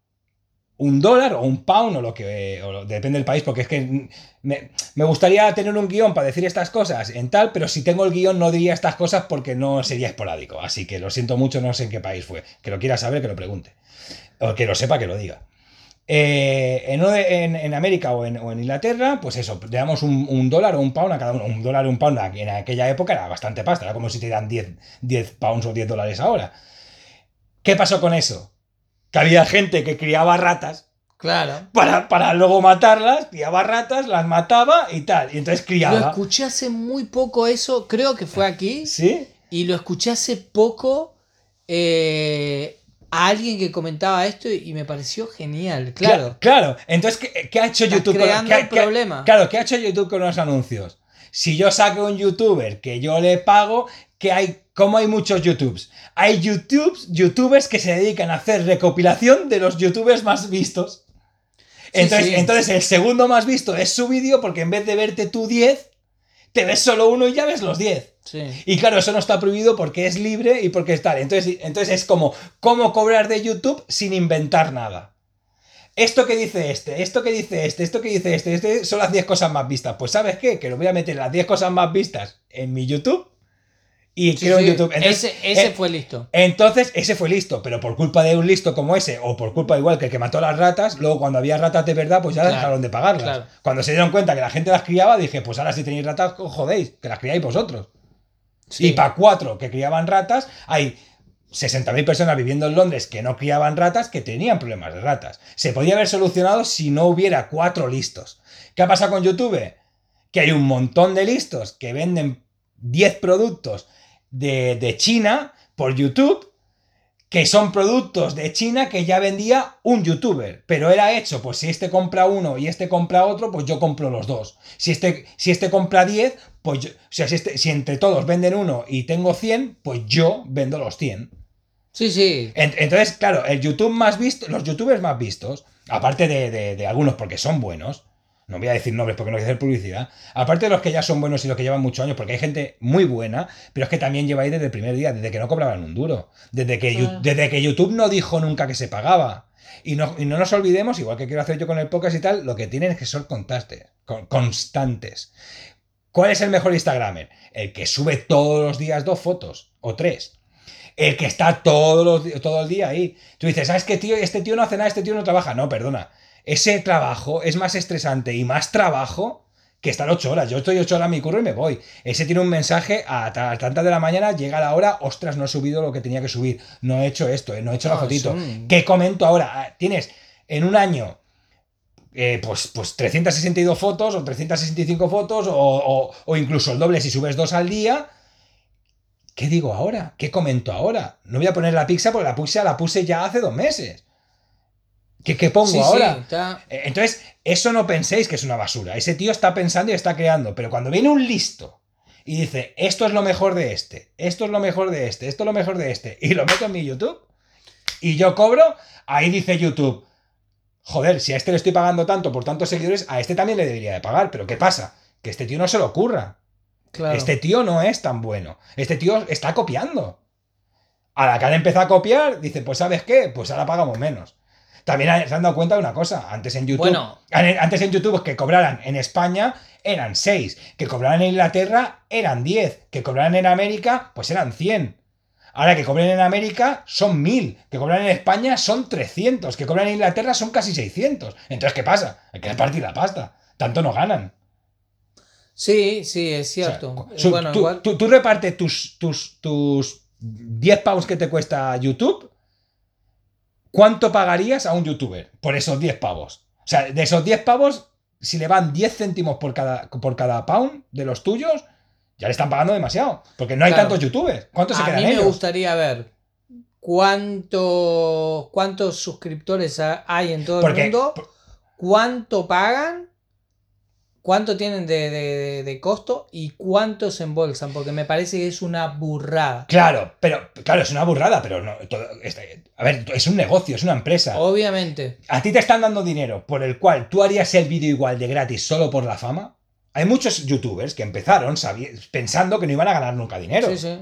un dólar o un pound o lo que o depende del país, porque es que me, gustaría tener un guion para decir estas cosas en tal, pero si tengo el guion no diría estas cosas porque no sería esporádico. Así que lo siento mucho, no sé en qué país fue. Que lo quiera saber, que lo pregunte. O que lo sepa, que lo diga. Eh, en, América o en, Inglaterra, pues eso, le damos un, un dólar o un pound a cada uno. Un dólar o un pound en aquella época era bastante pasta, era como si te dan 10, 10 pounds o 10 dólares ahora. ¿Qué pasó con eso? Que había gente que criaba ratas
Claro.
para, para luego matarlas, criaba ratas, las mataba y tal. Y entonces
Lo
criaba.
escuché hace muy poco eso, creo que fue aquí,
¿Sí?
y lo escuché hace poco eh, a alguien que comentaba esto y me pareció genial, claro.
Cla- Claro. Entonces, ¿qué, qué ha hecho
Estás
YouTube? con-
creando
qué-
el
qué-
problema.
Claro, ¿qué ha hecho YouTube con los anuncios? Si yo saco un youtuber que yo le pago, que hay, ¿cómo hay muchos YouTubes? Hay YouTubes, youtubers que se dedican a hacer recopilación de los youtubers más vistos.
Sí,
Entonces,
sí.
entonces el segundo más visto es su vídeo porque en vez de verte tú 10, te ves solo uno y ya ves los 10.
Sí.
Y claro, eso no está prohibido porque es libre y porque es tal. Entonces, entonces es como cómo cobrar de YouTube sin inventar nada. Esto que dice este, esto que dice este, esto que dice este, este son las 10 cosas más vistas. Pues ¿sabes qué? Que lo voy a meter las 10 cosas más vistas en mi YouTube y
Sí,
creo
sí,
YouTube. Entonces,
ese ese
eh,
fue listo.
entonces, ese fue listo, pero por culpa de un listo como ese, o por culpa igual que el que mató a las ratas, luego cuando había ratas de verdad, pues ya
Claro,
dejaron de pagarlas.
claro.
Cuando se dieron cuenta que la gente las criaba, dije, pues ahora si tenéis ratas, jodéis, que las criáis vosotros.
Sí.
Y para cuatro que criaban ratas, hay 60.000 personas viviendo en Londres que no criaban ratas, que tenían problemas de ratas. Se podía haber solucionado si no hubiera cuatro listos. ¿Qué ha pasado con YouTube? Que hay un montón de listos que venden 10 productos de, de China por YouTube, que son productos de China que ya vendía un youtuber, pero era hecho, pues si este compra uno y este compra otro, pues yo compro los dos. Si este, si este compra 10, pues yo, o sea, si, este- si entre todos venden uno y tengo 100, pues yo vendo los 100.
Sí, sí.
En- Entonces, claro, el YouTube más visto, los youtubers más vistos, aparte de, de- de algunos porque son buenos, no voy a decir nombres porque no a hacer publicidad, aparte de los que ya son buenos y los que llevan muchos años, porque hay gente muy buena, pero es que también lleva ahí desde el primer día, desde que no cobraban un duro, desde que, desde que YouTube no dijo nunca que se pagaba. Y no, y no nos olvidemos, igual que quiero hacer yo con el podcast y tal, lo que tienen es que ser constantes. con- constantes. ¿Cuál es el mejor Instagramer? El que sube todos los días dos fotos o tres. El que está todos los todo el día ahí. Tú dices, ¿sabes qué tío? Este tío no hace nada, este tío no trabaja. No, perdona. Ese trabajo es más estresante y más trabajo que estar ocho horas. Yo estoy ocho horas en mi curro y me voy. Ese tiene un mensaje a ta- tantas de la mañana, llega la hora, ostras, no he subido lo que tenía que subir. No he hecho esto, eh, no he hecho la fotito. ¿Qué comento ahora? Ah, Tienes en un año eh, pues, pues 362 fotos o 365 fotos o, o- o incluso el doble si subes dos al día. ¿qué digo ahora? ¿Qué comento ahora? No voy a poner la pizza porque la pizza la puse ya hace dos meses. ¿Qué, qué pongo
Sí,
ahora? Eh, Entonces, eso no penséis que es una basura. Ese tío está pensando y está creando. Pero cuando viene un listo y dice, esto es lo mejor de este, esto es lo mejor de este, esto es lo mejor de este, y lo meto en mi YouTube, y yo cobro, ahí dice YouTube, joder, si a este le estoy pagando tanto por tantos seguidores, a este también le debería de pagar. Pero ¿qué pasa? Que este tío no se lo ocurra.
claro.
Este tío no es tan bueno. Este tío está copiando. A la que han empezado a copiar, dice, pues ¿sabes qué? Pues ahora pagamos menos. También se han dado cuenta de una cosa. Antes en YouTube.
Bueno.
Antes en YouTube que cobraran en España eran 6. Que cobraran en Inglaterra eran 10. Que cobraran en América, pues eran 100. Ahora que cobren en América son 1000. Que cobran en España son 300. Que cobran en Inglaterra son casi 600. Entonces, ¿qué pasa? Hay que repartir la pasta. Tanto no ganan.
Sí, sí, es
O sea,
cierto.
su-
bueno,
tú,
igual.
tú- tú repartes tus, tus, tus 10 pounds que te cuesta YouTube. ¿Cuánto pagarías a un youtuber por esos 10 pavos? O sea, de esos 10 pavos, si le van 10 céntimos por cada, por cada pound de los tuyos, ya le están pagando demasiado. Porque no hay
Claro.
tantos youtubers. ¿Cuántos se
A
quedan
mí me gustaría ver cuánto, cuántos suscriptores ha- hay en todo
Porque-
el mundo, cuánto pagan, cuánto tienen de, de- de- costo y cuánto se embolsan, porque me parece que es una burrada.
Claro, pero claro, es una burrada, pero no. todo- este- a ver, es un negocio, es una empresa.
Obviamente.
¿A ti te están dando dinero por el cual tú harías el vídeo igual de gratis solo por la fama? Hay muchos youtubers que empezaron pensando que no iban a ganar nunca dinero.
Sí, sí.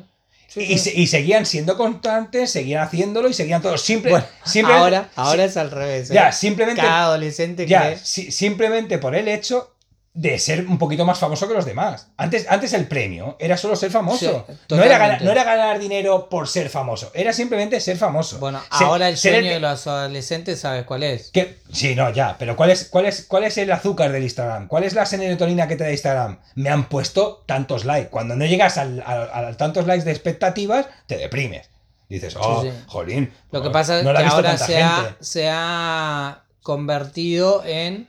Sí,
Y,
sí.
se- y seguían siendo constantes, seguían haciéndolo y seguían todos. Simple,
Bueno,
simple-
ahora,
si-
ahora es al revés. ¿eh?
ya, simplemente,
Cada adolescente
ya, si- simplemente por el hecho de ser un poquito más famoso que los demás. Antes, antes el premio era solo ser famoso.
Sí,
no, era ganar, no era ganar dinero por ser famoso, era simplemente ser famoso.
Bueno,
Ser-
ahora el sueño de los adolescentes, ¿sabes cuál es?
Que, sí, no, ya, pero ¿cuál es, cuál, es, ¿cuál es el azúcar del Instagram? ¿Cuál es la serotonina que te da Instagram? Me han puesto tantos likes. Cuando no llegas al- a, a tantos likes de expectativas, te deprimes. Dices, oh,
sí.
jolín.
Lo que pasa es
no
que ahora se ha,
gente".
se ha convertido en,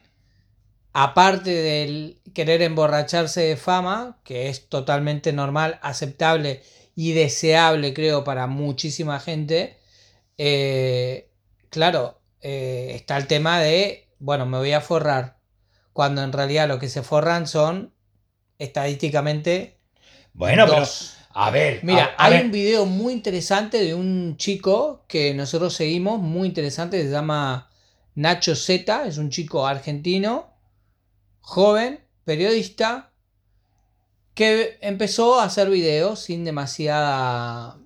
aparte del querer emborracharse de fama, que es totalmente normal, aceptable y deseable, creo, para muchísima gente, eh, claro, eh, está el tema de, bueno, me voy a forrar, cuando en realidad lo que se forran son estadísticamente
Bueno, pero.
dos.
A ver.
Mira,
a- a
hay
ver,
un video muy interesante de un chico que nosotros seguimos, muy interesante, se llama Nacho Z, es un chico argentino, joven, periodista, que empezó a hacer videos sin demasiada,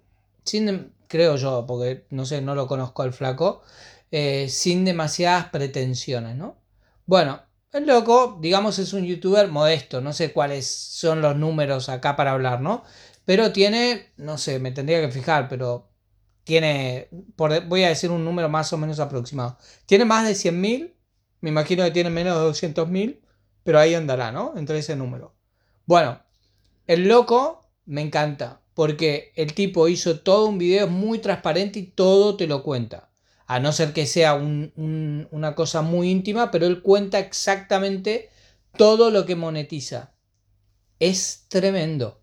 sin, creo yo, porque no sé, no lo conozco al flaco, eh, sin demasiadas pretensiones, ¿no? Bueno, el loco, digamos, es un youtuber modesto, no sé cuáles son los números acá para hablar, ¿no? Pero tiene, no sé, me tendría que fijar, pero tiene, voy a decir un número más o menos aproximado. Tiene más de 100.000, me imagino que tiene menos de 200.000, pero ahí andará, ¿no? Entre ese número. Bueno, el loco me encanta, porque el tipo hizo todo un video muy transparente y todo te lo cuenta. A no ser que sea un- un- una cosa muy íntima, pero él cuenta exactamente todo lo que monetiza. Es tremendo.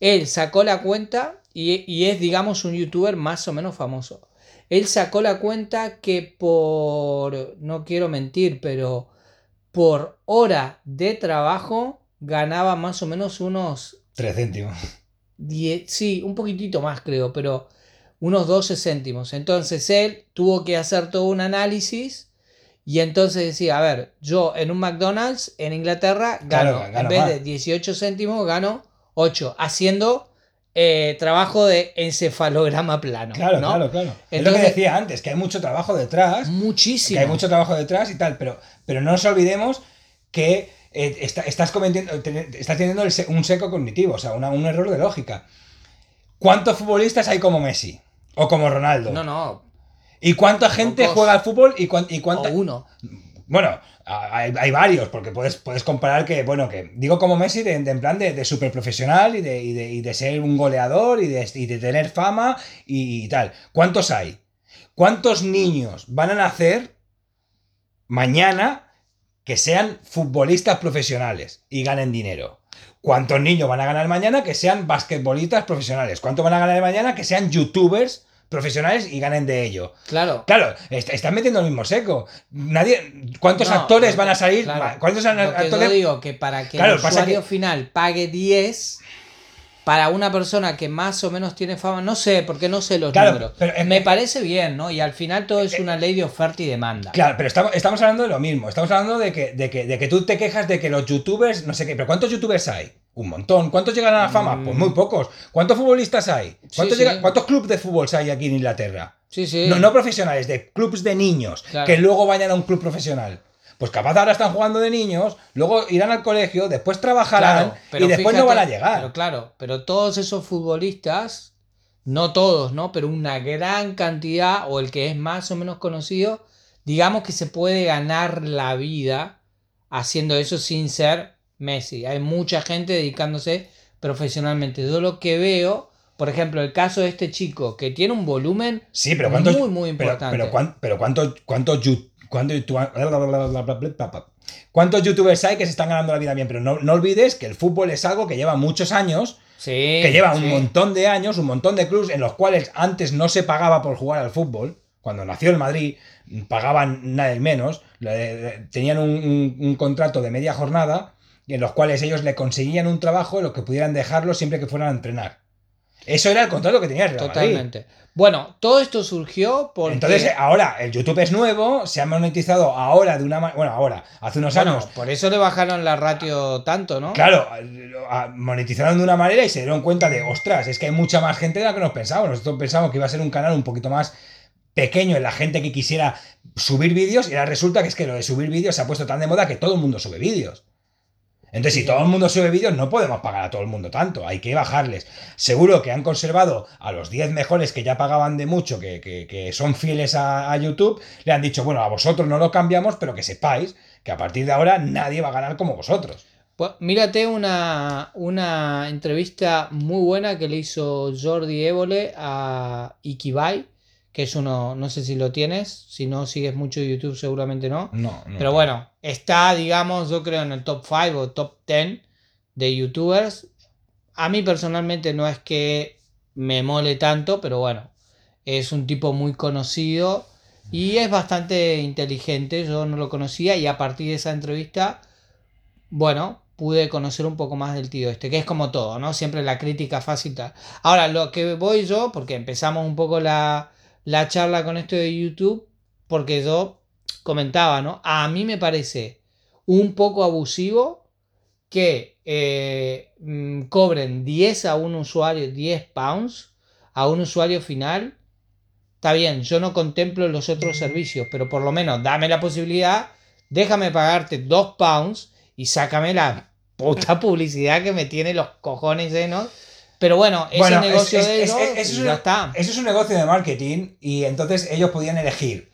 Él sacó la cuenta y es, digamos, un youtuber más o menos famoso. Él sacó la cuenta que por, no quiero mentir, pero por hora de trabajo ganaba más o menos unos
Tres céntimos.
10, sí, un poquitito más creo, pero unos 12 céntimos. Entonces él tuvo que hacer todo un análisis y entonces decía, a ver, yo en un McDonald's en Inglaterra
Claro,
gano,
gano
en vez
más.
de 18 céntimos, gano 8, haciendo eh, trabajo de encefalograma plano.
Claro,
¿no?
claro, claro. es lo que decía antes, que hay mucho trabajo detrás.
Muchísimo.
Que hay mucho trabajo detrás y tal, pero, pero no nos olvidemos que eh, está- estás, cometiendo, estás teniendo un seco cognitivo, o sea, una- un error de lógica. ¿Cuántos futbolistas hay como Messi? O como Ronaldo.
No, no,
¿Y cuánta gente juega al fútbol? ¿Y,
o uno.
Bueno, hay, varios, porque puedes, puedes comparar que, bueno, que digo como Messi de, en plan de, de súper profesional y de, y, y de ser un goleador y de, y tener fama y, tal. ¿Cuántos hay? ¿Cuántos niños van a nacer mañana que sean futbolistas profesionales y ganen dinero? ¿Cuántos niños van a ganar mañana que sean basquetbolistas profesionales? ¿Cuántos van a ganar mañana que sean youtubers profesionales y ganen de ello?
Claro.
Claro, est- están metiendo el mismo seco. Nadie, ¿Cuántos
No,
actores van a salir?
claro,
¿Cuántos actores?
yo digo que para que
Claro,
el usuario
que-
final pague 10, para una persona que más o menos tiene fama, no sé, porque no sé los
Claro,
números.
pero, eh,
Me
eh,
parece bien, ¿no? Y al final todo es una ley de oferta y demanda.
Claro, pero estamos, estamos hablando de lo mismo. Estamos hablando de que, de, que, de que tú te quejas de que los youtubers, no sé qué, pero ¿cuántos youtubers hay? Un montón. ¿Cuántos llegan a la fama? Pues muy pocos. ¿Cuántos futbolistas hay? ¿Cuántos,
Mm. Sí,
llegan-
sí.
¿cuántos clubes de fútbol hay aquí en Inglaterra?
Sí, sí.
No, no profesionales, de clubes de niños,
Claro.
que luego vayan a un club profesional. Pues capaz ahora están jugando de niños, luego irán al colegio, después trabajarán
Claro, pero
y después no van a llegar.
Pero claro, pero todos esos futbolistas, no todos, ¿no? Pero una gran cantidad, o el que es más o menos conocido, digamos que se puede ganar la vida haciendo eso sin ser Messi. Hay mucha gente dedicándose profesionalmente. Yo lo que veo, por ejemplo, el caso de este chico que tiene un volumen
Sí, pero ¿cuántos,
muy, muy
pero-
importante.
Pero, cuán- pero ¿cuántos, cuántos, cuántos, youtu- cuántos youtubers hay que se están ganando la vida bien? Pero no, no olvides que el fútbol es algo que lleva muchos años,
sí,
que lleva un montón de años, un montón de clubes en los cuales antes no se pagaba por jugar al fútbol. Cuando nació el Madrid, pagaban nada menos, le- le- tenían un, un- un contrato de media jornada en los cuales ellos le conseguían un trabajo en lo que pudieran dejarlo siempre que fueran a entrenar. Eso era el contrato que tenía el Real Madrid.
Totalmente. Bueno, todo esto surgió porque...
Entonces, ahora el YouTube es nuevo, se ha monetizado ahora de una manera. Bueno, ahora, hace unos
Bueno,
años.
por eso le bajaron la ratio tanto, ¿no?
Claro, monetizaron de una manera y se dieron cuenta de, ostras, es que hay mucha más gente de la que nos pensábamos. Nosotros pensábamos que iba a ser un canal un poquito más pequeño en la gente que quisiera subir vídeos y ahora resulta que es que lo de subir vídeos se ha puesto tan de moda que todo el mundo sube vídeos. Entonces, si todo el mundo sube vídeos, no podemos pagar a todo el mundo tanto, hay que bajarles. Seguro que han conservado a los 10 mejores que ya pagaban de mucho, que, que- son fieles a, a YouTube, le han dicho, bueno, a vosotros no lo cambiamos, pero que sepáis que a partir de ahora nadie va a ganar como vosotros.
Pues mírate una, una entrevista muy buena que le hizo Jordi Évole a Ikibai, que es uno, no sé si lo tienes, si no sigues mucho YouTube seguramente no.
No, no.
Pero bueno, está, digamos, yo creo en el top 5 o top 10 de youtubers. A mí personalmente no es que me mole tanto, pero bueno, es un tipo muy conocido y es bastante inteligente. Yo no lo conocía y a partir de esa entrevista, bueno, pude conocer un poco más del tío este, que es como todo, ¿no? Siempre la crítica fácil. tal. Ahora, lo que voy yo, porque empezamos un poco la, la charla con esto de YouTube, porque yo comentaba, ¿no? A mí me parece un poco abusivo que eh, mm, cobren 10 a un usuario, 10 pounds a un usuario final. Está bien, yo no contemplo los otros servicios, pero por lo menos dame la posibilidad, déjame pagarte 2 pounds y sácame la puta publicidad que me tiene los cojones llenos. Pero bueno, es
Bueno,
el negocio
es-
de
es-
ellos ya
una-
está.
Eso es un negocio de marketing y entonces ellos podían elegir.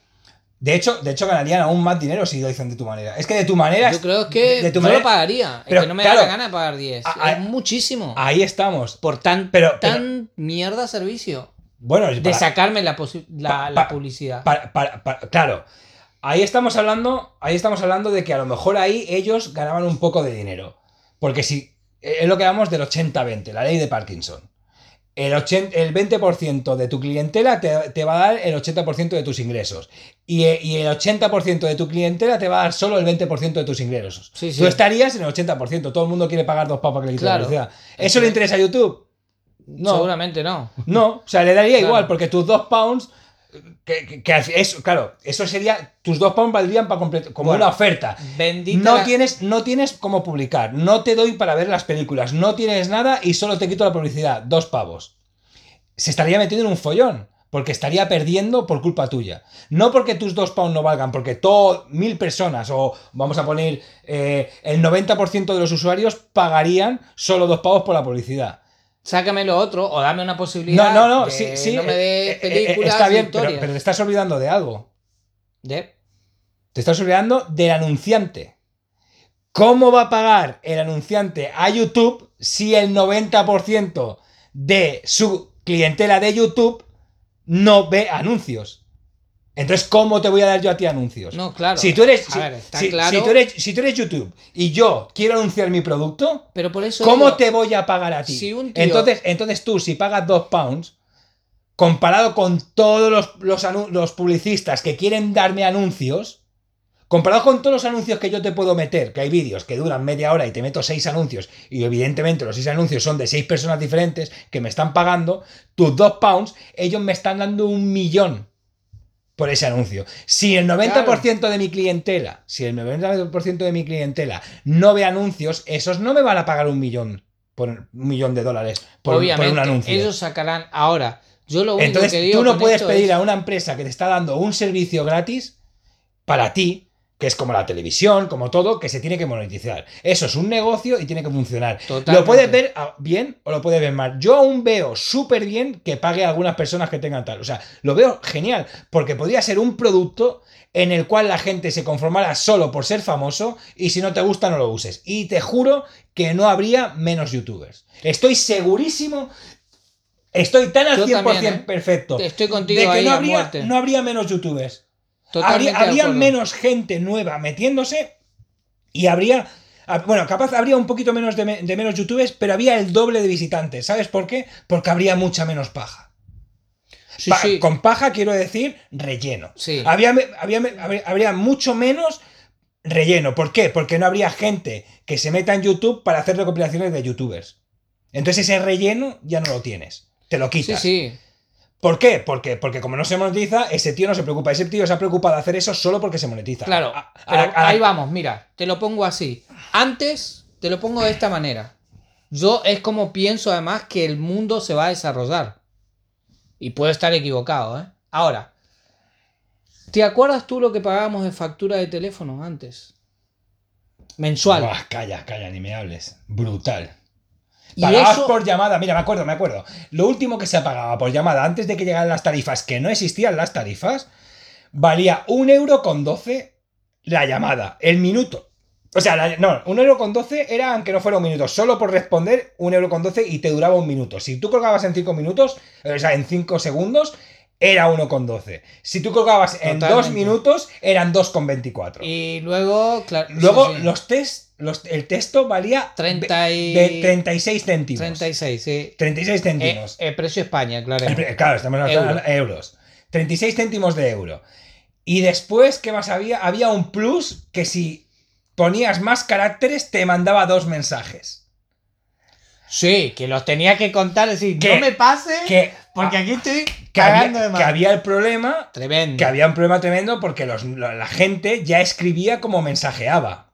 De hecho, de hecho ganarían aún más dinero si lo dicen de tu manera. Es que de tu manera...
Yo creo que
de tu
yo
manera-
lo pagaría.
Pero,
es que no me
claro,
da la gana de pagar 10.
a-
es muchísimo.
Ahí estamos.
por tan,
pero- pero-
tan mierda servicio.
Bueno,
De
para-
sacarme la, la,
Pa-
la
pa-
publicidad.
claro. Ahí estamos hablando, ahí estamos hablando de que a lo mejor ahí ellos ganaban un poco de dinero. Porque si es lo que hablamos del 80-20, la ley de Parkinson. El, 80 el 20% de tu clientela te, te va a dar el 80% de tus ingresos. Y, e- y el 80% de tu clientela te va a dar solo el 20% de tus ingresos.
Sí, sí.
Tú estarías en el 80%. Todo el mundo quiere pagar dos papas que le
Claro.
¿Eso le interesa a YouTube? No.
Seguramente no.
No, o sea, le daría
Claro.
igual, porque tus dos pounds. Que, que- que eso, claro, eso sería. Tus dos pounds valdrían para completar. Como
Bueno,
una oferta.
Bendita.
No
la-
tienes, no tienes cómo publicar. No te doy para ver las películas. No tienes nada y solo te quito la publicidad. Dos pavos. Se estaría metiendo en un follón. Porque estaría perdiendo por culpa tuya. No porque tus dos pounds no valgan, porque todo, mil personas, o vamos a poner eh, el 90% de los usuarios pagarían solo dos pavos por la publicidad.
Sácame lo otro o dame una posibilidad.
No, no, no, sí, sí.
No me
eh,
des
eh, eh,
películas.
está bien, pero, pero te estás olvidando de algo.
De-
Te estás olvidando del anunciante. ¿Cómo va a pagar el anunciante a YouTube si el 90% de su clientela de YouTube no ve anuncios? Entonces, ¿cómo te voy a dar yo a ti anuncios?
No, claro.
Si tú eres,
A
si,
ver, está
si-
claro.
si tú eres, si tú eres YouTube y yo quiero anunciar mi producto,
Pero por eso.
¿cómo
digo,
te voy a pagar a ti?
Si un tío-
entonces, entonces tú, si pagas dos pounds, comparado con todos los, los, anu- los publicistas que quieren darme anuncios, comparado con todos los anuncios que yo te puedo meter, que hay vídeos que duran media hora y te meto seis anuncios, y evidentemente los seis anuncios son de seis personas diferentes que me están pagando, tus dos pounds, ellos me están dando un millón por ese anuncio. Si el 90% de mi clientela, si el 90% de mi clientela no ve anuncios, esos no me van a pagar un millón por un millón de dólares por, un anuncio.
ellos sacarán. Ahora, yo lo único
Entonces,
que digo.
tú no puedes pedir
es-
a una empresa que te está dando un servicio gratis para ti, que es como la televisión, como todo, que se tiene que monetizar. Eso es un negocio y tiene que funcionar.
Totalmente.
Lo puedes ver ah, bien o lo puedes ver mal. Yo aún veo súper bien que pague a algunas personas que tengan tal. O sea, lo veo genial, porque podría ser un producto en el cual la gente se conformara solo por ser famoso y si no te gusta no lo uses. Y te juro que no habría menos youtubers. Estoy segurísimo, estoy tan al
Yo
100%
también, ¿eh?
perfecto
Estoy contigo
de que
ahí
no habría, no habría menos youtubers.
Totalmente
Habría, habría menos gente nueva metiéndose y habría. Bueno, capaz habría un poquito menos de, de menos youtubers, pero había el doble de visitantes. ¿Sabes por qué? Porque habría mucha menos paja.
Sí,
Pa-
sí.
Con paja quiero decir relleno.
Sí.
Había, había, habría, habría mucho menos relleno. ¿Por qué? Porque no habría gente que se meta en YouTube para hacer recopilaciones de youtubers. Entonces ese relleno ya no lo tienes. Te lo
Sí,
quitas.
sí.
¿Por qué? Porque, porque como no se monetiza, ese tío no se preocupa. Ese tío se ha preocupado de hacer eso solo porque se monetiza.
Claro,
A- a-
pero
a-
ahí vamos, mira, te lo pongo así. Antes te lo pongo de esta manera. Yo es como pienso además que el mundo se va a desarrollar. Y puedo estar equivocado, ¿eh? Ahora, ¿te acuerdas tú lo que pagábamos de factura de teléfono antes? Mensual.
Buah, calla, calla, ni me hables. Brutal.
Y
Pagabas
eso-
por llamada, mira, me acuerdo, me acuerdo. Lo último que se pagaba por llamada antes de que llegaran las tarifas, que no existían las tarifas, valía un euro con 12 la llamada, el minuto. O sea, la- no, un euro con 12 era aunque no fuera un minuto, solo por responder un euro con 12 y te duraba un minuto. Si tú colgabas en 5 minutos, o sea, en 5 segundos, era 1 con 12. Si tú colgabas en 2
Totalmente.
minutos, eran 2 con 24.
Y luego, claro.
Luego,
sí, sí.
los test, los, el texto valía
30 y-
de 36 céntimos.
36, sí.
36
Eh,
céntimos.
eh, precio España, claro.
El claro, estamos hablando de euros. 36 céntimos de euro. Y después, ¿qué más había? Había un plus que si ponías más caracteres te mandaba dos mensajes.
Sí, que los tenía que contar, decir,
Que-
no me pase,
Que,
porque aquí estoy cagando de más.
que había el problema,
Tremendo.
que había un problema tremendo porque los- la gente ya escribía como mensajeaba.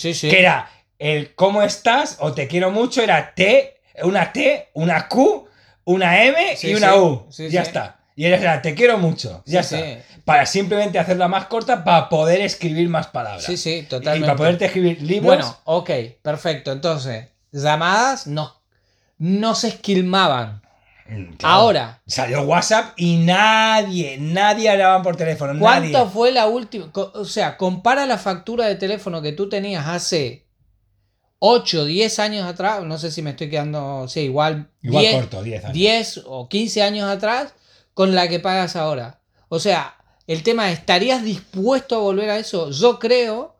Sí, sí.
que era el ¿cómo estás? o te quiero mucho, era T, una T, una Q, una M
Sí,
y una
sí.
U.
Sí,
ya está. Y era te quiero mucho. Ya está. Para simplemente hacerla más corta para poder escribir más palabras.
Sí, sí,
Y
totalmente.
para poderte escribir libros.
Bueno, ok, perfecto. Entonces, llamadas no, no se esquilmaban.
Mm, claro,
Ahora,
Salió WhatsApp y nadie, nadie hablaban por teléfono.
¿cuánto
Nadie.
fue la última? O sea, compara la factura de teléfono que tú tenías hace 8, 10 años atrás. No sé si me estoy quedando. Sí, igual.
Igual
10,
corto, 10 años.
10 o 15 años atrás con la que pagas ahora. O sea, el tema es, ¿estarías dispuesto a volver a eso? Yo creo,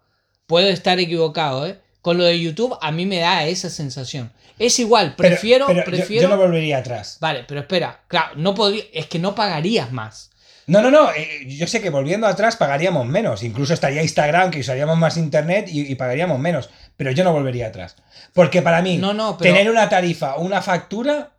puedo estar equivocado, ¿eh? Con lo de YouTube a mí me da esa sensación. Es igual, prefiero...
pero
prefiero...
Yo, no volvería atrás.
Vale, pero espera, claro, no podría, es que no pagarías más.
No, no, no. eh, yo sé que volviendo atrás pagaríamos menos. Incluso estaría Instagram, que usaríamos más internet y, y pagaríamos menos. Pero yo no volvería atrás. Porque para mí,
No, no, pero-
tener una tarifa o una factura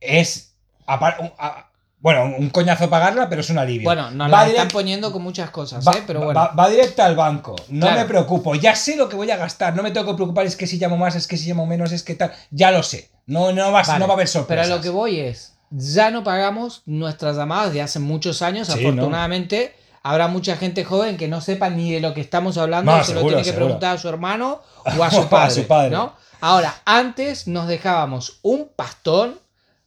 es. a- bueno, un coñazo pagarla, pero es un alivio.
Bueno, nos la están poniendo con muchas cosas,
Va,
¿eh? Pero bueno.
va- va directa al banco. No
Claro.
me preocupo. Ya sé lo que voy a gastar. No me tengo que preocupar. Es que si llamo más, es que si llamo menos, es que tal. Ya lo sé. No, no, va,
Vale,
no va a haber
Pero
sorpresas.
a lo que voy es, ya no pagamos nuestras llamadas de hace muchos años,
Sí,
afortunadamente. Habrá mucha gente joven que no sepa ni de lo que estamos hablando,
No,
se lo tiene que
seguro.
preguntar a su hermano o a su
a
padre.
su padre.
¿no? Ahora, antes nos dejábamos un pastón,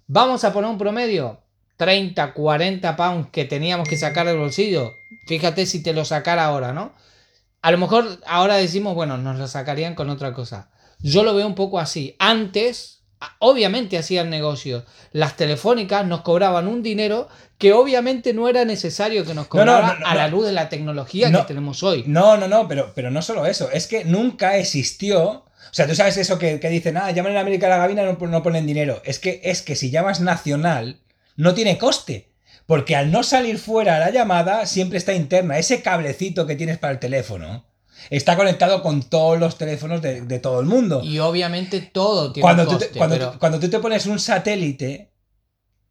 vamos a poner un promedio, 30, 40 pounds que teníamos que sacar del bolsillo. Fíjate si te lo sacara ahora, ¿no? A lo mejor ahora decimos, bueno, nos lo sacarían con otra cosa. Yo lo veo un poco así. Antes, obviamente hacían negocios. Las telefónicas nos cobraban un dinero que obviamente no era necesario que nos
No, no,
cobrara
no, no,
a la luz de la tecnología
No.
que tenemos hoy.
No, no, no, pero, pero no solo eso, es que nunca existió. O sea, tú sabes eso que, que dicen, ah, llaman en América a la gabina, no, no ponen dinero. Es que, es que si llamas nacional, no tiene coste. Porque al no salir fuera la llamada, siempre está interna. Ese cablecito que tienes para el teléfono está conectado con todos los teléfonos de, de todo el mundo.
Y obviamente todo tiene
Cuando,
un
tú te,
coste,
cuando,
pero-
cuando tú te pones un satélite,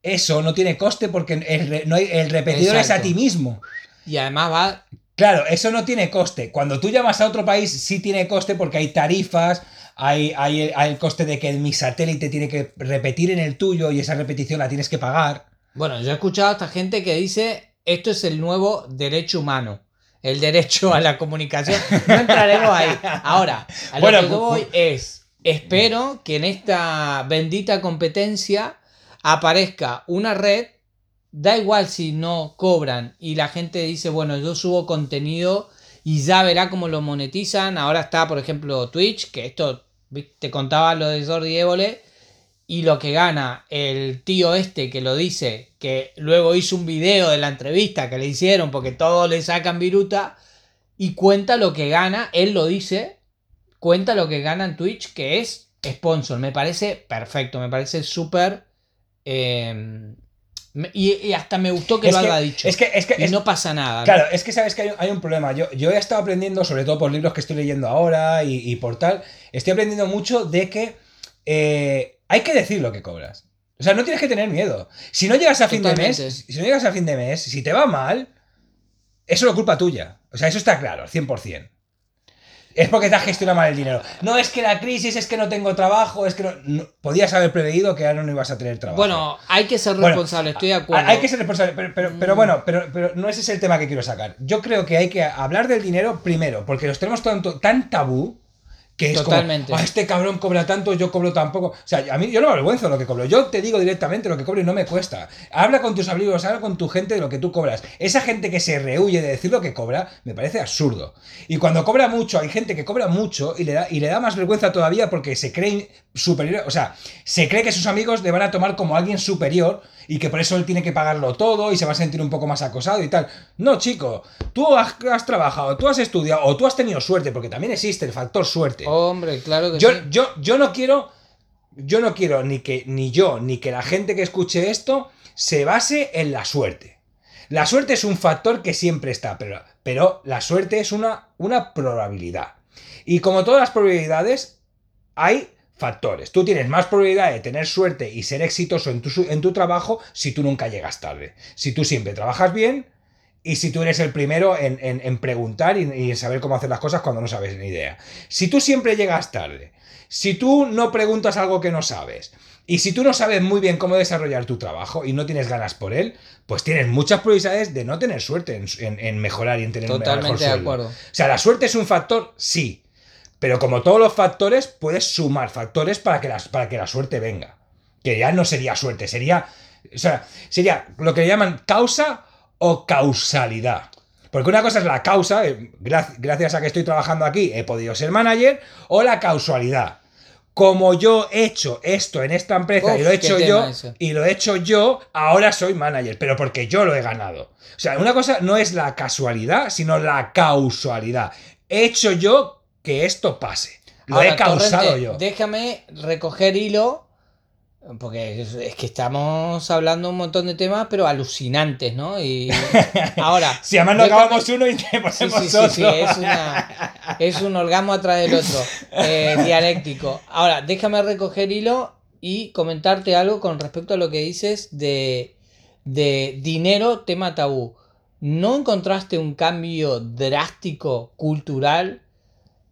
eso no tiene coste porque el, no hay- el repetidor es a ti mismo.
y además va
Claro, eso no tiene coste. Cuando tú llamas a otro país, sí tiene coste porque hay tarifas, hay, hay, el- hay el coste de que mi satélite tiene que repetir en el tuyo y esa repetición la tienes que pagar.
Bueno, yo he escuchado a esta gente que dice esto es el nuevo derecho humano. El derecho a la comunicación. No entraremos ahí. Ahora, a lo
Bueno,
que
pu-
voy es, espero que en esta bendita competencia aparezca una red, da igual si no cobran y la gente dice, bueno, yo subo contenido y ya verá cómo lo monetizan. Ahora está, por ejemplo, Twitch, que esto, te contaba lo de Jordi Évole, y lo que gana el tío este que lo dice, que luego hizo un video de la entrevista que le hicieron porque todos le sacan viruta y cuenta lo que gana, él lo dice, cuenta lo que gana en Twitch que es sponsor. Me parece perfecto, me parece súper... eh, me- y, y hasta me gustó que
Es
lo
que-
haya dicho.
Es que, es que
y
es-
no pasa nada. ¿no?
Claro, es que sabes que hay, hay un problema. Yo, yo he estado aprendiendo, sobre todo por libros que estoy leyendo ahora y, y por tal, estoy aprendiendo mucho de que eh, hay que decir lo que cobras. O sea, no tienes que tener miedo. Si no llegas a fin de mes, si no llegas a fin de mes, si te va mal, eso es culpa tuya. O sea, eso está claro, al 100%. Es porque te has gestionado mal el dinero. No es que la crisis, es que no tengo trabajo, es que no, no- podías haber preveído que ahora no ibas a tener trabajo.
Bueno, hay que ser
Bueno,
responsable, estoy de acuerdo.
Hay que ser responsable, pero, pero, pero
Mm.
bueno, pero, pero no ese es el tema que quiero sacar. Yo creo que hay que hablar del dinero primero, porque los tenemos tanto, tan tabú que es
Totalmente.
como, "Ah, este cabrón cobra tanto, yo cobro tan poco. O sea, a mí yo no me avergüenzo lo que cobro. Yo te digo directamente lo que cobro y no me cuesta. Habla con tus amigos, habla con tu gente de lo que tú cobras. Esa gente que se rehuye de decir lo que cobra, me parece absurdo. Y cuando cobra mucho, hay gente que cobra mucho y le da, y le da más vergüenza todavía porque se cree superior, o sea, se cree que sus amigos le van a tomar como alguien superior y que por eso él tiene que pagarlo todo y se va a sentir un poco más acosado y tal. No, chico, tú has, has trabajado, tú has estudiado o tú has tenido suerte, porque también existe el factor suerte.
Hombre, claro que
Yo,
sí.
yo, yo no quiero. Yo no quiero ni que ni yo ni que la gente que escuche esto se base en la suerte. La suerte es un factor que siempre está, pero, pero la suerte es una, una probabilidad. Y como todas las probabilidades, hay factores. Tú tienes más probabilidad de tener suerte y ser exitoso en tu, en tu trabajo si tú nunca llegas tarde. Si tú siempre trabajas bien y si tú eres el primero en, en- en preguntar y, y en saber cómo hacer las cosas cuando no sabes ni idea. Si tú siempre llegas tarde, si tú no preguntas algo que no sabes, y si tú no sabes muy bien cómo desarrollar tu trabajo y no tienes ganas por él, pues tienes muchas probabilidades de no tener suerte en, en- mejorar y en tener un mejor
Totalmente de acuerdo.
O sea, la suerte es un factor, sí. Pero como todos los factores, puedes sumar factores para que, las, para que la suerte venga. Que ya no sería suerte, sería. O sea, sería lo que llaman causa o causalidad. Porque una cosa es la causa, eh, gra- gracias a que estoy trabajando aquí he podido ser manager, o la causalidad. Como yo he hecho esto en esta empresa y lo he hecho yo, y lo he hecho yo, ahora soy manager, pero porque yo lo he ganado. O sea, una cosa no es la casualidad, sino la causalidad. He hecho yo que esto pase. Lo
Ahora,
he causado
Torrente,
yo.
Déjame recoger hilo, porque es, que estamos hablando un montón de temas, pero alucinantes, ¿no? Y ahora.
Si además no
déjame-
acabamos uno y te ponemos
sí, sí,
otro.
sí, es, una- es un orgasmo atrás del otro, eh, dialéctico. Ahora, déjame recoger hilo y comentarte algo con respecto a lo que dices de, de dinero, tema tabú. ¿No encontraste un cambio drástico cultural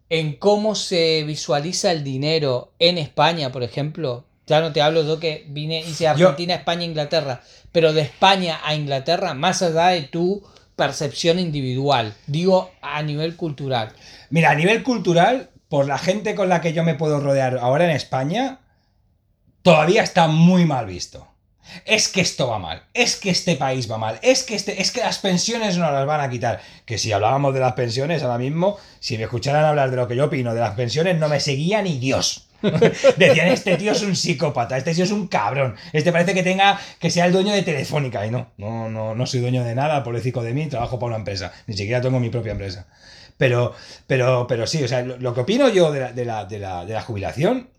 en cómo se visualiza el dinero en España, por ejemplo? Ya no te hablo yo que vine, hice Argentina, España, Inglaterra, pero de España a Inglaterra, más allá de tu percepción individual, digo a nivel cultural.
Mira, a nivel cultural, por la gente con la que yo me puedo rodear ahora en España, todavía está muy mal visto. Es que esto va mal, es que este país va mal, es que, este, es que las pensiones no las van a quitar. Que si hablábamos de las pensiones ahora mismo, si me escucharan hablar de lo que yo opino de las pensiones, no me seguía ni Dios. Decían, este tío es un psicópata, este tío es un cabrón, este parece que tenga, que sea el dueño de Telefónica. Y no, no, no, no soy dueño de nada, pobrecito de mí, trabajo para una empresa, ni siquiera tengo mi propia empresa. Pero, pero, pero sí, o sea, lo, lo que opino yo de la, de, la, de, la, de la jubilación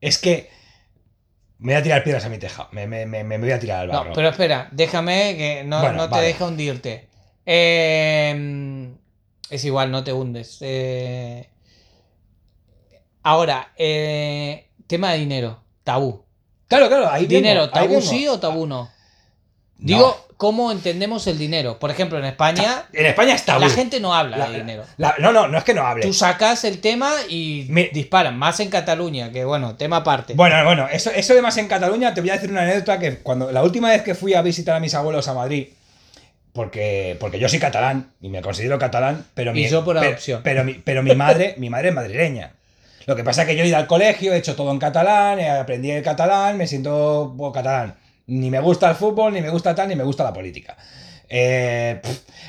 es que me voy a tirar piedras a mi teja, me, me, me, me voy a tirar al barro.
No, pero espera, déjame que no,
Bueno,
no te
vale.
deja hundirte. Eh, es igual, no te hundes. Eh, ahora, eh, tema de dinero, tabú.
Claro, claro, ahí
dinero,
ahí
tabú sí o tabú. No. Digo, ¿cómo entendemos el dinero? Por ejemplo, en España
En España es tabú.
la gente no habla
La-
de dinero.
la- no, no, no es que no hable.
Tú sacas el tema y
Mi-
disparan, más en Cataluña, que bueno, tema aparte.
Bueno, bueno, eso, eso de más en Cataluña, te voy a decir una anécdota que cuando la última vez que fui a visitar a mis abuelos a Madrid, porque, porque yo soy catalán y me considero catalán, pero
Y
mi,
yo por
pero-
adopción.
Pero, mi, pero mi madre, mi madre es madrileña. Lo que pasa es que yo he ido al colegio, he hecho todo en catalán, aprendí el catalán, me siento catalán. Ni me gusta el fútbol, ni me gusta tal, ni me gusta la política. Eh,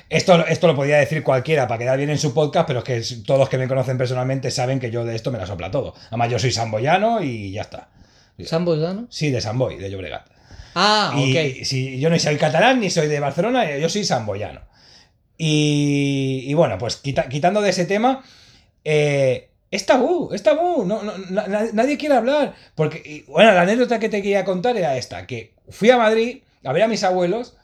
esto, esto lo podría decir cualquiera para quedar bien en su podcast, pero es que todos los que me conocen personalmente saben que yo de esto me la sopla todo. Además, yo soy samboyano y ya está.
¿Sambo Dano?
Sí, de Samboy, de Llobregat.
Ah,
y
ok.
si yo no soy catalán ni soy de Barcelona, yo soy samboyano. Y, y bueno, pues quita- quitando de ese tema, eh, es tabú, es tabú, no, no- na- na- nadie quiere hablar. Porque, bueno, la anécdota que te quería contar era esta, que fui a Madrid a ver a mis abuelos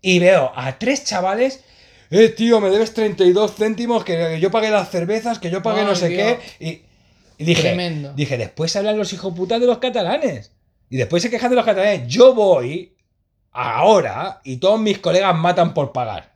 y veo a tres chavales, eh, tío, me debes 32 céntimos, que yo pagué las cervezas, que yo pagué
Ay,
no sé
Dios.
qué. Y, y dije,
Tremendo.
dije, después hablan los hijoputas de los catalanes. Y después se quejan de los catalanes. Yo voy ahora y todos mis colegas matan por pagar.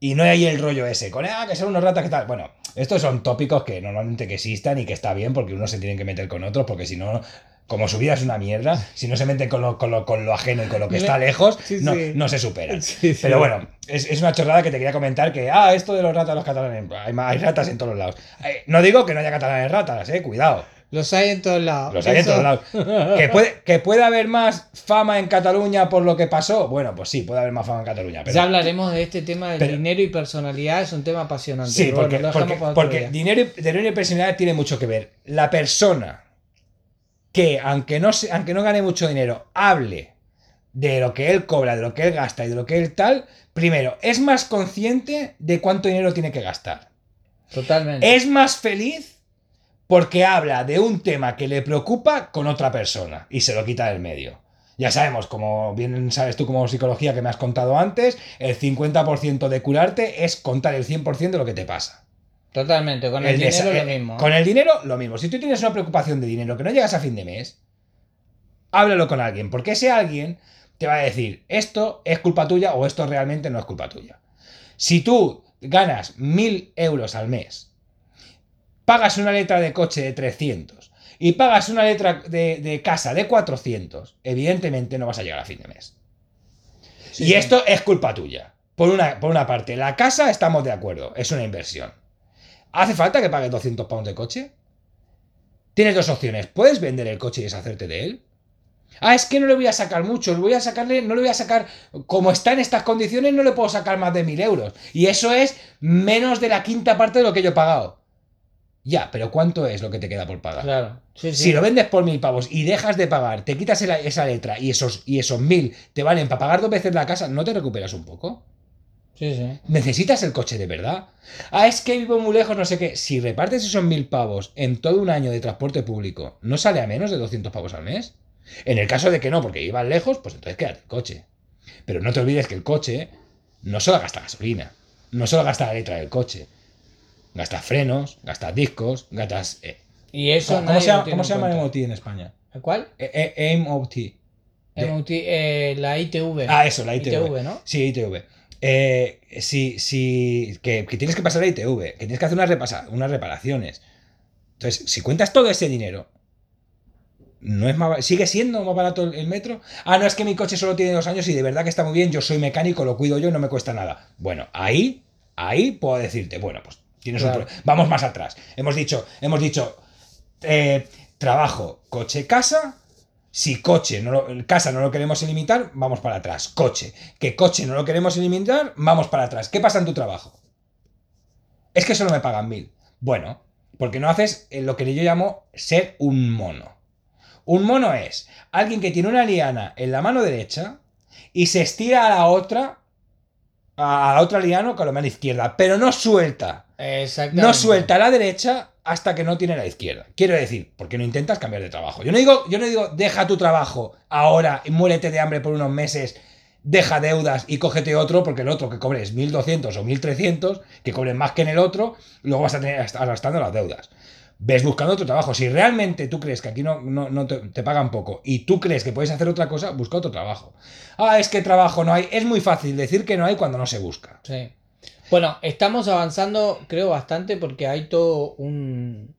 Y no hay el rollo ese, con ah, que son unos ratas que tal. Bueno, estos son tópicos que normalmente que existan y que está bien porque unos se tienen que meter con otros, porque si no, como su vida es una mierda, si no se meten con lo, con lo, con lo ajeno y con lo que está lejos,
Sí,
no,
sí.
no se.
Sí, sí.
Pero bueno, es, es una chorrada que te quería comentar que, ah, esto de los ratas, los catalanes, hay, hay ratas en todos lados. Eh, no digo que no haya catalanes ratas, eh, cuidado.
Los hay en todos lados.
Los hay en todos lados. ¿Que puede, ¿Que puede haber más fama en Cataluña por lo que pasó? Bueno, pues sí, puede haber más fama en Cataluña. Pero,
Ya hablaremos de este tema del
pero-
dinero y personalidad, es un tema apasionante.
sí, porque,
bueno,
porque, porque dinero, y, dinero y personalidad tiene mucho que ver. La persona que, aunque no, se- aunque no gane mucho dinero, hable de lo que él cobra, de lo que él gasta y de lo que él tal, primero, es más consciente de cuánto dinero tiene que gastar.
Totalmente.
Es más feliz porque habla de un tema que le preocupa con otra persona y se lo quita del medio. Ya sabemos, como bien sabes tú como psicología que me has contado antes, el 50% de curarte es contar el 100% de lo que te pasa.
Totalmente. Con el, dinero
eh,
lo mismo.
Con el dinero, lo mismo. Si tú tienes una preocupación de dinero que no llegas a fin de mes, háblalo con alguien, porque ese alguien te va a decir, esto es culpa tuya o esto realmente no es culpa tuya. Si tú ganas mil euros al mes, pagas una letra de coche de 300 y pagas una letra de, de casa de 400, evidentemente no vas a llegar a fin de mes.
Sí,
y
sí.
esto es culpa tuya. Por una, por una parte, la casa estamos de acuerdo, es una inversión. ¿Hace falta que pagues 200 pounds de coche? Tienes dos opciones. Puedes vender el coche y deshacerte de él. Ah, es que no le voy a sacar mucho, voy a sacarle, no le voy a sacar, como está en estas condiciones, no le puedo sacar más de mil euros. Y eso es menos de la quinta parte de lo que yo he pagado. Ya, pero ¿cuánto es lo que te queda por pagar?
Claro. Sí, sí.
Si lo vendes por mil pavos y dejas de pagar, te quitas esa- esa letra y esos, y esos mil te valen para pagar dos veces la casa, ¿no te recuperas un poco?
Sí, sí.
¿Necesitas el coche de verdad? Ah, es que vivo muy lejos, no sé qué. Si repartes esos mil pavos en todo un año de transporte público, ¿no sale a menos de 200 pavos al mes? En el caso de que no, porque ibas lejos, pues entonces quédate el coche. Pero no te olvides que el coche no solo gasta gasolina, no solo gasta la letra del coche. Gastas frenos, gastas discos, gastas... eh,
Y eso
¿Cómo, se llama, cómo se llama. MOT en España?
¿El ¿Cuál?
Eh, eh, MOT.
Eh, la ITV.
Ah, eso, la ITV.
ITV, ¿no?
Sí, ITV. Eh, sí, sí, que, que tienes que pasar la ITV, que tienes que hacer unas, repasa- unas reparaciones. Entonces, si cuentas todo ese dinero, ¿no es más, ¿sigue siendo más barato el, el metro? Ah, no, es que mi coche solo tiene dos años y de verdad que está muy bien, yo soy mecánico, lo cuido yo y no me cuesta nada. Bueno, ahí, ahí puedo decirte, bueno, pues tienes un
Claro.
pro- Vamos más atrás. Hemos dicho, hemos dicho, eh, trabajo, coche, casa, Si coche, no lo- casa no lo queremos eliminar, vamos para atrás. Coche. Que coche no lo queremos eliminar, vamos para atrás. ¿Qué pasa en tu trabajo? Es que solo me pagan mil. Bueno, porque no haces eh, lo que yo llamo ser un mono. Un mono es alguien que tiene una liana en la mano derecha y se estira a la otra, a la otra liana con la mano izquierda, pero no suelta.
Exactamente.
No suelta la derecha hasta que no tiene la izquierda. Quiero decir, ¿por qué no intentas cambiar de trabajo? Yo no digo, yo no digo deja tu trabajo ahora y muérete de hambre por unos meses, deja deudas y cógete otro, porque el otro que cobres 1200 o 1300, que cobres más que en el otro, luego vas a tener arrastrando las deudas. Ves buscando otro trabajo. Si realmente tú crees que aquí no, no, no te, te pagan poco y tú crees que puedes hacer otra cosa, busca otro trabajo. Ah, es que trabajo no hay. Es muy fácil decir que no hay cuando no se busca.
Sí. Bueno, estamos avanzando, creo, bastante porque hay todo un,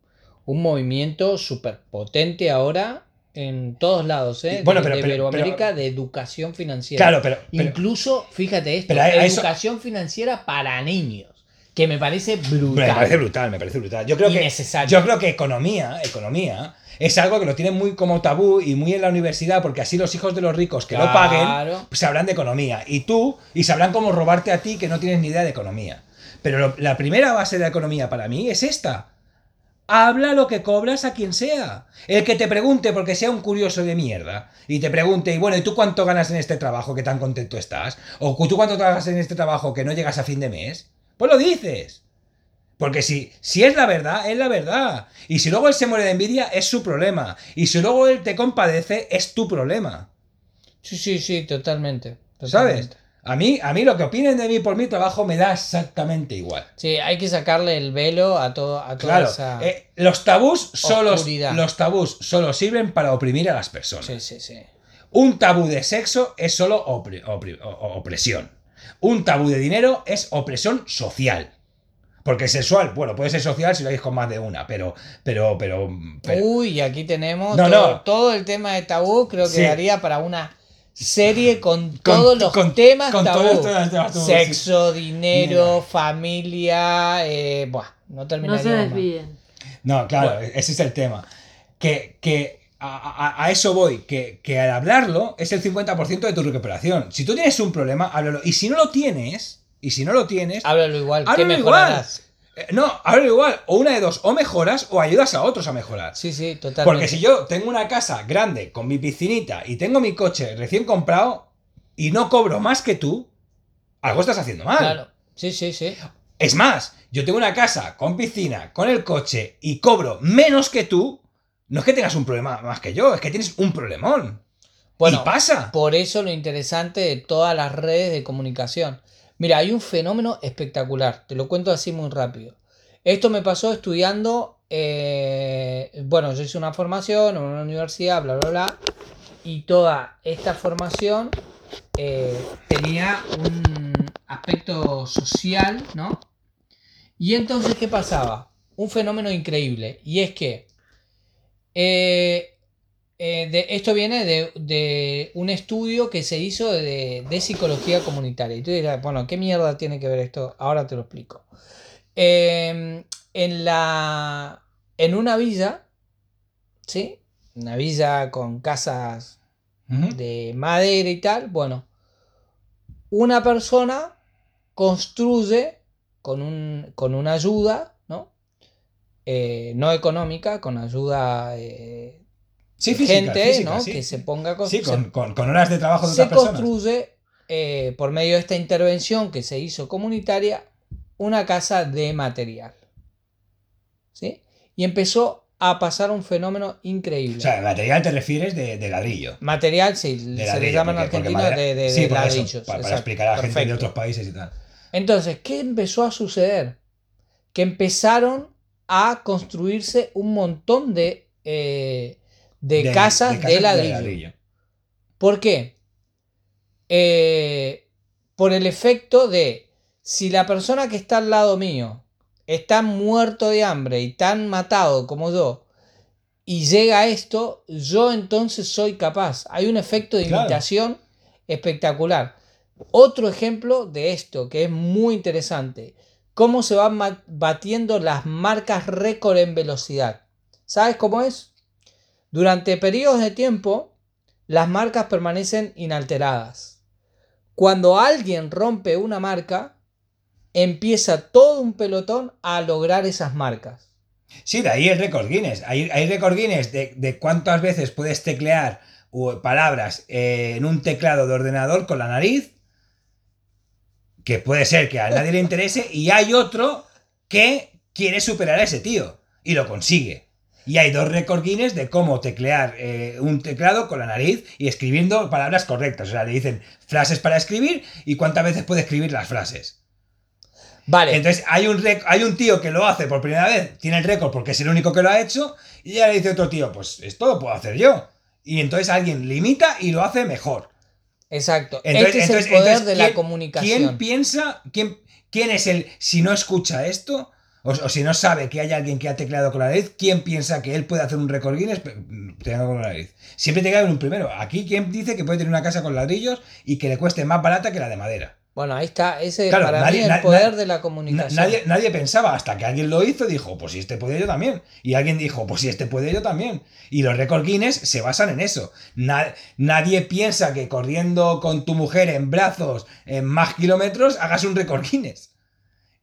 un movimiento súper potente ahora en todos lados, ¿eh?
Bueno, pero-
de Iberoamérica
pero-
de educación financiera.
Claro, pero.
Incluso, fíjate esto,
a- eso-
educación financiera para niños, que me parece brutal.
Me parece brutal, me parece brutal. Yo creo que yo creo que economía, economía es algo que lo tienen muy como tabú y muy en la universidad porque así los hijos de los ricos que no paguen pues sabrán de economía y tú y sabrán cómo robarte a ti que no tienes ni idea de economía. Pero lo- la primera base de la economía para mí es esta. Habla lo que cobras a quien sea. El que te pregunte, porque sea un curioso de mierda, y te pregunte, y bueno, ¿y tú cuánto ganas en este trabajo que tan contento estás? ¿O tú cuánto trabajas en este trabajo que no llegas a fin de mes? Pues lo dices. Porque si, si es la verdad, es la verdad. Y si luego él se muere de envidia, es su problema. Y si luego él te compadece, es tu problema.
Sí, sí, sí, totalmente.
¿Sabes? A mí, a mí lo que opinen de mí por mi trabajo me da exactamente igual.
Sí, hay que sacarle el velo a, todo, a toda
Claro,
esa...
eh, los tabús solo los tabús solo sirven para oprimir a las personas.
Sí, sí, sí.
Un tabú de sexo es solo opri- opri- opresión. Un tabú de dinero es opresión social. Porque sexual, bueno, puede ser social si lo haces con más de una, pero, pero, pero, pero-
Uy, aquí tenemos
No,
todo,
no.
todo el tema de tabú, creo que
Sí.
daría para una serie con,
Con-
todos los
con-
temas
con
tabú. Sexo, dinero,
Mira.
familia, eh, buah, no
No
terminaría
se
más.
desvíen.
No, claro,
Bueno.
ese es el tema. Que, que a, a- a eso voy, que, que al hablarlo es el 50% de tu recuperación. Si tú tienes un problema, háblalo. Y si no lo tienes, y si no lo tienes,
Háblalo igual, ¿qué
háblalo
mejorarás?
igual. Eh, No, háblalo igual. O una de dos, o mejoras o ayudas a otros a mejorar.
Sí, sí, totalmente.
Porque si yo tengo una casa grande con mi piscinita y tengo mi coche recién comprado y no cobro más que tú, algo estás haciendo mal.
Claro, sí, sí, sí.
Es más, yo tengo una casa con piscina, con el coche y cobro menos que tú, no es que tengas un problema más que yo, es que tienes un problemón.
Bueno,
y pasa.
Por eso lo interesante de todas las redes de comunicación. Mira, hay un fenómeno espectacular, te lo cuento así muy rápido. Esto me pasó estudiando, eh, bueno, yo hice una formación en una universidad, bla, bla, bla, y toda esta formación eh, tenía un aspecto social, ¿no? Y entonces, ¿qué pasaba? Un fenómeno increíble, y es que eh, eh, de- esto viene de, de un estudio que se hizo de, de psicología comunitaria. Y tú dirás, bueno, ¿qué mierda tiene que ver esto? Ahora te lo explico. Eh, en, la, en una villa, ¿sí? Una villa con casas de madera y tal, bueno, una persona construye con, un, con una ayuda, ¿no? Eh, no económica, con ayuda eh,
Sí, física,
gente,
física,
¿no? Que se ponga a
Sí, con, con- con horas de trabajo de
se,
otras
se
personas.
construye eh, por medio de esta intervención que se hizo comunitaria una casa de material. ¿Sí? Y empezó a pasar un fenómeno increíble.
O sea, material te refieres de, de ladrillo.
material, sí,
De
se le llama en
madera-
de, de-
sí,
de
por eso,
ladrillos.
para, explicar a la gente de otros países y tal.
Entonces, ¿qué empezó a suceder? Que empezaron a construirse un montón de, eh, de, casas de, ladrillo. ¿Por qué? Eh, por el efecto de si la persona que está al lado mío está muerto de hambre y tan matado como yo y llega a esto, yo entonces soy capaz. Hay un efecto de
Claro.
imitación espectacular. Otro ejemplo de esto que es muy interesante. Cómo se van batiendo las marcas récord en velocidad. ¿Sabes cómo es? Durante periodos de tiempo las marcas permanecen inalteradas. Cuando alguien rompe una marca, empieza todo un pelotón a lograr esas marcas.
Sí, de ahí el récord Guinness. Hay, hay récord Guinness de, de cuántas veces puedes teclear palabras eh, en un teclado de ordenador con la nariz. Que puede ser que a nadie le interese. Y hay otro que quiere superar a ese tío. Y lo consigue. Y hay dos récord Guinness de cómo teclear eh, un teclado con la nariz y escribiendo palabras correctas. O sea, le dicen frases para escribir y cuántas veces puede escribir las frases.
Vale,
Entonces hay un, hay un tío que lo hace por primera vez, tiene el récord porque es el único que lo ha hecho, y ya le dice otro tío, pues esto lo puedo hacer yo. Y entonces alguien limita y lo hace mejor.
exacto.
Entonces,
este es
entonces-
el poder
entonces,
de la
¿quién-
comunicación.
¿Quién piensa, quién, quién es el, si no escucha esto, o, o si no sabe que hay alguien que ha tecleado con la nariz, quién piensa que él puede hacer un récord Guinness tecleando con la nariz? Siempre tiene que haber un primero. Aquí, ¿quién dice que puede tener una casa con ladrillos y que le cueste más barata que la de madera?
Bueno, ahí está. Ese
Claro,
es para
nadie-
mí el poder
na-
de la comunicación.
Nadie, nadie pensaba hasta que alguien lo hizo, dijo, pues si este puede yo también. Y alguien dijo, pues si este puede yo también. Y los récord Guinness se basan en eso. Na- nadie piensa que corriendo con tu mujer en brazos en más kilómetros hagas un récord Guinness.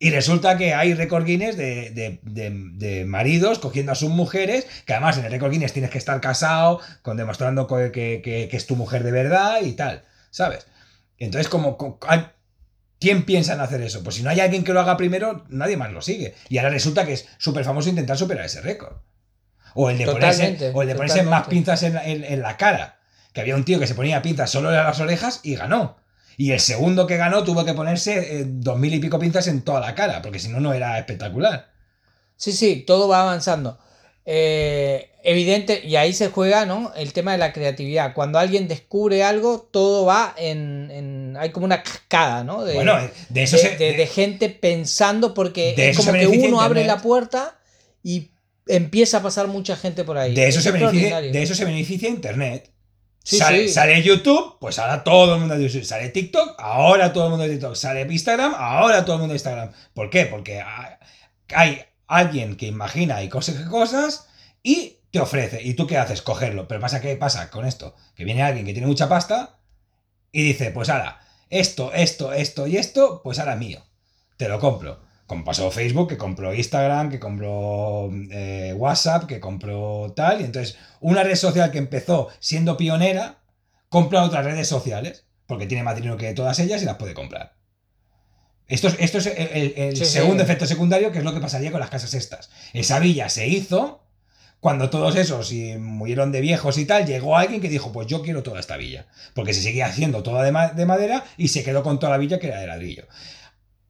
Y resulta que hay récord Guinness de, de- de- de maridos cogiendo a sus mujeres, que además en el récord Guinness tienes que estar casado, con demostrando que, que- que es tu mujer de verdad y tal, ¿sabes? Entonces, como, ¿quién piensa en hacer eso? Pues si no hay alguien que lo haga primero, nadie más lo sigue. Y ahora resulta que es súper famoso intentar superar ese récord. O el de ponerse, o el de ponerse más pinzas en la, en- en la cara. Que había un tío que se ponía pinzas solo en las orejas y ganó. Y el segundo que ganó tuvo que ponerse eh, dos mil y pico pinzas en toda la cara, porque si no, no era espectacular.
Sí, sí, todo va avanzando. Eh, evidente, y ahí se juega, ¿no? El tema de la creatividad. Cuando alguien descubre algo, todo va en. en- hay como una cascada, ¿no? De,
bueno, eh, de eso
de,
se.
de- gente pensando, porque
de
es como que uno abre la puerta y empieza a pasar mucha gente por ahí.
de eso,
Es
se beneficia, de eso se beneficia Internet.
Sí,
sale,
sí.
sale YouTube, pues ahora todo el mundo de YouTube. Sale TikTok, ahora todo el mundo de TikTok. Sale Instagram, ahora todo el mundo de Instagram. ¿Por qué? Porque hay- hay alguien que imagina y cose cosas y te ofrece. ¿Y tú qué haces? Cogerlo. Pero pasa, ¿qué pasa con esto? Que viene alguien que tiene mucha pasta y dice, pues ahora, esto, esto, esto y esto, pues ahora mío. Te lo compro. Como pasó Facebook, que compró Instagram, que compró eh, WhatsApp, que compró tal. Y entonces, una red social que empezó siendo pionera, compra otras redes sociales, porque tiene más dinero que todas ellas y las puede comprar. Esto es, esto es el, el- el
Sí, sí.
segundo efecto secundario, que es lo que pasaría con las casas estas. Esa villa se hizo cuando todos esos y murieron de viejos y tal, llegó alguien que dijo, pues yo quiero toda esta villa. Porque se seguía haciendo toda de, ma- de madera y se quedó con toda la villa que era de ladrillo.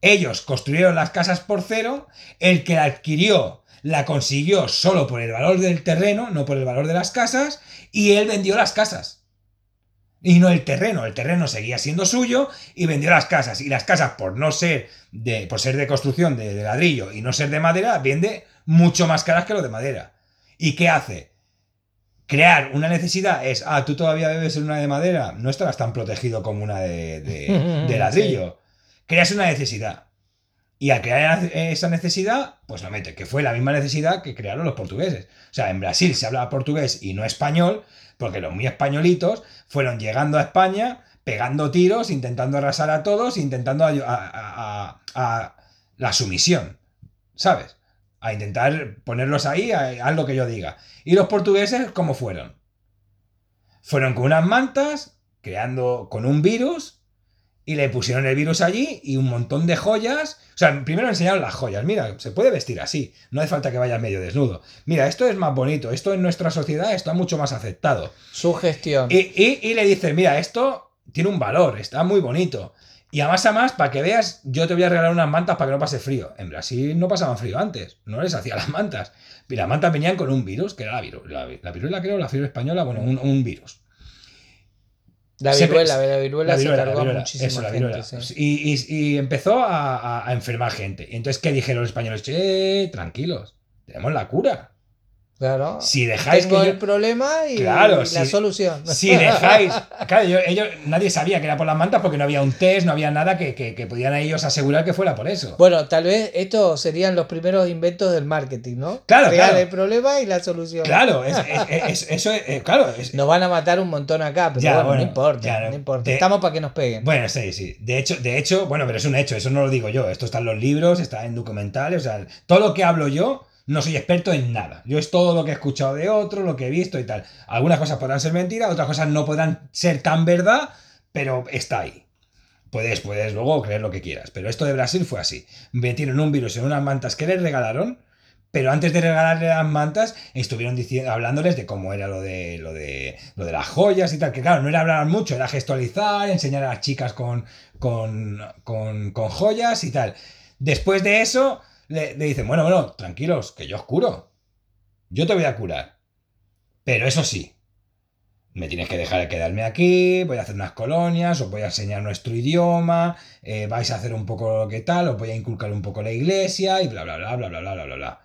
Ellos construyeron las casas por cero, el que la adquirió la consiguió solo por el valor del terreno, no por el valor de las casas, y él vendió las casas. Y no el terreno, el terreno seguía siendo suyo y vendió las casas. Y las casas, por no ser de, por ser de construcción de, de ladrillo y no ser de madera, vende mucho más caras que lo de madera. ¿Y qué hace? Crear una necesidad es, ah, tú todavía bebes en una de madera, no estarás tan protegido como una de, de- de ladrillo. Creas una necesidad. Y al crear esa necesidad, pues lo mete, que fue la misma necesidad que crearon los portugueses. O sea, en Brasil se hablaba portugués y no español, porque los muy españolitos fueron llegando a España, pegando tiros, intentando arrasar a todos, intentando a, la sumisión, ¿sabes? A intentar ponerlos ahí, haz lo que yo diga. Y los portugueses, ¿cómo fueron? Fueron con unas mantas, creando con un virus, y le pusieron el virus allí y un montón de joyas. O sea, primero enseñaron las joyas. Mira, se puede vestir así. No hace falta que vayas medio desnudo. Mira, esto es más bonito. Esto en nuestra sociedad está mucho más aceptado.
Su gestión.
Y, y- y le dicen, mira, esto tiene un valor, está muy bonito. Y a más a más, para que veas, yo te voy a regalar unas mantas para que no pase frío. En Brasil no pasaban frío antes, no les hacía las mantas. Y las mantas venían con un virus, que era la virus. La, la viruela, creo, la fiebre española, bueno, un, un virus.
La viruela, la viruela,
La viruela,
se cargó a muchísima
eso,
gente. sí.
Y, y- y empezó a, a- a enfermar gente. Y entonces, ¿qué dijeron los españoles? Che, tranquilos, tenemos la cura.
Claro.
Si dejáis
Tengo
que
el
yo-
problema y
Claro,
la
si-
solución.
Si dejáis. Claro, yo- ellos, nadie sabía que era por las mantas porque no había un test, no había nada que, que, que pudieran ellos asegurar que fuera por eso.
Bueno, tal vez estos serían los primeros inventos del marketing, ¿no?
Claro,
Crear
claro.
el problema y la solución.
Claro, es, es- es- eso es. eh, claro,
Nos van a matar un montón acá, pero
Ya,
bueno,
bueno,
no importa,
ya,
no
no.
importa.
De-
Estamos para que nos peguen.
Bueno, sí, sí. De hecho, de hecho, bueno, pero es un hecho, eso no lo digo yo. Esto está en los libros, está en documentales, o sea, todo lo que hablo yo, no soy experto en nada. Yo es todo lo que he escuchado de otro, lo que he visto y tal. Algunas cosas podrán ser mentiras, otras cosas no podrán ser tan verdad, pero está ahí. Puedes, puedes luego creer lo que quieras. Pero esto de Brasil fue así. Metieron un virus en unas mantas que les regalaron. Pero antes de regalarle las mantas, estuvieron diciendo, hablándoles de cómo era lo de, lo de lo de las joyas y tal. Que claro, no era hablar mucho, era gestualizar, enseñar a las chicas con, con, con, con joyas y tal. Después de eso, le, le dicen, bueno, bueno, tranquilos, que yo os curo. Yo te voy a curar. Pero eso sí, me tienes que dejar quedarme aquí, voy a hacer unas colonias, os voy a enseñar nuestro idioma, eh, vais a hacer un poco lo que tal, os voy a inculcar un poco la iglesia y bla, bla, bla, bla, bla, bla, bla, bla, bla.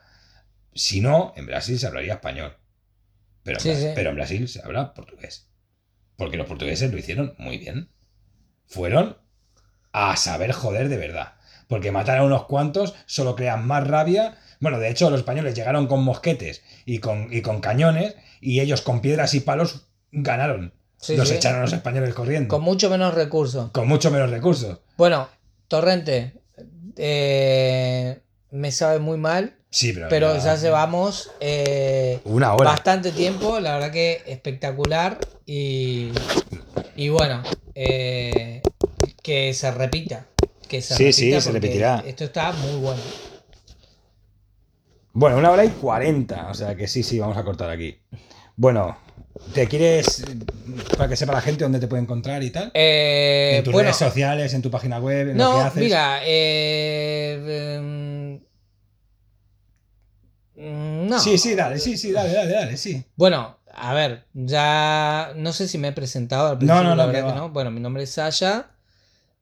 Si no, en Brasil se hablaría español. Pero en,
Sí,
Bra-
sí.
pero en Brasil se habla portugués. Porque los portugueses lo hicieron muy bien. Fueron a saber joder de verdad. Porque matar a unos cuantos solo crean más rabia. Bueno, de hecho, los españoles llegaron con mosquetes y con, y con cañones, y ellos con piedras y palos ganaron.
Sí,
los
sí.
echaron a los españoles corriendo.
Con mucho menos recursos.
Con mucho menos recursos.
Bueno, Torrente, eh, me sabe muy mal,
Sí, pero.
pero
ya-
ya llevamos eh,
Una hora.
bastante tiempo, la verdad que espectacular y, y bueno, eh, que se repita. Que se
Sí, sí, se repetirá.
Esto está muy bueno.
Bueno, una hora y cuarenta. O sea que sí, sí, vamos a cortar aquí. Bueno, ¿te quieres. para que sepa la gente dónde te puede encontrar y tal?
Eh,
en tus
bueno,
redes sociales, en tu página web, en lo que
No,
haces.
mira, eh, em, no.
Sí, sí, dale, sí, sí, dale, dale, dale, sí.
Bueno, a ver, ya no sé si me he presentado al
No,
principio,
no,
la
no,
verdad
que
que
va.
no. Bueno, mi nombre es Saya,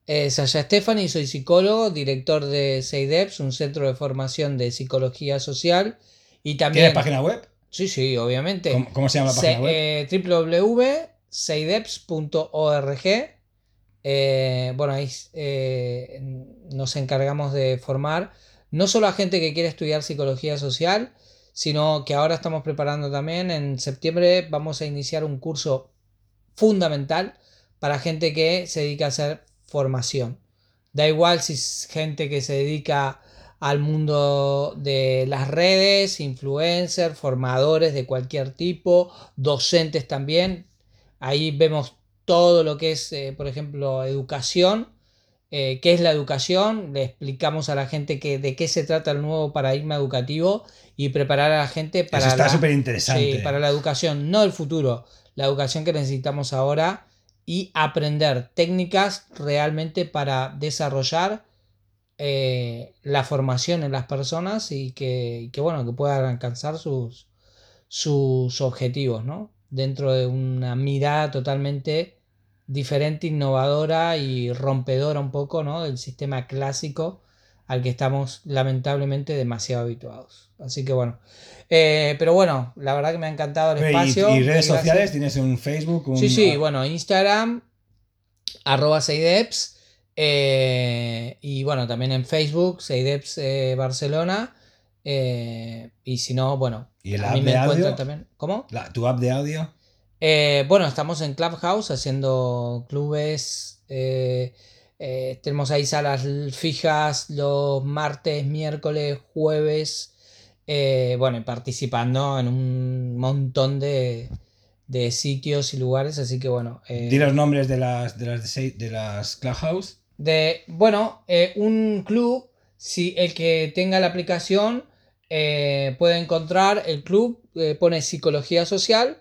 eh, Saya Stephanie, soy psicólogo, director de CEIDEPS, un centro de formación de psicología social y también...
¿Tienes página web?
Sí, sí, obviamente.
¿Cómo, cómo se llama la página web?
eh, www.seideps.org. Eh, bueno, ahí eh, nos encargamos de formar no solo a gente que quiere estudiar psicología social, sino que ahora estamos preparando también. En septiembre vamos a iniciar un curso fundamental para gente que se dedica a hacer formación. Da igual si es gente que se dedica al mundo de las redes, influencers, formadores de cualquier tipo, docentes también. Ahí vemos todo lo que es, eh, por ejemplo, educación. Eh, ¿Qué es la educación? Le explicamos a la gente que, de qué se trata el nuevo paradigma educativo y preparar a la gente para,
Eso está
la, sí, para la educación, no el futuro, la educación que necesitamos ahora y aprender técnicas realmente para desarrollar eh, la formación en las personas y que, que, bueno, que puedan alcanzar sus, sus objetivos, ¿no? Dentro de una mirada totalmente diferente, innovadora y rompedora un poco, ¿no? Del sistema clásico al que estamos lamentablemente demasiado habituados. Así que bueno. Eh, pero bueno, la verdad que me ha encantado el espacio.
¿Y, y redes
Gracias.
sociales? ¿Tienes un Facebook? Un,
Sí, sí, bueno, Instagram, arroba Seideps. eh, y bueno, también en Facebook, Seideps eh, Barcelona. eh, y si no, bueno,
¿Y el
a
app
mí me
de
encuentran
audio?
también. ¿Cómo?
la- ¿Tu app de audio?
Eh, bueno, estamos en Clubhouse haciendo clubes. eh, tenemos ahí salas fijas los martes, miércoles, jueves. Eh, bueno, y participando en un montón de, de sitios y lugares. Así que bueno. eh,
Di los nombres de las, de las, de las Clubhouse.
de, bueno, eh, un club, si el que tenga la aplicación eh, puede encontrar el club, eh, pone psicología social,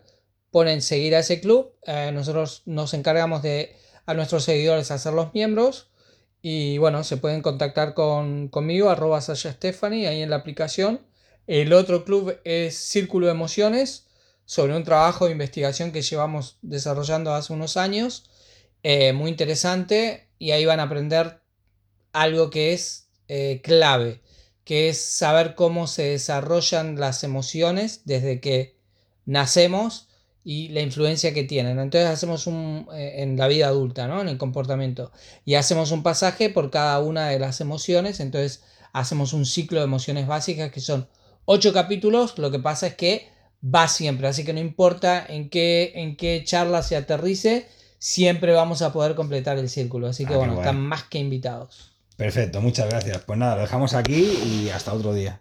ponen seguir a ese club, nosotros nos encargamos de a nuestros seguidores hacerlos miembros y bueno, se pueden contactar con, conmigo, arroba Sasha Stephanie, ahí en la aplicación. El otro club es Círculo de Emociones, sobre un trabajo de investigación que llevamos desarrollando hace unos años eh, muy interesante y ahí van a aprender algo que es eh, clave. que es saber cómo se desarrollan las emociones desde que nacemos y la influencia que tienen. Entonces hacemos un eh, en la vida adulta, ¿no? En el comportamiento. Y hacemos un pasaje por cada una de las emociones. Entonces hacemos un ciclo de emociones básicas que son ocho capítulos. Lo que pasa es que va siempre. Así que no importa en qué, en qué charla se aterrice, siempre vamos a poder completar el círculo. Así que
Ah,
bueno,
guay.
están más que invitados.
Perfecto, muchas gracias. Pues nada, lo dejamos aquí y hasta otro día.